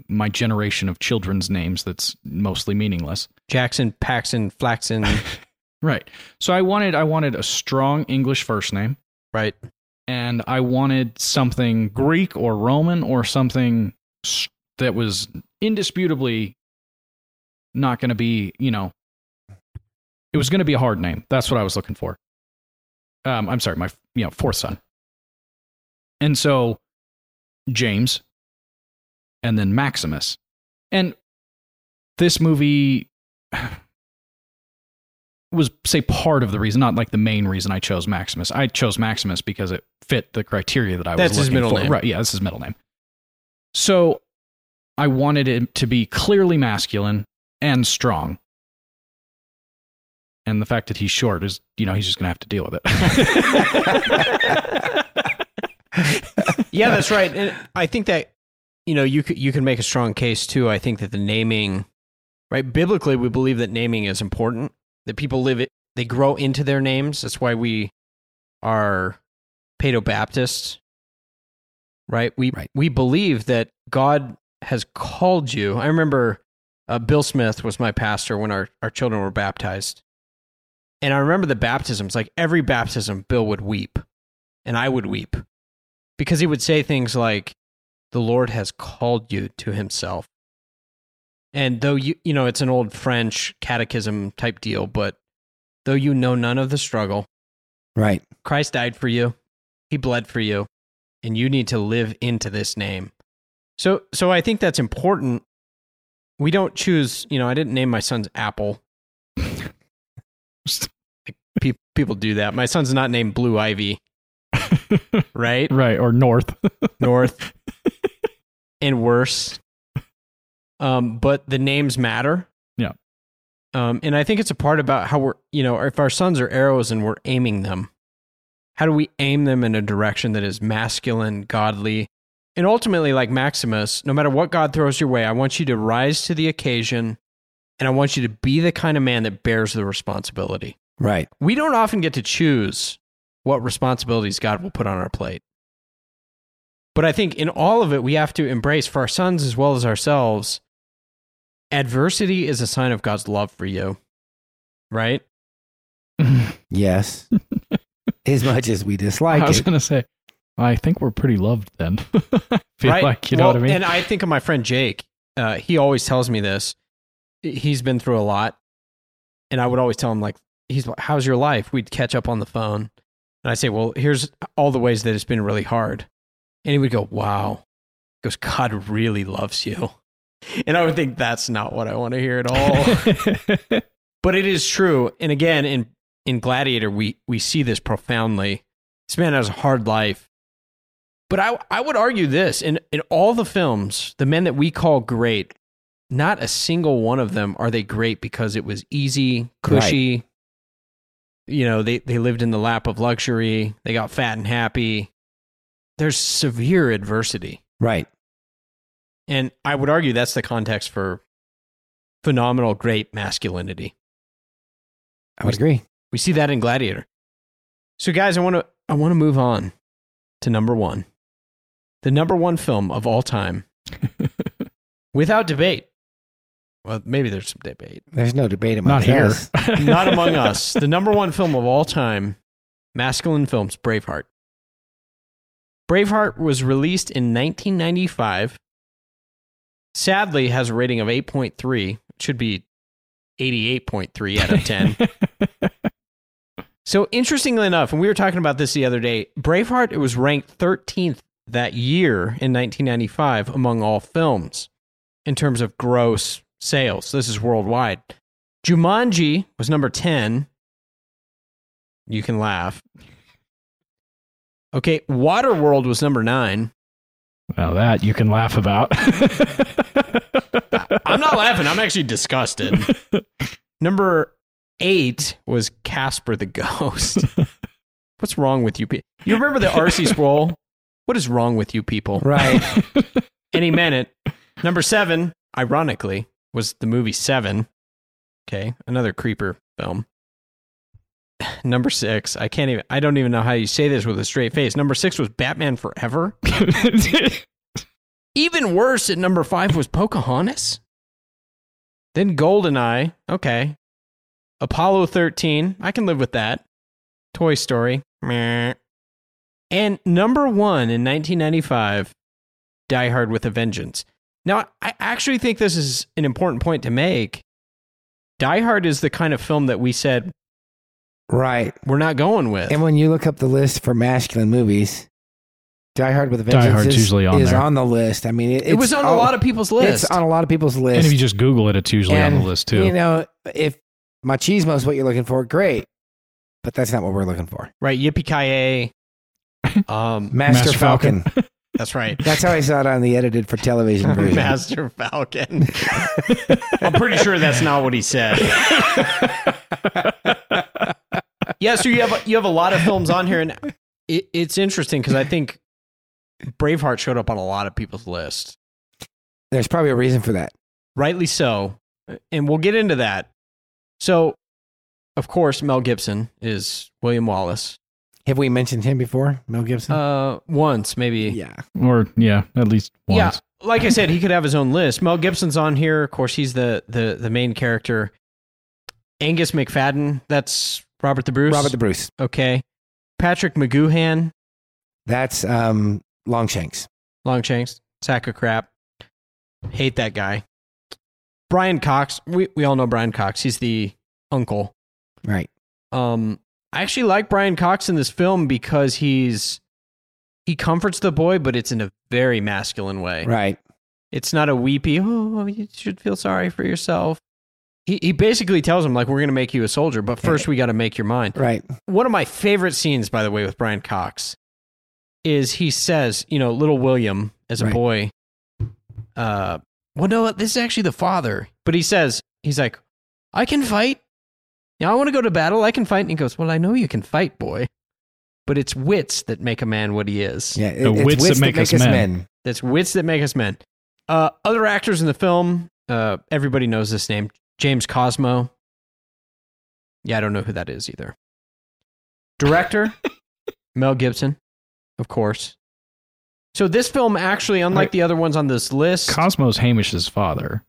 S3: my generation of children's names that's mostly meaningless.
S1: Jackson, Paxson, Flaxon. (laughs)
S3: Right. So I wanted I wanted a strong English first name.
S1: Right.
S3: And I wanted something Greek or Roman or something that was indisputably not going to be, you know, it was going to be a hard name. That's what I was looking for. Um, I'm sorry, my you know fourth son. And so James, and then Maximus, and this movie (sighs) was say part of the reason, not like the main reason I chose Maximus. I chose Maximus because it fit the criteria that I was
S1: That's his middle
S3: for.
S1: name.
S3: Right? Yeah, this is his middle name. So I wanted it to be clearly masculine and strong. And the fact that he's short is, you know, he's just going to have to deal with it. (laughs) (laughs) (laughs)
S1: yeah, that's right. And I think that you know you could you can make a strong case too. I think that the naming, right? Biblically, we believe that naming is important. That people live it, they grow into their names. That's why we are Paedo Baptists, right? We we believe that God has called you. I remember uh, Bill Smith was my pastor when our our children were baptized, and I remember the baptisms. Like every baptism, Bill would weep, and I would weep because he would say things like the lord has called you to himself. And though you you know it's an old french catechism type deal but though you know none of the struggle
S2: Right.
S1: christ died for you he bled for you and you need to live into this name. So so i think that's important. We don't choose you know i didn't name my son's apple. (laughs) People do that. My son's not named blue ivy (laughs) right
S3: right. Or North. (laughs)
S1: north and worse um but the names matter
S3: Yeah.
S1: um and i think it's a part about how we're you know if our sons are arrows and we're aiming them how do we aim them in a direction that is masculine godly and ultimately like maximus no matter what god throws your way i want you to rise to the occasion and i want you to be the kind of man that bears the responsibility
S2: Right.
S1: we don't often get to choose what responsibilities God will put on our plate. But I think in all of it, we have to embrace for our sons as well as ourselves. Adversity is a sign of God's love for you, right? (laughs)
S2: Yes. (laughs) as much as we dislike
S3: I was
S2: it.
S3: going to say, I think we're pretty loved then. (laughs) Feel
S1: right?
S3: like, you know
S1: Well,
S3: what I mean?
S1: And I think of my friend Jake. Uh, he always tells me this. He's been through a lot. And I would always tell him, like, he's like, how's your life? We'd catch up on the phone. And I say, well, here's all the ways that it's been really hard. And he would go, wow. He goes, God really loves you. (laughs) And I would think that's not what I want to hear at all. (laughs) but it is true. And again, in, in Gladiator, we, we see this profoundly. This man has a hard life. But I, I would argue this in, in all the films, the men that we call great, not a single one of them are they great because it was easy, cushy. You know, they, they lived in the lap of luxury, they got fat and happy. There's severe adversity.
S2: Right.
S1: And I would argue that's the context for phenomenal, great masculinity.
S2: I would agree.
S1: We see that in Gladiator. So, guys, I want to I want to move on to number one, the number one film of all time, (laughs) without debate. Well, maybe there's some debate.
S2: There's no debate among
S3: Not here.
S2: us. (laughs)
S1: Not among (laughs) us. The number one film of all time, masculine films, Braveheart. Braveheart was released in 1995. Sadly, has a rating of 8.3 should be 88.3 out of 10. (laughs) so interestingly enough, and we were talking about this the other day, Braveheart it was ranked 13th that year in 1995 among all films in terms of gross sales. This is worldwide. Jumanji was number 10. You can laugh. Okay, Waterworld was number 9.
S3: Well, that you can laugh about. (laughs)
S1: I'm not laughing. I'm actually disgusted. (laughs) Number eight was Casper the Ghost. (laughs) What's wrong with you people? You remember the RC Sproul? What is wrong with you people?
S2: Right.
S1: Any minute. Number seven, ironically, was the movie Seven. Okay, another creeper film. (sighs) Number six, I can't even, I don't even know how you say this with a straight face. Number six was Batman Forever. (laughs) even worse at number five was Pocahontas. Then Goldeneye. Okay. Apollo 13. I can live with that. Toy Story. Meh. And number one in 1995, Die Hard with a Vengeance. Now, I actually think this is an important point to make. Die Hard is the kind of film that we said,
S2: right,
S1: we're not going with.
S2: And when you look up the list for masculine movies, Die Hard with a
S3: Die
S2: Vengeance
S3: Hard's
S2: is,
S3: usually on
S2: is
S3: there.
S2: on the list. I mean, it,
S1: It was
S2: it's
S1: on a lot of people's list.
S2: It's on a lot of people's list.
S3: and if you just Google it, it's usually on the list too.
S2: You know, if machismo is what you're looking for, great. But that's not what we're looking for.
S1: right, Yippee Ki (laughs) Um,
S2: Master,
S3: Master
S2: Falcon.
S3: Falcon. (laughs)
S1: that's right.
S2: that's how I saw it on the edited for television version. (laughs)
S1: Master Falcon. (laughs) I'm pretty sure that's not what he said. (laughs) yeah, so you have you have a lot of films on here, and it, it's interesting because I think Braveheart showed up on a lot of people's list,
S2: There's probably a reason for that.
S1: rightly so, and we'll get into that. So, of course, Mel Gibson is William Wallace.
S2: Have we mentioned him before, Mel Gibson?
S1: Uh, once maybe.
S2: yeah.
S3: or yeah, at least once.
S1: Yeah, like I said, he could have his own list. Mel Gibson's on here. Of course, he's the the the main character. Angus Macfadyen, that's Robert the Bruce.
S2: Robert the Bruce.
S1: Okay. Patrick McGoohan,
S2: That's um, Longshanks.
S1: Longshanks, sack of crap. Hate that guy. Brian Cox, we we all know Brian Cox. He's the uncle.
S2: Right.
S1: Um, I actually like Brian Cox in this film because he's he comforts the boy, but it's in a very masculine way.
S2: Right.
S1: It's not a weepy, oh, you should feel sorry for yourself. He, he basically tells him, like, we're going to make you a soldier, but first we got to make your mind.
S2: Right.
S1: One of my favorite scenes, by the way, with Brian Cox is he says, you know, little William as a
S2: Right.
S1: boy, uh, well, no, this is actually the father, but he says, he's like, I can fight. Yeah, I want to go to battle. I can fight. And he goes, well, I know you can fight, boy, but it's wits that make a man what he is.
S2: Yeah.
S3: The
S2: it's
S3: wits that make us men.
S1: That's wits that make us men. Uh, other actors in the film, uh, everybody knows this name James Cosmo. Yeah, I don't know who that is either. Director, (laughs) Mel Gibson, of course. So this film actually, unlike
S3: Right.
S1: the other ones on this list,
S3: Cosmo's Hamish's father.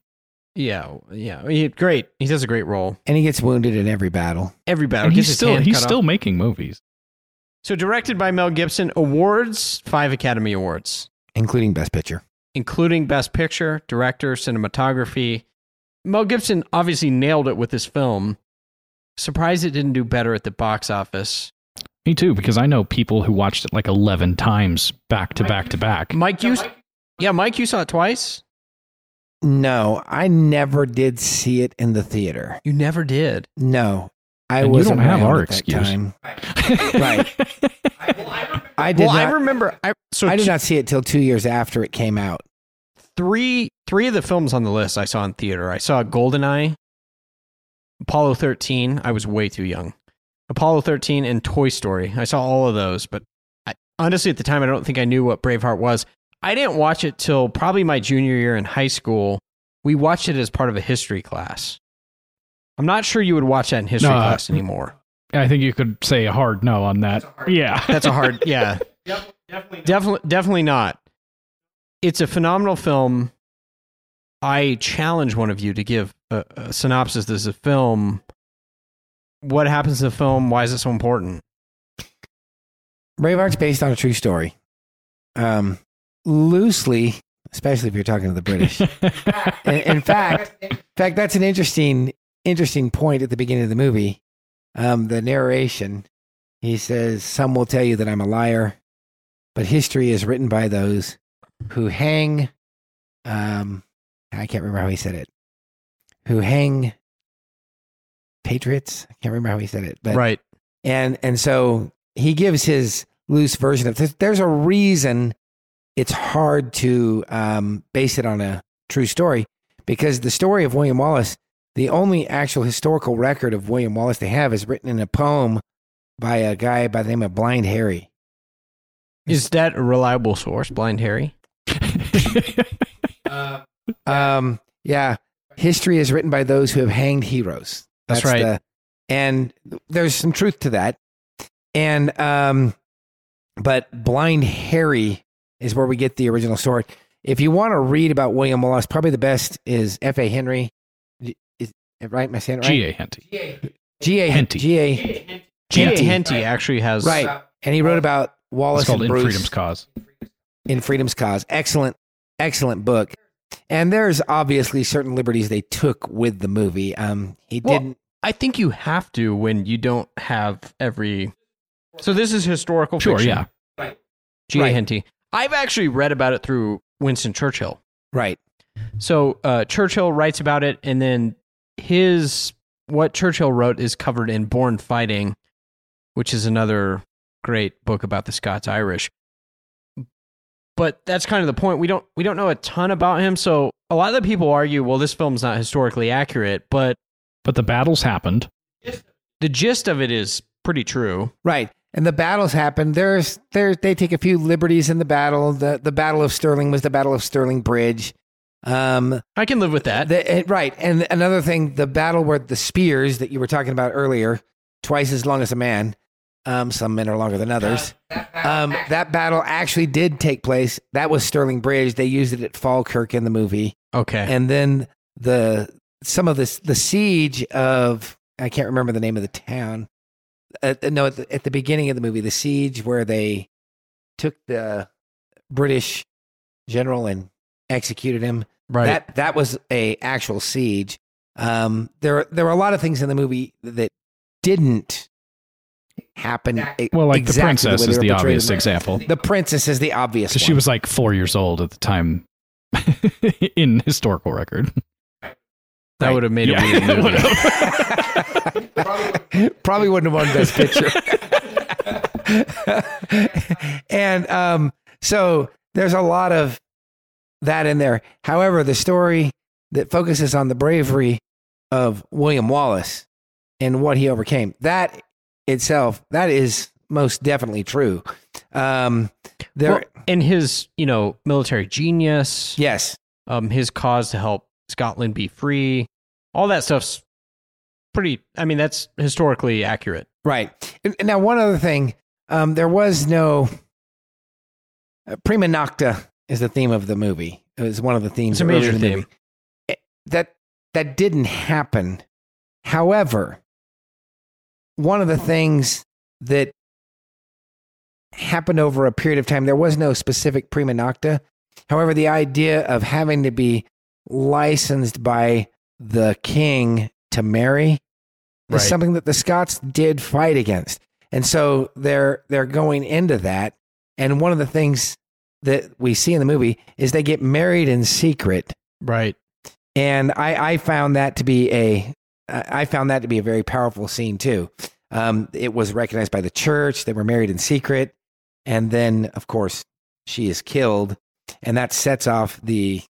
S1: Yeah, yeah, he, great. He does a great role.
S2: And he gets wounded in every battle.
S1: Every battle
S3: And he's still he's still
S1: off.
S3: making movies.
S1: So directed by Mel Gibson, awards five Academy Awards.
S2: including Best Picture.
S1: including Best Picture, Director, Cinematography. Mel Gibson obviously nailed it with this film. Surprised it didn't do better at the box office.
S3: Me too, because I know people who watched it like eleven times back to back to back.
S1: Mike, you, yeah, Mike, you saw it twice.
S2: No, I never did see it in the theater.
S1: You never did.
S2: No, I
S3: And
S2: wasn't
S3: don't have our excuse.
S2: time. (laughs) right. I did
S1: well,
S2: not.
S1: I remember. I so
S2: I did
S1: t-
S2: not see it till two years after it came out.
S1: three three of the films on the list I saw in theater. I saw Goldeneye, Apollo thirteen. I was way too young. Apollo thirteen and Toy Story. I saw all of those, but I, honestly, at the time, I don't think I knew what Braveheart was. I didn't watch it till probably my junior year in high school. We watched it as part of a history class. I'm not sure you would watch that in history
S3: No, uh,
S1: class anymore.
S3: I think you could say a hard no on that. Yeah,
S1: That's a hard, yeah. (laughs) definitely, definitely not. It's a phenomenal film. I challenge one of you to give a, a synopsis. This is a film. What happens in the film? Why is it so important?
S2: Braveheart's based on a true story. Um, loosely especially if you're talking to the British. (laughs) in, in fact, in fact, that's an interesting interesting point at the beginning of the movie. Um, the narration, he says, "Some will tell you that I'm a liar, but history is written by those who hang." Um, I can't remember how he said it. Who hang patriots? I can't remember how he said it, but
S1: right.
S2: And and so he gives his loose version of this. There's a reason it's hard to um, base it on a true story because the story of William Wallace, the only actual historical record of William Wallace they have is written in a poem by a guy by the name of Blind Harry.
S1: Is that a reliable source, Blind Harry? (laughs)
S2: um, yeah, history is written by those who have hanged heroes.
S1: That's, right.
S2: the- and there's some truth to that. And um, but Blind Harry is where we get the original story. If you want to read about William Wallace, probably the best is F. A. Henry. Is right? Am I saying it right?
S3: G.A. Henty.
S2: G. A.
S3: Henty.
S2: G. A.
S1: G.A. Henty actually has
S2: right, and he wrote about Wallace
S3: It's called
S2: and
S3: In Freedom's Cause.
S2: in Freedom's Cause. Excellent, excellent book. And there's obviously certain liberties they took with the movie. Um, he
S1: Well,
S2: didn't.
S1: I think you have to when you don't have every. So this is historical
S3: Sure,
S1: fiction.
S3: yeah.
S2: Right.
S1: G.A.
S2: Right.
S1: Henty. I've actually read about it through Winston Churchill.
S2: Right.
S1: So uh, Churchill writes about it, and then his what Churchill wrote is covered in Born Fighting, which is another great book about the Scots Irish. But that's kind of the point. We don't we don't know a ton about him. So a lot of the people argue, well, this film's not historically accurate, but
S3: But the battles happened.
S1: the gist of it is pretty true.
S2: Right. And the battles happen. There's there they take a few liberties in the battle. The the Battle of Stirling was the Battle of Stirling Bridge. Um,
S1: I can live with that.
S2: the, eh, right. And another thing, the battle where the spears that you were talking about earlier, twice as long as a man. Um, some men are longer than others. Um, that battle actually did take place. That was Stirling Bridge. They used it at Falkirk in the movie.
S1: Okay.
S2: And then the some of this the siege of I can't remember the name of the town. Uh, no, at the, at the beginning of the movie, the siege where they took the British general and executed him.
S1: Right.
S2: That that was a actual siege. Um, there there were a lot of things in the movie that didn't happen.
S3: Well, like the princess
S2: way they
S3: is the obvious example.
S2: The princess is the obvious.
S3: Because she was like four years old at the time (laughs) in historical record.
S1: That would have made
S3: Yeah,
S1: a weird (laughs)
S3: it
S1: movie.
S3: would've. (laughs)
S2: probably wouldn't have won Best Picture. (laughs) and um, so there's a lot of that in there. However, the story that focuses on the bravery of William Wallace and what he overcame, that itself, that is most definitely true. Um, there,
S1: Well, and his, you know, military genius,
S2: yes,
S1: um, his cause to help Scotland be free, all that stuff's pretty. I mean, that's historically accurate.
S2: Right. And, now, one other thing, um, there was no uh, prima nocte is the theme of the movie. It was one of the themes.
S1: It's a major
S2: in the
S1: theme.
S2: movie. It- that that didn't happen. However, one of the things that happened over a period of time, there was no specific prima nocte. However, the idea of having to be licensed by the king to marry is
S1: Right.
S2: something that the Scots did fight against. And so they're they're going into that. And one of the things that we see in the movie is they get married in secret.
S1: Right.
S2: And I, I found that to be a I found that to be a very powerful scene too. Um, it was recognized by the church. They were married in secret, and then of course she is killed, and that sets off the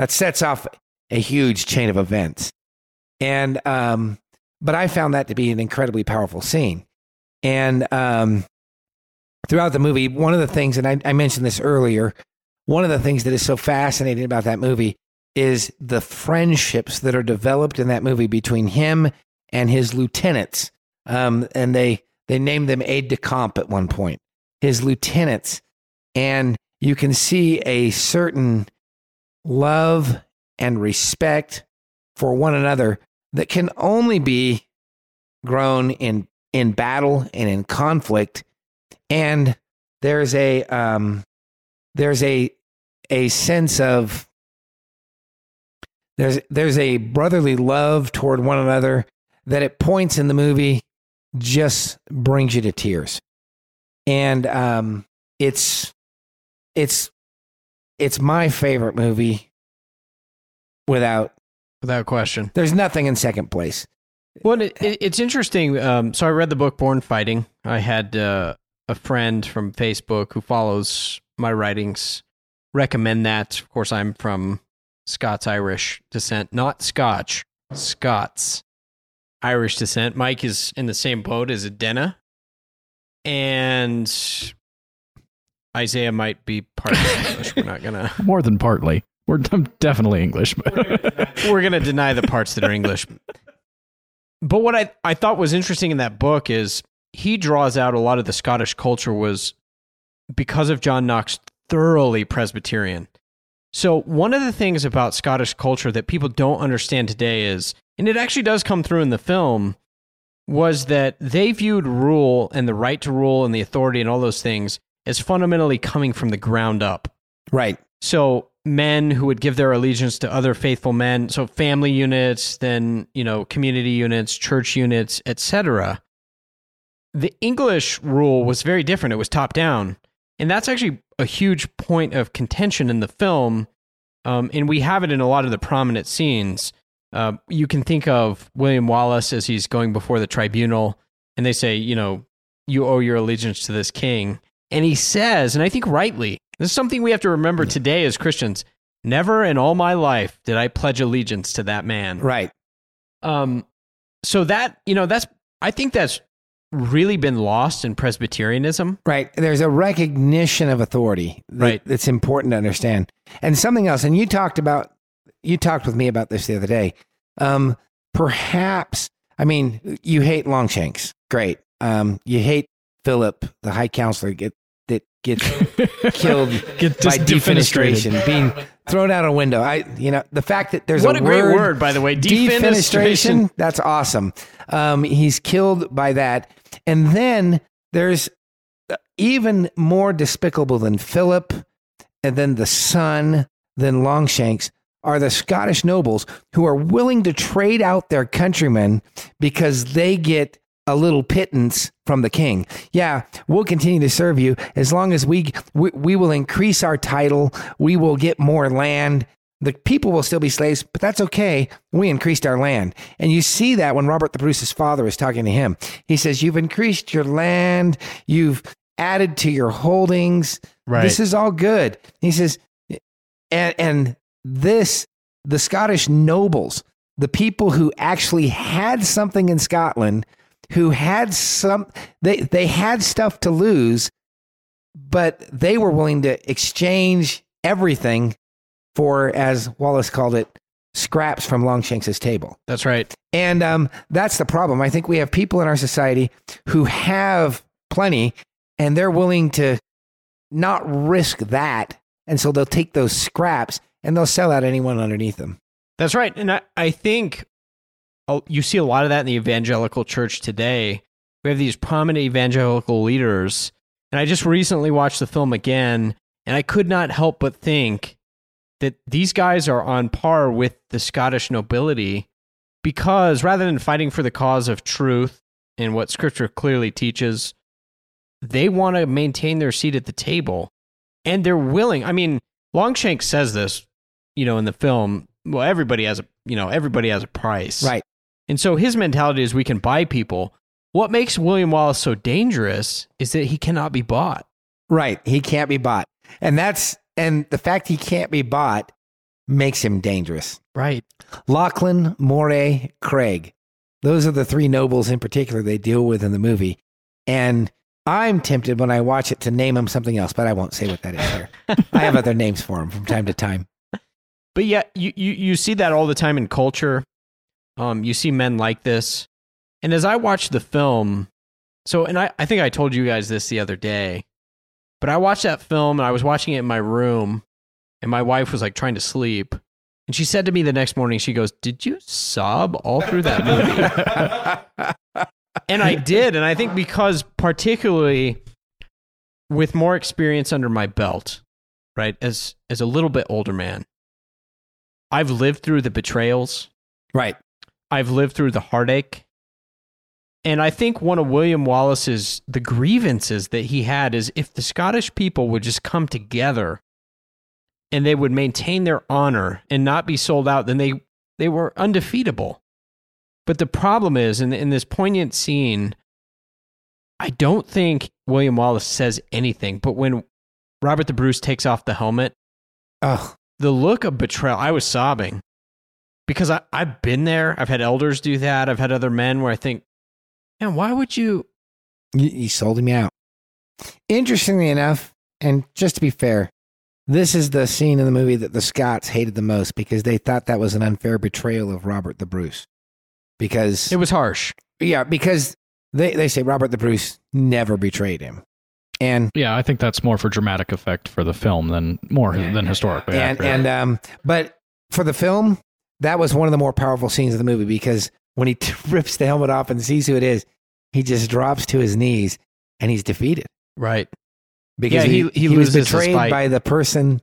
S2: that sets off a huge chain of events. And um, but I found that to be an incredibly powerful scene. And um, throughout the movie, one of the things, and I, I mentioned this earlier, one of the things that is so fascinating about that movie is the friendships that are developed in that movie between him and his lieutenants. Um, and they they named them aide de camp at one point. His lieutenants, and you can see a certain love and respect for one another that can only be grown in in battle and in conflict. And there's a um, there's a a sense of there's there's a brotherly love toward one another that at points in the movie just brings you to tears. And um it's it's it's my favorite movie without
S1: without question.
S2: There's nothing in second place.
S1: Well, it, it, it's interesting. Um, so I read the book Born Fighting. I had uh, a friend from Facebook who follows my writings recommend that. Of course, I'm from Scots Irish descent, not Scotch, Scots Irish descent. Mike is in the same boat as Adena. And Isaiah might be partly (laughs) English. We're not to. (laughs)
S3: More than partly. We're definitely English.
S1: But. (laughs) We're to deny the parts that are English. But what I, I thought was interesting in that book is he draws out a lot of the Scottish culture was because of John Knox thoroughly Presbyterian. So one of the things about Scottish culture that people don't understand today is, and it actually does come through in the film, was that they viewed rule and the right to rule and the authority and all those things as fundamentally coming from the ground up.
S2: Right.
S1: So men who would give their allegiance to other faithful men, so family units, then, you know, community units, church units, etc. The English rule was very different. It was top down. And that's actually a huge point of contention in the film. Um, and we have it in a lot of the prominent scenes. Uh, you can think of William Wallace as he's going before the tribunal, and they say, you know, you owe your allegiance to this king. And he says, and I think rightly, this is something we have to remember today as Christians. Never in all my life did I pledge allegiance to that man.
S2: Right.
S1: Um, so that, you know, that's, I think that's really been lost in Presbyterianism.
S2: Right. There's a recognition of authority that,
S1: right.
S2: that's important to understand. And something else, and you talked about, you talked with me about this the other day. Um, perhaps, I mean, you hate Longshanks. Great. Um, you hate Philip, the high counselor, get, gets (laughs) killed
S3: Get
S2: by
S3: defenestration.
S2: defenestration, being thrown out a window. I, you know, the fact that there's
S1: What
S2: a,
S1: a great
S2: word,
S1: word, by the way.
S2: defenestration.
S1: Defenestration.
S2: That's awesome. Um, he's killed by that, and then there's uh, even more despicable than Philip, and then the son, then Longshanks are the Scottish nobles who are willing to trade out their countrymen because they get a little pittance from the king. Yeah, we'll continue to serve you as long as we, we we will increase our title, we will get more land. The people will still be slaves, but that's okay. We increased our land. And you see that when Robert the Bruce's father is talking to him. He says, You've increased your land, you've added to your holdings.
S1: Right.
S2: This is all good. He says, and, and this, the Scottish nobles, the people who actually had something in Scotland, who had some, they, they had stuff to lose, but they were willing to exchange everything for, as Wallace called it, scraps from Longshanks's table.
S1: That's right.
S2: And um, that's the problem. I think we have people in our society who have plenty and they're willing to not risk that. And so they'll take those scraps and they'll sell out anyone underneath them.
S1: That's right. And I, I think Oh, you see a lot of that in the evangelical church today. We have these prominent evangelical leaders. And I just recently watched the film again, and I could not help but think that these guys are on par with the Scottish nobility because rather than fighting for the cause of truth and what scripture clearly teaches, they want to maintain their seat at the table and they're willing. I mean, Longshanks says this, you know, in the film. Well, everybody has a, you know, everybody has a price.
S2: Right.
S1: And so his mentality is we can buy people. What makes William Wallace so dangerous is that he cannot be bought.
S2: Right. He can't be bought. And that's, and the fact he can't be bought makes him dangerous.
S1: Right.
S2: Lachlan, Moray, Craig. Those are the three nobles in particular they deal with in the movie. And I'm tempted when I watch it to name them something else, but I won't say what that is here. (laughs) I have other names for them from time to time.
S1: But yeah, you, you, you see that all the time in culture. Um, you see men like this. And as I watched the film, so, and I, I think I told you guys this the other day, but I watched that film and I was watching it in my room, and my wife was like trying to sleep. And she said to me the next morning, she goes, Did you sob all through that movie? and I did. And I think because, particularly with more experience under my belt, right? As as a little bit older man, I've lived through the betrayals.
S2: Right.
S1: I've lived through the heartache. And I think one of William Wallace's the grievances that he had is if the Scottish people would just come together and they would maintain their honor and not be sold out, then they they were undefeatable. But the problem is in in this poignant scene, I don't think William Wallace says anything. But when Robert the Bruce takes off the helmet,
S2: oh,
S1: the look of betrayal, I was sobbing because I, I've been there. I've had elders do that. I've had other men where I think, man, why would you?
S2: You, you sold him out. Interestingly enough, and just to be fair, this is the scene in the movie that the Scots hated the most because they thought that was an unfair betrayal of Robert the Bruce. Because
S1: it was harsh.
S2: Yeah, because they, they say Robert the Bruce never betrayed him. And
S3: yeah, I think that's more for dramatic effect for the film than more than historically
S2: and,
S3: accurate.
S2: and um, but for the film, that was one of the more powerful scenes of the movie because when he t- (laughs) rips the helmet off and sees who it is, he just drops to his knees and he's defeated.
S1: Right.
S2: Because
S1: Yeah,
S2: he,
S1: he- he
S2: he was betrayed by the person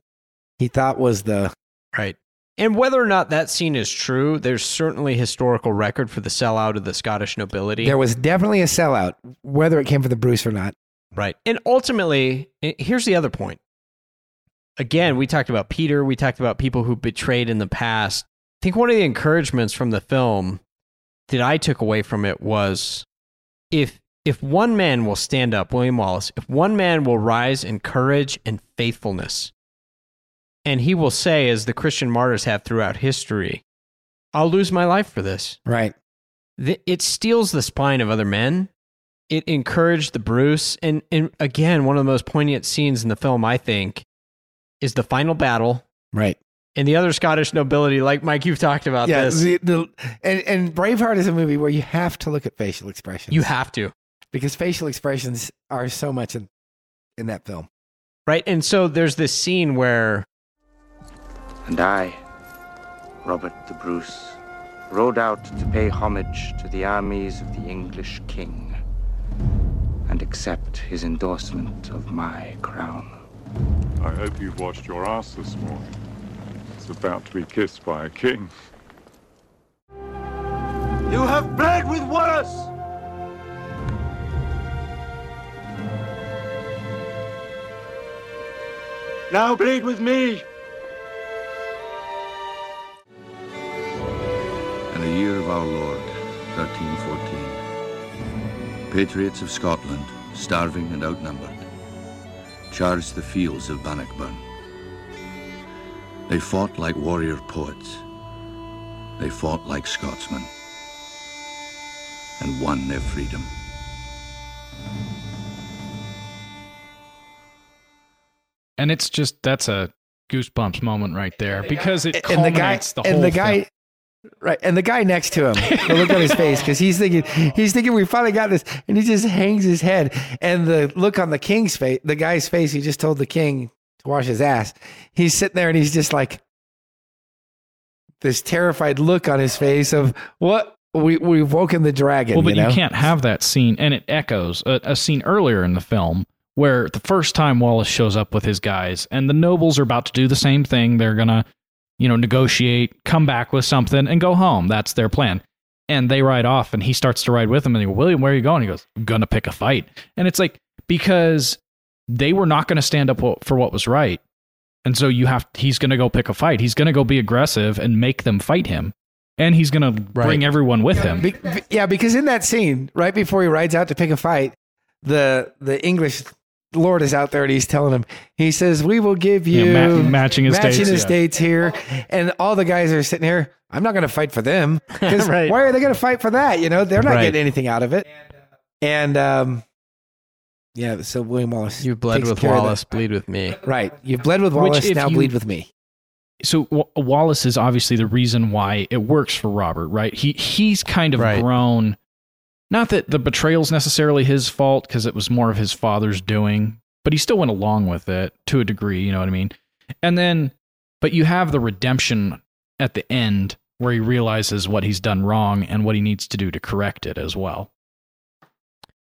S2: he thought was the
S1: Right. And whether or not that scene is true, there's certainly historical record for the sellout of the Scottish nobility.
S2: There was definitely a sellout, whether it came from the Bruce or not.
S1: Right. And ultimately, here's the other point. Again, we talked about Peter, we talked about people who betrayed in the past. I think one of the encouragements from the film that I took away from it was if if one man will stand up, William Wallace, if one man will rise in courage and faithfulness, and he will say, as the Christian martyrs have throughout history, I'll lose my life for this.
S2: Right.
S1: It steals the spine of other men. It encouraged the Bruce. And, and again, one of the most poignant scenes in the film, I think, is the final battle.
S2: Right.
S1: And the other Scottish nobility, like Mike, you've talked about
S2: yeah,
S1: this.
S2: the, the, and, and Braveheart is a movie where you have to look at facial expressions.
S1: You have to.
S2: because facial expressions are so much in, in that film.
S1: Right. And so there's this scene where
S9: And I, Robert the Bruce, rode out to pay homage to the armies of the English king and accept his endorsement of my crown.
S15: I hope you've washed your ass this morning. It's about to be kissed by a king.
S14: You have bled with Wallace! Now bleed with me!
S16: In the year of our Lord, 1314. Patriots of Scotland, starving and outnumbered, charged the fields of Bannockburn. They fought like warrior poets. They fought like Scotsmen and won their freedom.
S3: and it's just that's a goosebumps moment right there because it
S2: and the guy
S3: the, whole
S2: and the guy
S3: film.
S2: right and the guy next to him the look on his face because he's thinking he's thinking we finally got this and he just hangs his head and the look on the king's face the guy's face he just told the king to wash his ass he's sitting there and he's just like this terrified look on his face of what we we've woken the dragon
S3: Well, but
S2: you,
S3: you, can't have that scene, and it echoes a, a scene earlier in the film where the first time Wallace shows up with his guys, and the nobles are about to do the same thing. They're gonna, you know, negotiate, come back with something, and go home. That's their plan. And they ride off, and he starts to ride with them. And they go, William, where are you going? He goes, I'm gonna pick a fight. And it's like because they were not going to stand up for what was right, and so you have he's going to go pick a fight. He's going to go be aggressive and make them fight him, and he's going to bring everyone with him.
S2: Be- be- yeah, because in that scene, right before he rides out to pick a fight, the the English lord is out there and he's telling him, he says, "We will give you
S3: Yeah, ma- matching estates,
S2: matching
S3: yeah.
S2: estates here," and all the guys are sitting here. I'm not going to fight for them (laughs) because
S1: Right.
S2: why are they going to fight for that? You know, they're not
S1: Right.
S2: getting anything out of it. And um, yeah, so William Wallace,
S1: you bled
S2: takes
S1: with
S2: care of
S1: Wallace, bleed with me.
S2: right? You've bled with Wallace,
S3: if
S2: now
S3: you-
S2: bleed with me.
S3: so Wa- Wallace is obviously the reason why it works for Robert, right? He he's kind of
S1: Right.
S3: grown. Not that the betrayal's necessarily his fault because it was more of his father's doing, but he still went along with it to a degree. You know what I mean? And then, but you have the redemption at the end where he realizes what he's done wrong and what he needs to do to correct it as well.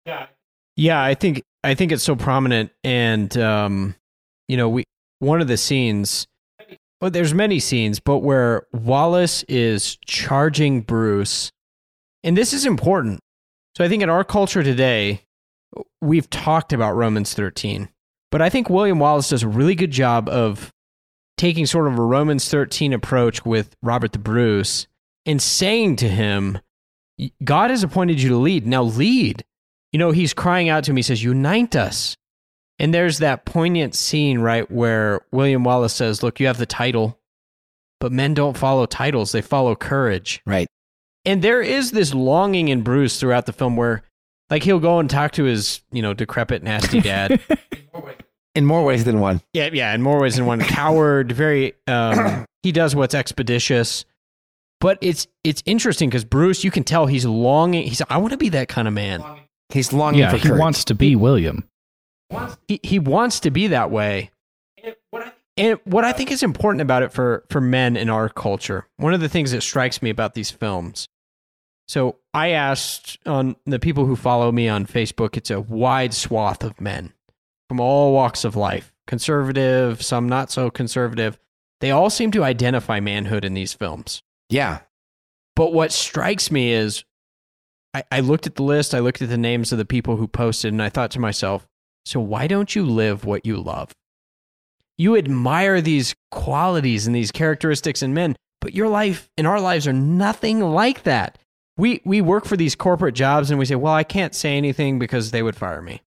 S1: Yeah. Yeah, I think I think it's so prominent, and um, you know, we one of the scenes. Well, there's many scenes, but where Wallace is charging Bruce, and this is important. So I think in our culture today, we've talked about Romans 13, but I think William Wallace does a really good job of taking sort of a Romans 13 approach with Robert the Bruce and saying to him, God has appointed you to lead. Now lead. You know, he's crying out to him. He says, Unite us. And there's that poignant scene, right, where William Wallace says, Look, you have the title, but men don't follow titles, they follow courage.
S2: Right.
S1: And there is this longing in Bruce throughout the film where, like, he'll go and talk to his, you know, decrepit, nasty dad. (laughs)
S2: In more ways than one.
S1: Yeah, yeah, in more ways than one. Coward, very. Um, (clears throat) he does what's expeditious, but it's it's interesting because Bruce, you can tell he's longing. He's I want to be that kind of man.
S2: He's longing
S3: yeah,
S2: for
S3: he
S2: courage.
S3: wants to be William.
S1: He he wants to be that way. And what I think is important about it for for men in our culture, one of the things that strikes me about these films. So I asked on the people who follow me on Facebook, it's a wide swath of men from all walks of life, conservative, some not so conservative. They all seem to identify manhood in these films.
S2: Yeah.
S1: But what strikes me is I, I looked at the list, I looked at the names of the people who posted, and I thought to myself, so why don't you live what you love? You admire these qualities and these characteristics in men, but your life and our lives are nothing like that. We we work for these corporate jobs and we say, "Well, I can't say anything because they would fire me."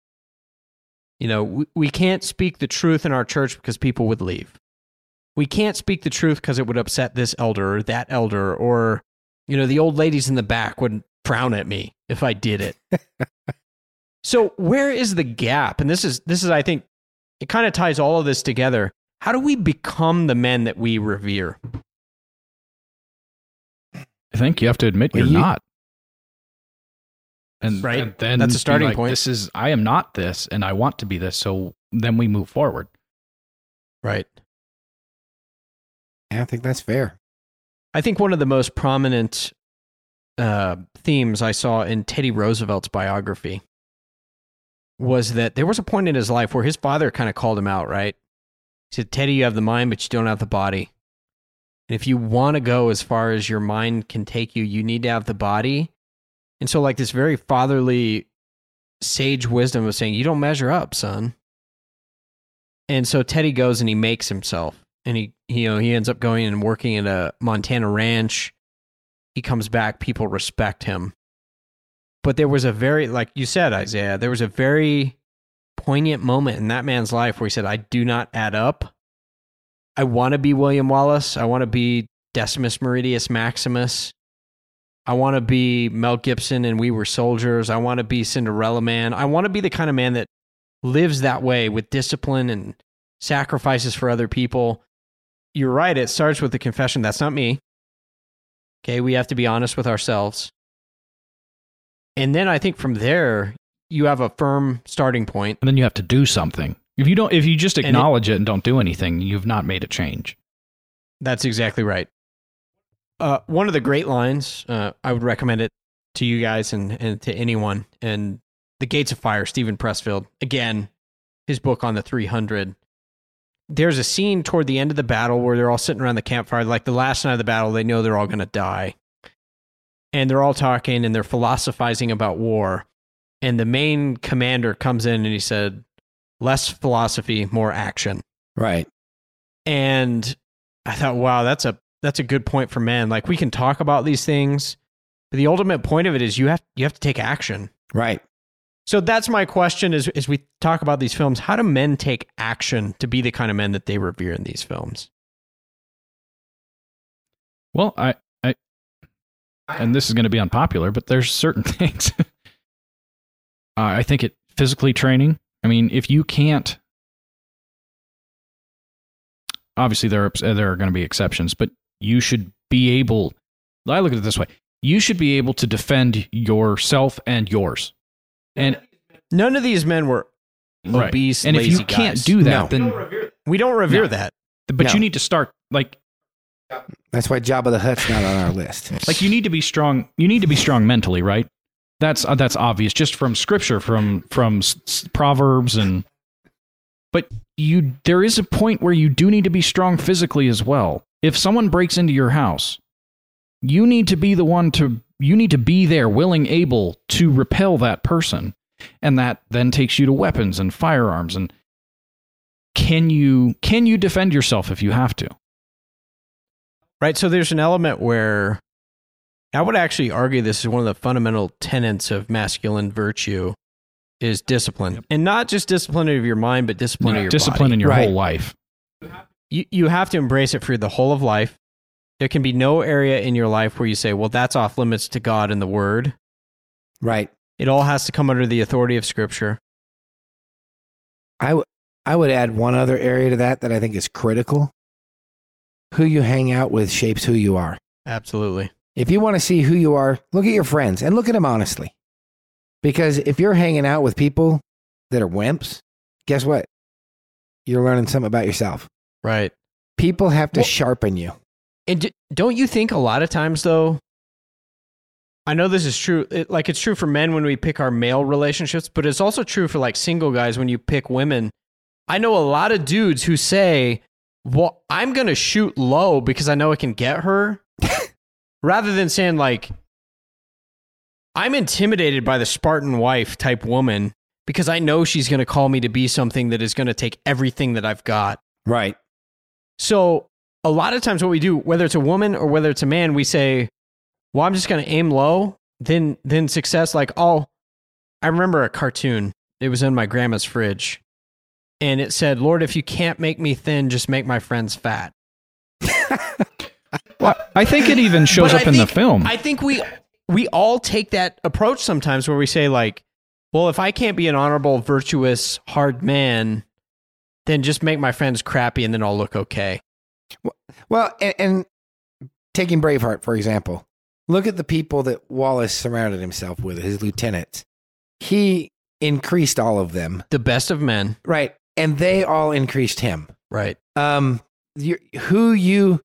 S1: You know, we, we can't speak the truth in our church because people would leave. We can't speak the truth because it would upset this elder or that elder or you know, the old ladies in the back would frown at me if I did it. (laughs) so, where is the gap? And this is this is I think it kind of ties all of this together. How do we become the men that we revere?
S3: I think you have to admit
S1: Well,
S3: you're
S1: you-
S3: not. And,
S1: Right.
S3: and then
S1: That's a starting
S3: like,
S1: point.
S3: This is I am not this, and I want to be this. So then we move forward.
S1: Right.
S2: I think that's fair.
S1: I think one of the most prominent uh, themes I saw in Teddy Roosevelt's biography was that there was a point in his life where his father kind of called him out, right? He said, Teddy, you have the mind, but you don't have the body. And if you want to go as far as your mind can take you, you need to have the body. And so, like, this very fatherly, sage wisdom of saying, you don't measure up, son. And so Teddy goes and he makes himself. And he, you know, he ends up going and working at a Montana ranch. He comes back, people respect him. But there was a very, like you said, Isaiah, there was a very poignant moment in that man's life where he said, I do not add up. I want to be William Wallace. I want to be Decimus Meridius Maximus. I want to be Mel Gibson and We Were Soldiers. I want to be Cinderella Man. I want to be the kind of man that lives that way with discipline and sacrifices for other people. You're right. It starts with the confession that's not me. Okay. We have to be honest with ourselves. And then I think from there, you have a firm starting point.
S3: And then you have to do something. If you don't, if you just
S1: And it-
S3: acknowledge it, and don't do anything, you've not made a change.
S1: That's exactly right. Uh, one of the great lines, uh, I would recommend it to you guys and, and to anyone. And The Gates of Fire, Steven Pressfield. Again, his book on the 300. There's a scene toward the end of the battle where they're all sitting around the campfire. Like the last night of the battle, they know they're all going to die. And they're all talking and they're philosophizing about war. And the main commander comes in and he said, less philosophy, more action.
S2: Right.
S1: And I thought, wow, that's a that's a good point for men. Like we can talk about these things, but the ultimate point of it is you have you have to take action.
S2: Right.
S1: So that's my question as as we talk about these films, how do men take action to be the kind of men that they revere in these films?
S3: Well, I, I, and this is going to be unpopular, but there's certain (laughs) things. uh, I think it physically training. I mean, if you can't, obviously there are there are going to be exceptions, but you should be able. I look at it this way: you should be able to defend yourself and yours. And
S1: none of these men were
S3: Right.
S1: obese,
S3: And if you
S1: lazy
S3: can't do that,
S1: No.
S3: then
S1: we don't revere
S3: No.
S1: that.
S3: But
S2: No.
S3: you need to start like
S2: That's why Jabba the Hutt's not on our list. (laughs)
S3: like you need to be strong you need to be strong mentally right that's uh, that's obvious just from scripture from from s- s- proverbs and but you there is a point where you do need to be strong physically as well. If someone breaks into your house, you need to be the one to you need to be there willing able to repel that person. And that then takes you to weapons and firearms and can you can you defend yourself if you have to?
S1: Right. So there's an element where I would actually argue this is one of the fundamental tenets of masculine virtue is discipline. Yep. And not just discipline of your mind, but discipline of your
S3: discipline
S1: body.
S3: in your
S1: right.
S3: whole life.
S1: You you have to embrace it for the whole of life. There can be no area in your life where you say, "Well, that's off limits to God and the Word."
S2: Right.
S1: It all has to come under the authority of Scripture.
S2: I, w- I would add one other area to that that I think is critical. Who you hang out with shapes who you are.
S1: Absolutely.
S2: If you want to see who you are, look at your friends and look at them honestly. Because if you're hanging out with people that are wimps, guess what? You're learning something about yourself.
S1: Right.
S2: People have to
S1: Well-
S2: sharpen you.
S1: And d- don't you think a lot of times though I know this is true it, like it's true for men when we pick our male relationships, but it's also true for like single guys when you pick women. I know a lot of dudes who say, "Well, I'm going to shoot low because I know I can get her." (laughs) rather than saying like I'm intimidated by the Spartan wife type woman because I know she's going to call me to be something that is going to take everything that I've got.
S2: Right.
S1: So a lot of times what we do, whether it's a woman or whether it's a man, we say, well, I'm just going to aim low. Then, then success, like, oh, I remember a cartoon. It was in my grandma's fridge. And it said, Lord, if you can't make me thin, just make my friends fat. (laughs)
S3: Well, I think it even shows
S1: But
S3: up
S1: I
S3: in the film.
S1: I think we we all take that approach sometimes where we say like, well, if I can't be an honorable, virtuous, hard man, then just make my friends crappy and then I'll look okay.
S2: Well, and, and taking Braveheart, for example, look at the people that Wallace surrounded himself with, his lieutenants. He increased all of them.
S1: The best of men.
S2: Right. And they all increased him.
S1: Right.
S2: Um, who you,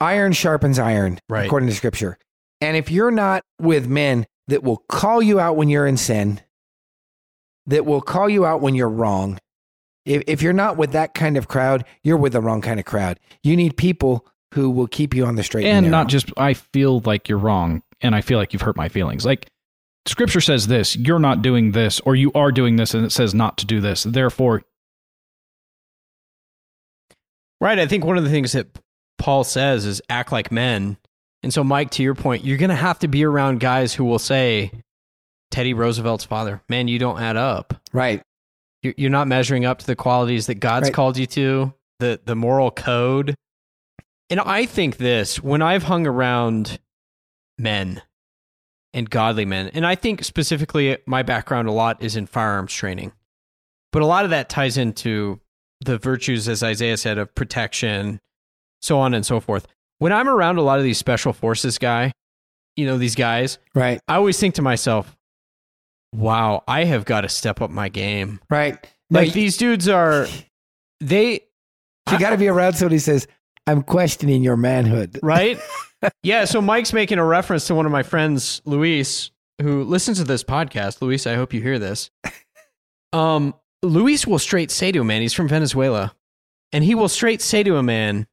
S2: iron sharpens iron,
S1: Right.
S2: according to scripture. And if you're not with men that will call you out when you're in sin, that will call you out when you're wrong, if, if you're not with that kind of crowd, you're with the wrong kind of crowd. You need people who will keep you on the straight and,
S3: and not just I feel like you're wrong and I feel like you've hurt my feelings. Like scripture says this, you're not doing this or you are doing this and it says not to do this. Therefore,
S1: Right. I think one of the things that Paul says is act like men. And so, Mike, to your point, you're going to have to be around guys who will say, Teddy Roosevelt's father, man, you don't add up.
S2: right.
S1: You're not measuring up to the qualities that God's
S2: Right.
S1: called you to, the, the moral code. And I think this when I've hung around men and godly men, and I think specifically my background a lot is in firearms training, but a lot of that ties into the virtues, as Isaiah said, of protection, so on and so forth. When I'm around a lot of these special forces guy, you know, these guys,
S2: Right.
S1: I always think to myself, wow, I have got to step up my game.
S2: Right.
S1: Like these dudes are, they, (laughs)
S2: you got to be around somebody who says, I'm questioning your manhood. (laughs)
S1: right? yeah. So Mike's making a reference to one of my friends, Luis, who listens to this podcast. Luis, I hope you hear this. Um, Luis will straight say to a man, he's from Venezuela, and he will straight say to a man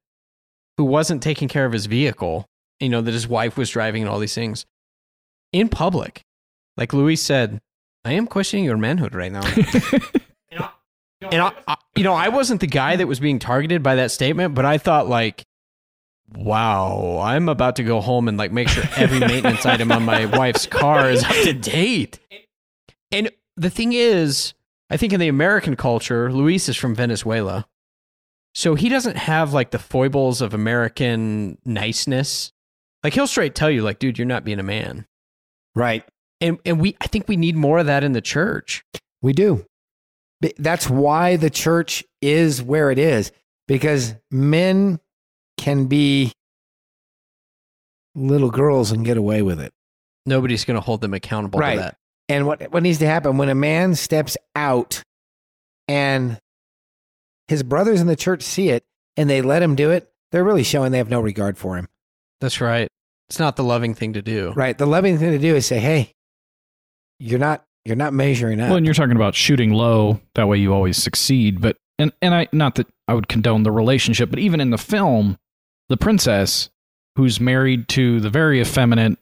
S1: who wasn't taking care of his vehicle, you know, that his wife was driving and all these things in public. Like Luis said, I am questioning your manhood right now. (laughs) and I, I, you know, I wasn't the guy that was being targeted by that statement, but I thought like, wow, I'm about to go home and like make sure every (laughs) maintenance item on my wife's car is up to date. And the thing is, I think in the American culture, Luis is from Venezuela. So he doesn't have like the foibles of American niceness. Like he'll straight tell you like, dude, you're not being a man.
S2: Right.
S1: And and we I think we need more of that in the church.
S2: We do. That's why the church is where it is because men can be little girls and get away with it.
S1: Nobody's going to hold them accountable
S2: right.
S1: to that.
S2: And what what needs to happen when a man steps out and his brothers in the church see it and they let him do it, they're really showing they have no regard for him.
S1: That's right. It's not the loving thing to do.
S2: Right. The loving thing to do is say, "Hey, you're not you're not measuring up."
S3: well, and you're talking about shooting low, that way you always succeed. But and and I not that I would condone the relationship, but even in the film, the princess who's married to the very effeminate,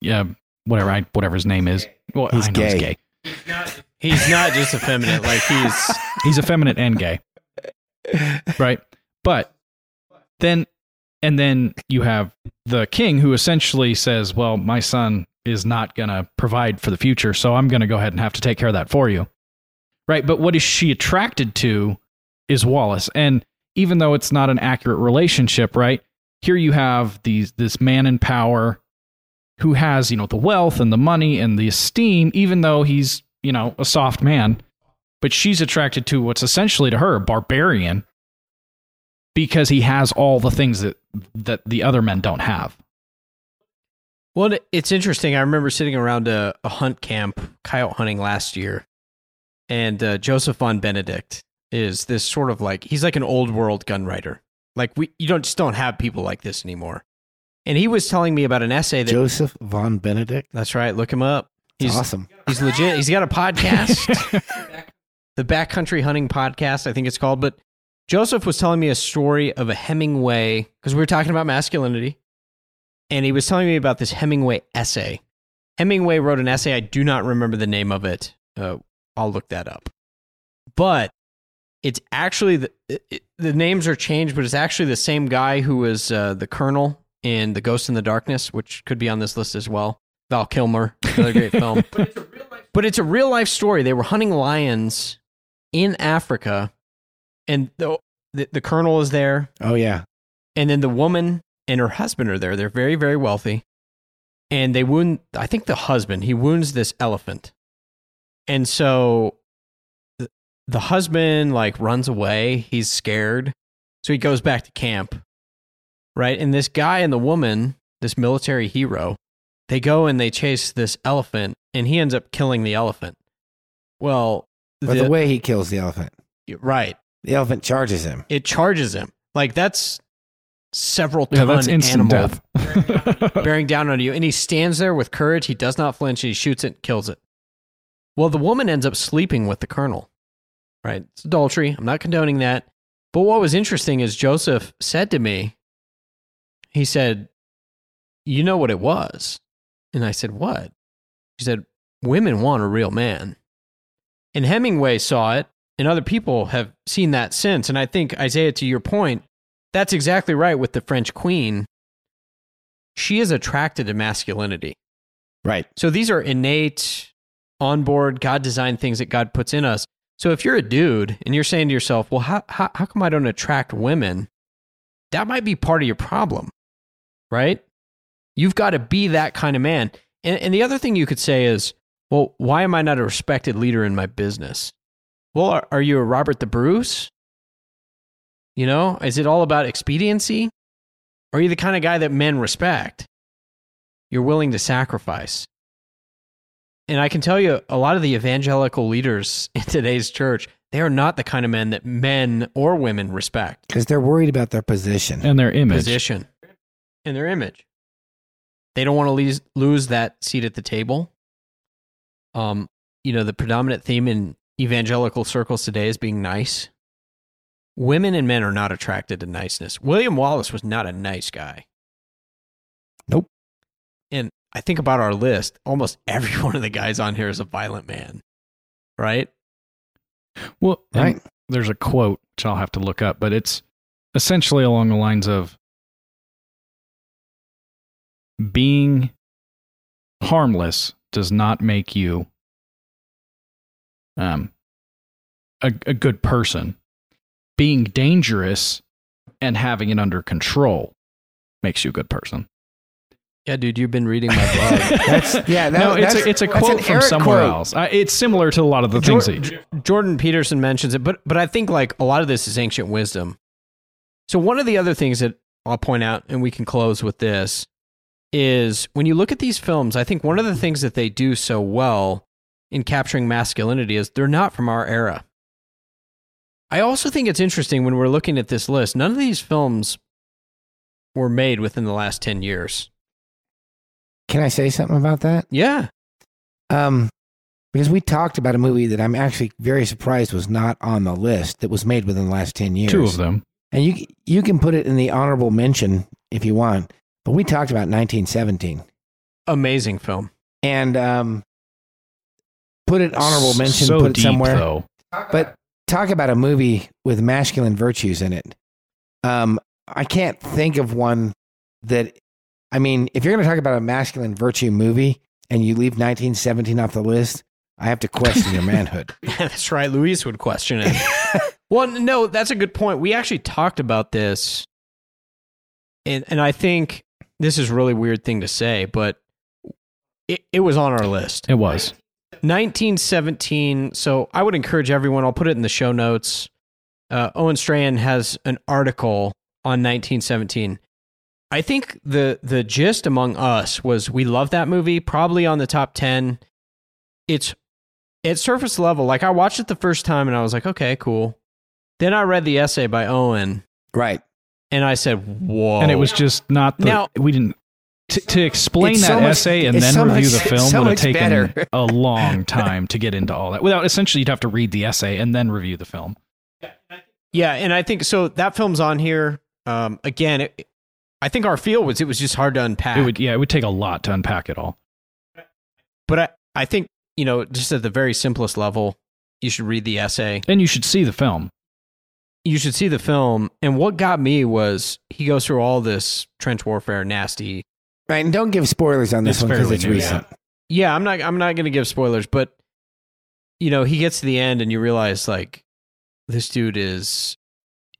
S3: yeah, whatever I whatever his name is. Well,
S2: He's
S3: I know
S2: gay.
S3: he's gay.
S1: He's not just effeminate, like he's (laughs)
S3: He's effeminate and gay. right? But then and then you have the king who essentially says, "Well, my son is not going to provide for the future, so I'm going to go ahead and have to take care of that for you." Right? But what is she attracted to is Wallace. And even though it's not an accurate relationship, right? Here you have these this man in power who has, you know, the wealth and the money and the esteem even though he's, you know, a soft man but she's attracted to what's essentially to her a barbarian because he has all the things that that the other men don't have.
S1: Well, it's interesting. I remember sitting around a, a hunt camp, coyote hunting last year, and uh, Joseph von Benedikt is this sort of like he's like an old world gun writer. Like we, you don't just don't have people like this anymore. And he was telling me about an essay that
S2: Joseph von Benedikt.
S1: That's right. Look him up. He's
S2: awesome.
S1: He's legit. He's got a podcast, (laughs) the Backcountry Hunting Podcast, I think it's called. But Joseph was telling me a story of a Hemingway because we were talking about masculinity, and he was telling me about this Hemingway essay. Hemingway wrote an essay. I do not remember the name of it. Uh, I'll look that up. But it's actually the it, it- the names are changed, but it's actually the same guy who was uh, the colonel in The Ghost and the Darkness, which could be on this list as well. Val Kilmer, another great film. (laughs) But it's a real life story. They were hunting lions in Africa, and the the, the colonel is there,
S2: Oh yeah.
S1: and then the woman and her husband are there. They're very very wealthy, and they wound. I think the husband he wounds this elephant, and so the, the husband like runs away. He's scared, so he goes back to camp, right? And this guy and the woman, this military hero, they go and they chase this elephant, and he ends up killing the elephant. Well,
S2: But the, way he kills the elephant,
S1: right,
S2: the elephant charges him.
S1: it charges him. Like that's several
S3: Yeah,
S1: ton
S3: that's instant
S1: animal
S3: death. (laughs)
S1: bearing down on you, and he stands there with courage. He does not flinch. He shoots it, kills it. Well, the woman ends up sleeping with the colonel. Right, it's adultery. I'm not condoning that. But what was interesting is Joseph said to me, he said, "You know what it was," and I said, "What?" He said, "Women want a real man." And Hemingway saw it, and other people have seen that since. And I think, Isaiah, to your point, that's exactly right with the French queen. She is attracted to masculinity.
S2: Right.
S1: So these are innate, onboard, God designed things that God puts in us. So if you're a dude and you're saying to yourself, well, how, how, how come I don't attract women? That might be part of your problem, right? You've got to be that kind of man. And, and the other thing you could say is, well, why am I not a respected leader in my business? Well, are, are you a Robert the Bruce? You know, is it all about expediency? Or are you the kind of guy that men respect? You're willing to sacrifice. And I can tell you, a lot of the evangelical leaders (laughs) in today's church, they are not the kind of men that men or women respect.
S2: Because they're worried about their position.
S3: and their image.
S1: Position and their image. They don't want to lose, lose that seat at the table. Um, you know, the predominant theme in evangelical circles today is being nice. Women and men are not attracted to niceness. William Wallace was not a nice guy.
S2: Nope.
S1: And I think about our list, almost (laughs) every one of the guys on here is a violent man, right?
S3: Well,
S2: Right.
S3: There's a quote which I'll have to look up, but it's essentially along the lines of being harmless does not make you um a, a good person. Being dangerous and having it under control makes you a good person.
S1: Yeah, dude, you've been reading my blog. (laughs)
S2: That's yeah. That,
S3: no, it's a, it's a quote from
S2: Eric
S3: somewhere
S2: quote.
S3: else. I, it's similar to a lot of the things that
S1: Jordan Peterson mentions it, but but I think like a lot of this is ancient wisdom. So one of the other things that I'll point out, and we can close with this, is when you look at these films, I think one of the things that they do so well in capturing masculinity is they're not from our era. I also think it's interesting when we're looking at this list, none of these films were made within the last 10 years.
S2: Can I say something about that?
S1: Yeah.
S2: Um, because we talked about a movie that I'm actually very surprised was not on the list that was made within the last 10 years.
S3: Two of them.
S2: And you you can put it in the honorable mention if you want, but we talked about 1917
S1: Amazing film.
S2: and um, put it honorable mention,
S3: So
S2: put it
S3: deep,
S2: somewhere.
S3: though.
S2: But talk about a movie with masculine virtues in it. Um, I can't think of one that. I mean, if you're going to talk about a masculine virtue movie and you leave 1917 off the list, I have to question your (laughs) manhood.
S1: that's right. Luis would question it. (laughs) well, no, that's a good point. We actually talked about this, and and I think this is a really weird thing to say, but it, it was on our list.
S3: It was.
S1: 1917. So I would encourage everyone. I'll put it in the show notes. Uh, Owen Strachan has an article on 1917. I think the the gist among us was we love that movie. Probably on the top 10. It's at surface level. Like I watched it the first time and I was like, okay, cool. Then I read the essay by Owen.
S2: Right.
S1: And I said, whoa.
S3: And it was just not the.
S1: Now-
S3: we didn't. To, to explain
S2: It's
S3: that
S2: so much-
S3: essay and then
S2: so
S3: review
S2: much-
S3: the film
S2: so
S3: would have taken a (laughs) long time to get into all that. Without essentially, you'd have to read the essay and then review the film.
S1: Yeah, and I think so. That film's on here. Um, again, it, I think our feel was it was just hard to unpack.
S3: It would, yeah, it would take a lot to unpack it all.
S1: but I, I think you know, just at the very simplest level, you should read the essay.
S3: And you should see the film.
S1: You should see the film. And what got me was he goes through all this trench warfare, nasty.
S2: Right, and don't give spoilers on this
S3: It's
S2: one because it's
S3: new,
S2: recent.
S1: Yeah, I'm not. I'm not going to give spoilers, but you know, he gets to the end, and you realize like this dude is.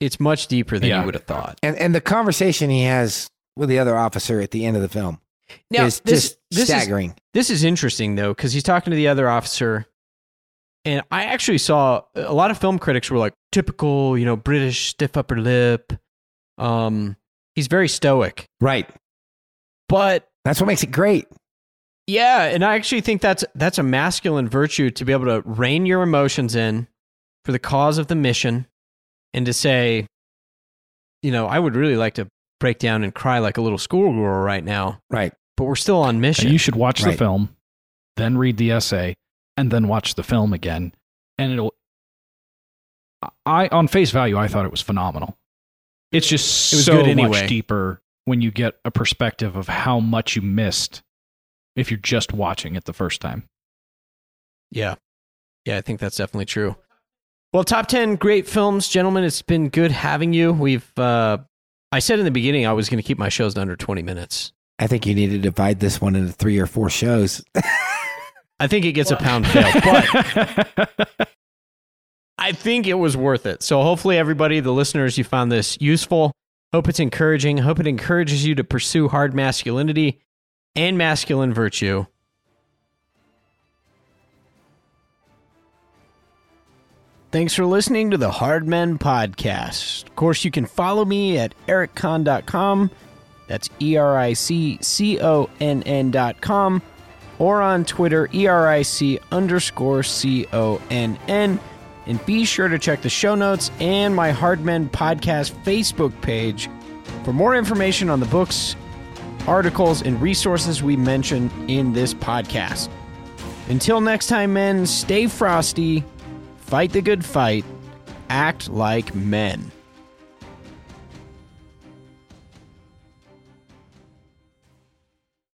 S1: It's much deeper than
S3: Yeah.
S1: you would have thought.
S2: And and the conversation he has with the other officer at the end of the film
S1: Now,
S2: is
S1: this-
S2: just
S1: this is-
S2: staggering.
S1: This is interesting though, because he's talking to the other officer, and I actually saw a lot of film critics were like, typical, you know, British stiff upper lip. Um, he's very stoic,
S2: right?
S1: But
S2: that's what makes it great.
S1: Yeah, and I actually think that's that's a masculine virtue to be able to rein your emotions in for the cause of the mission, and to say, you know, I would really like to break down and cry like a little schoolgirl right now,
S2: right?
S1: But we're still on mission.
S3: You should watch the film, then read the essay, and then watch the film again. And it'll. I on face value, I thought it was phenomenal. It's just
S1: It was
S3: so
S1: good anyway.
S3: much deeper when you get a perspective of how much you missed if you're just watching it the first time.
S1: Yeah. Yeah, I think that's definitely true. Well, top 10 great films, gentlemen. It's been good having you. We've, uh, I said in the beginning I was going to keep my shows to under 20 minutes.
S2: I think you need to divide this one into three or four shows.
S1: I think it gets a pound (laughs) fail, but (laughs) I think it was worth it. So hopefully, everybody, the listeners, you found this useful. Hope it's encouraging. Hope it encourages you to pursue hard masculinity and masculine virtue. Thanks for listening to the Hard Men Podcast. Of course, you can follow me at ericconn.com. That's E R I C C O N N.com. Or on Twitter, E R I C underscore C O N N. And be sure to check the show notes and my Hard Men Podcast Facebook page for more information on the books, articles, and resources we mentioned in this podcast. Until next time, men, stay frosty, fight the good fight, act like men.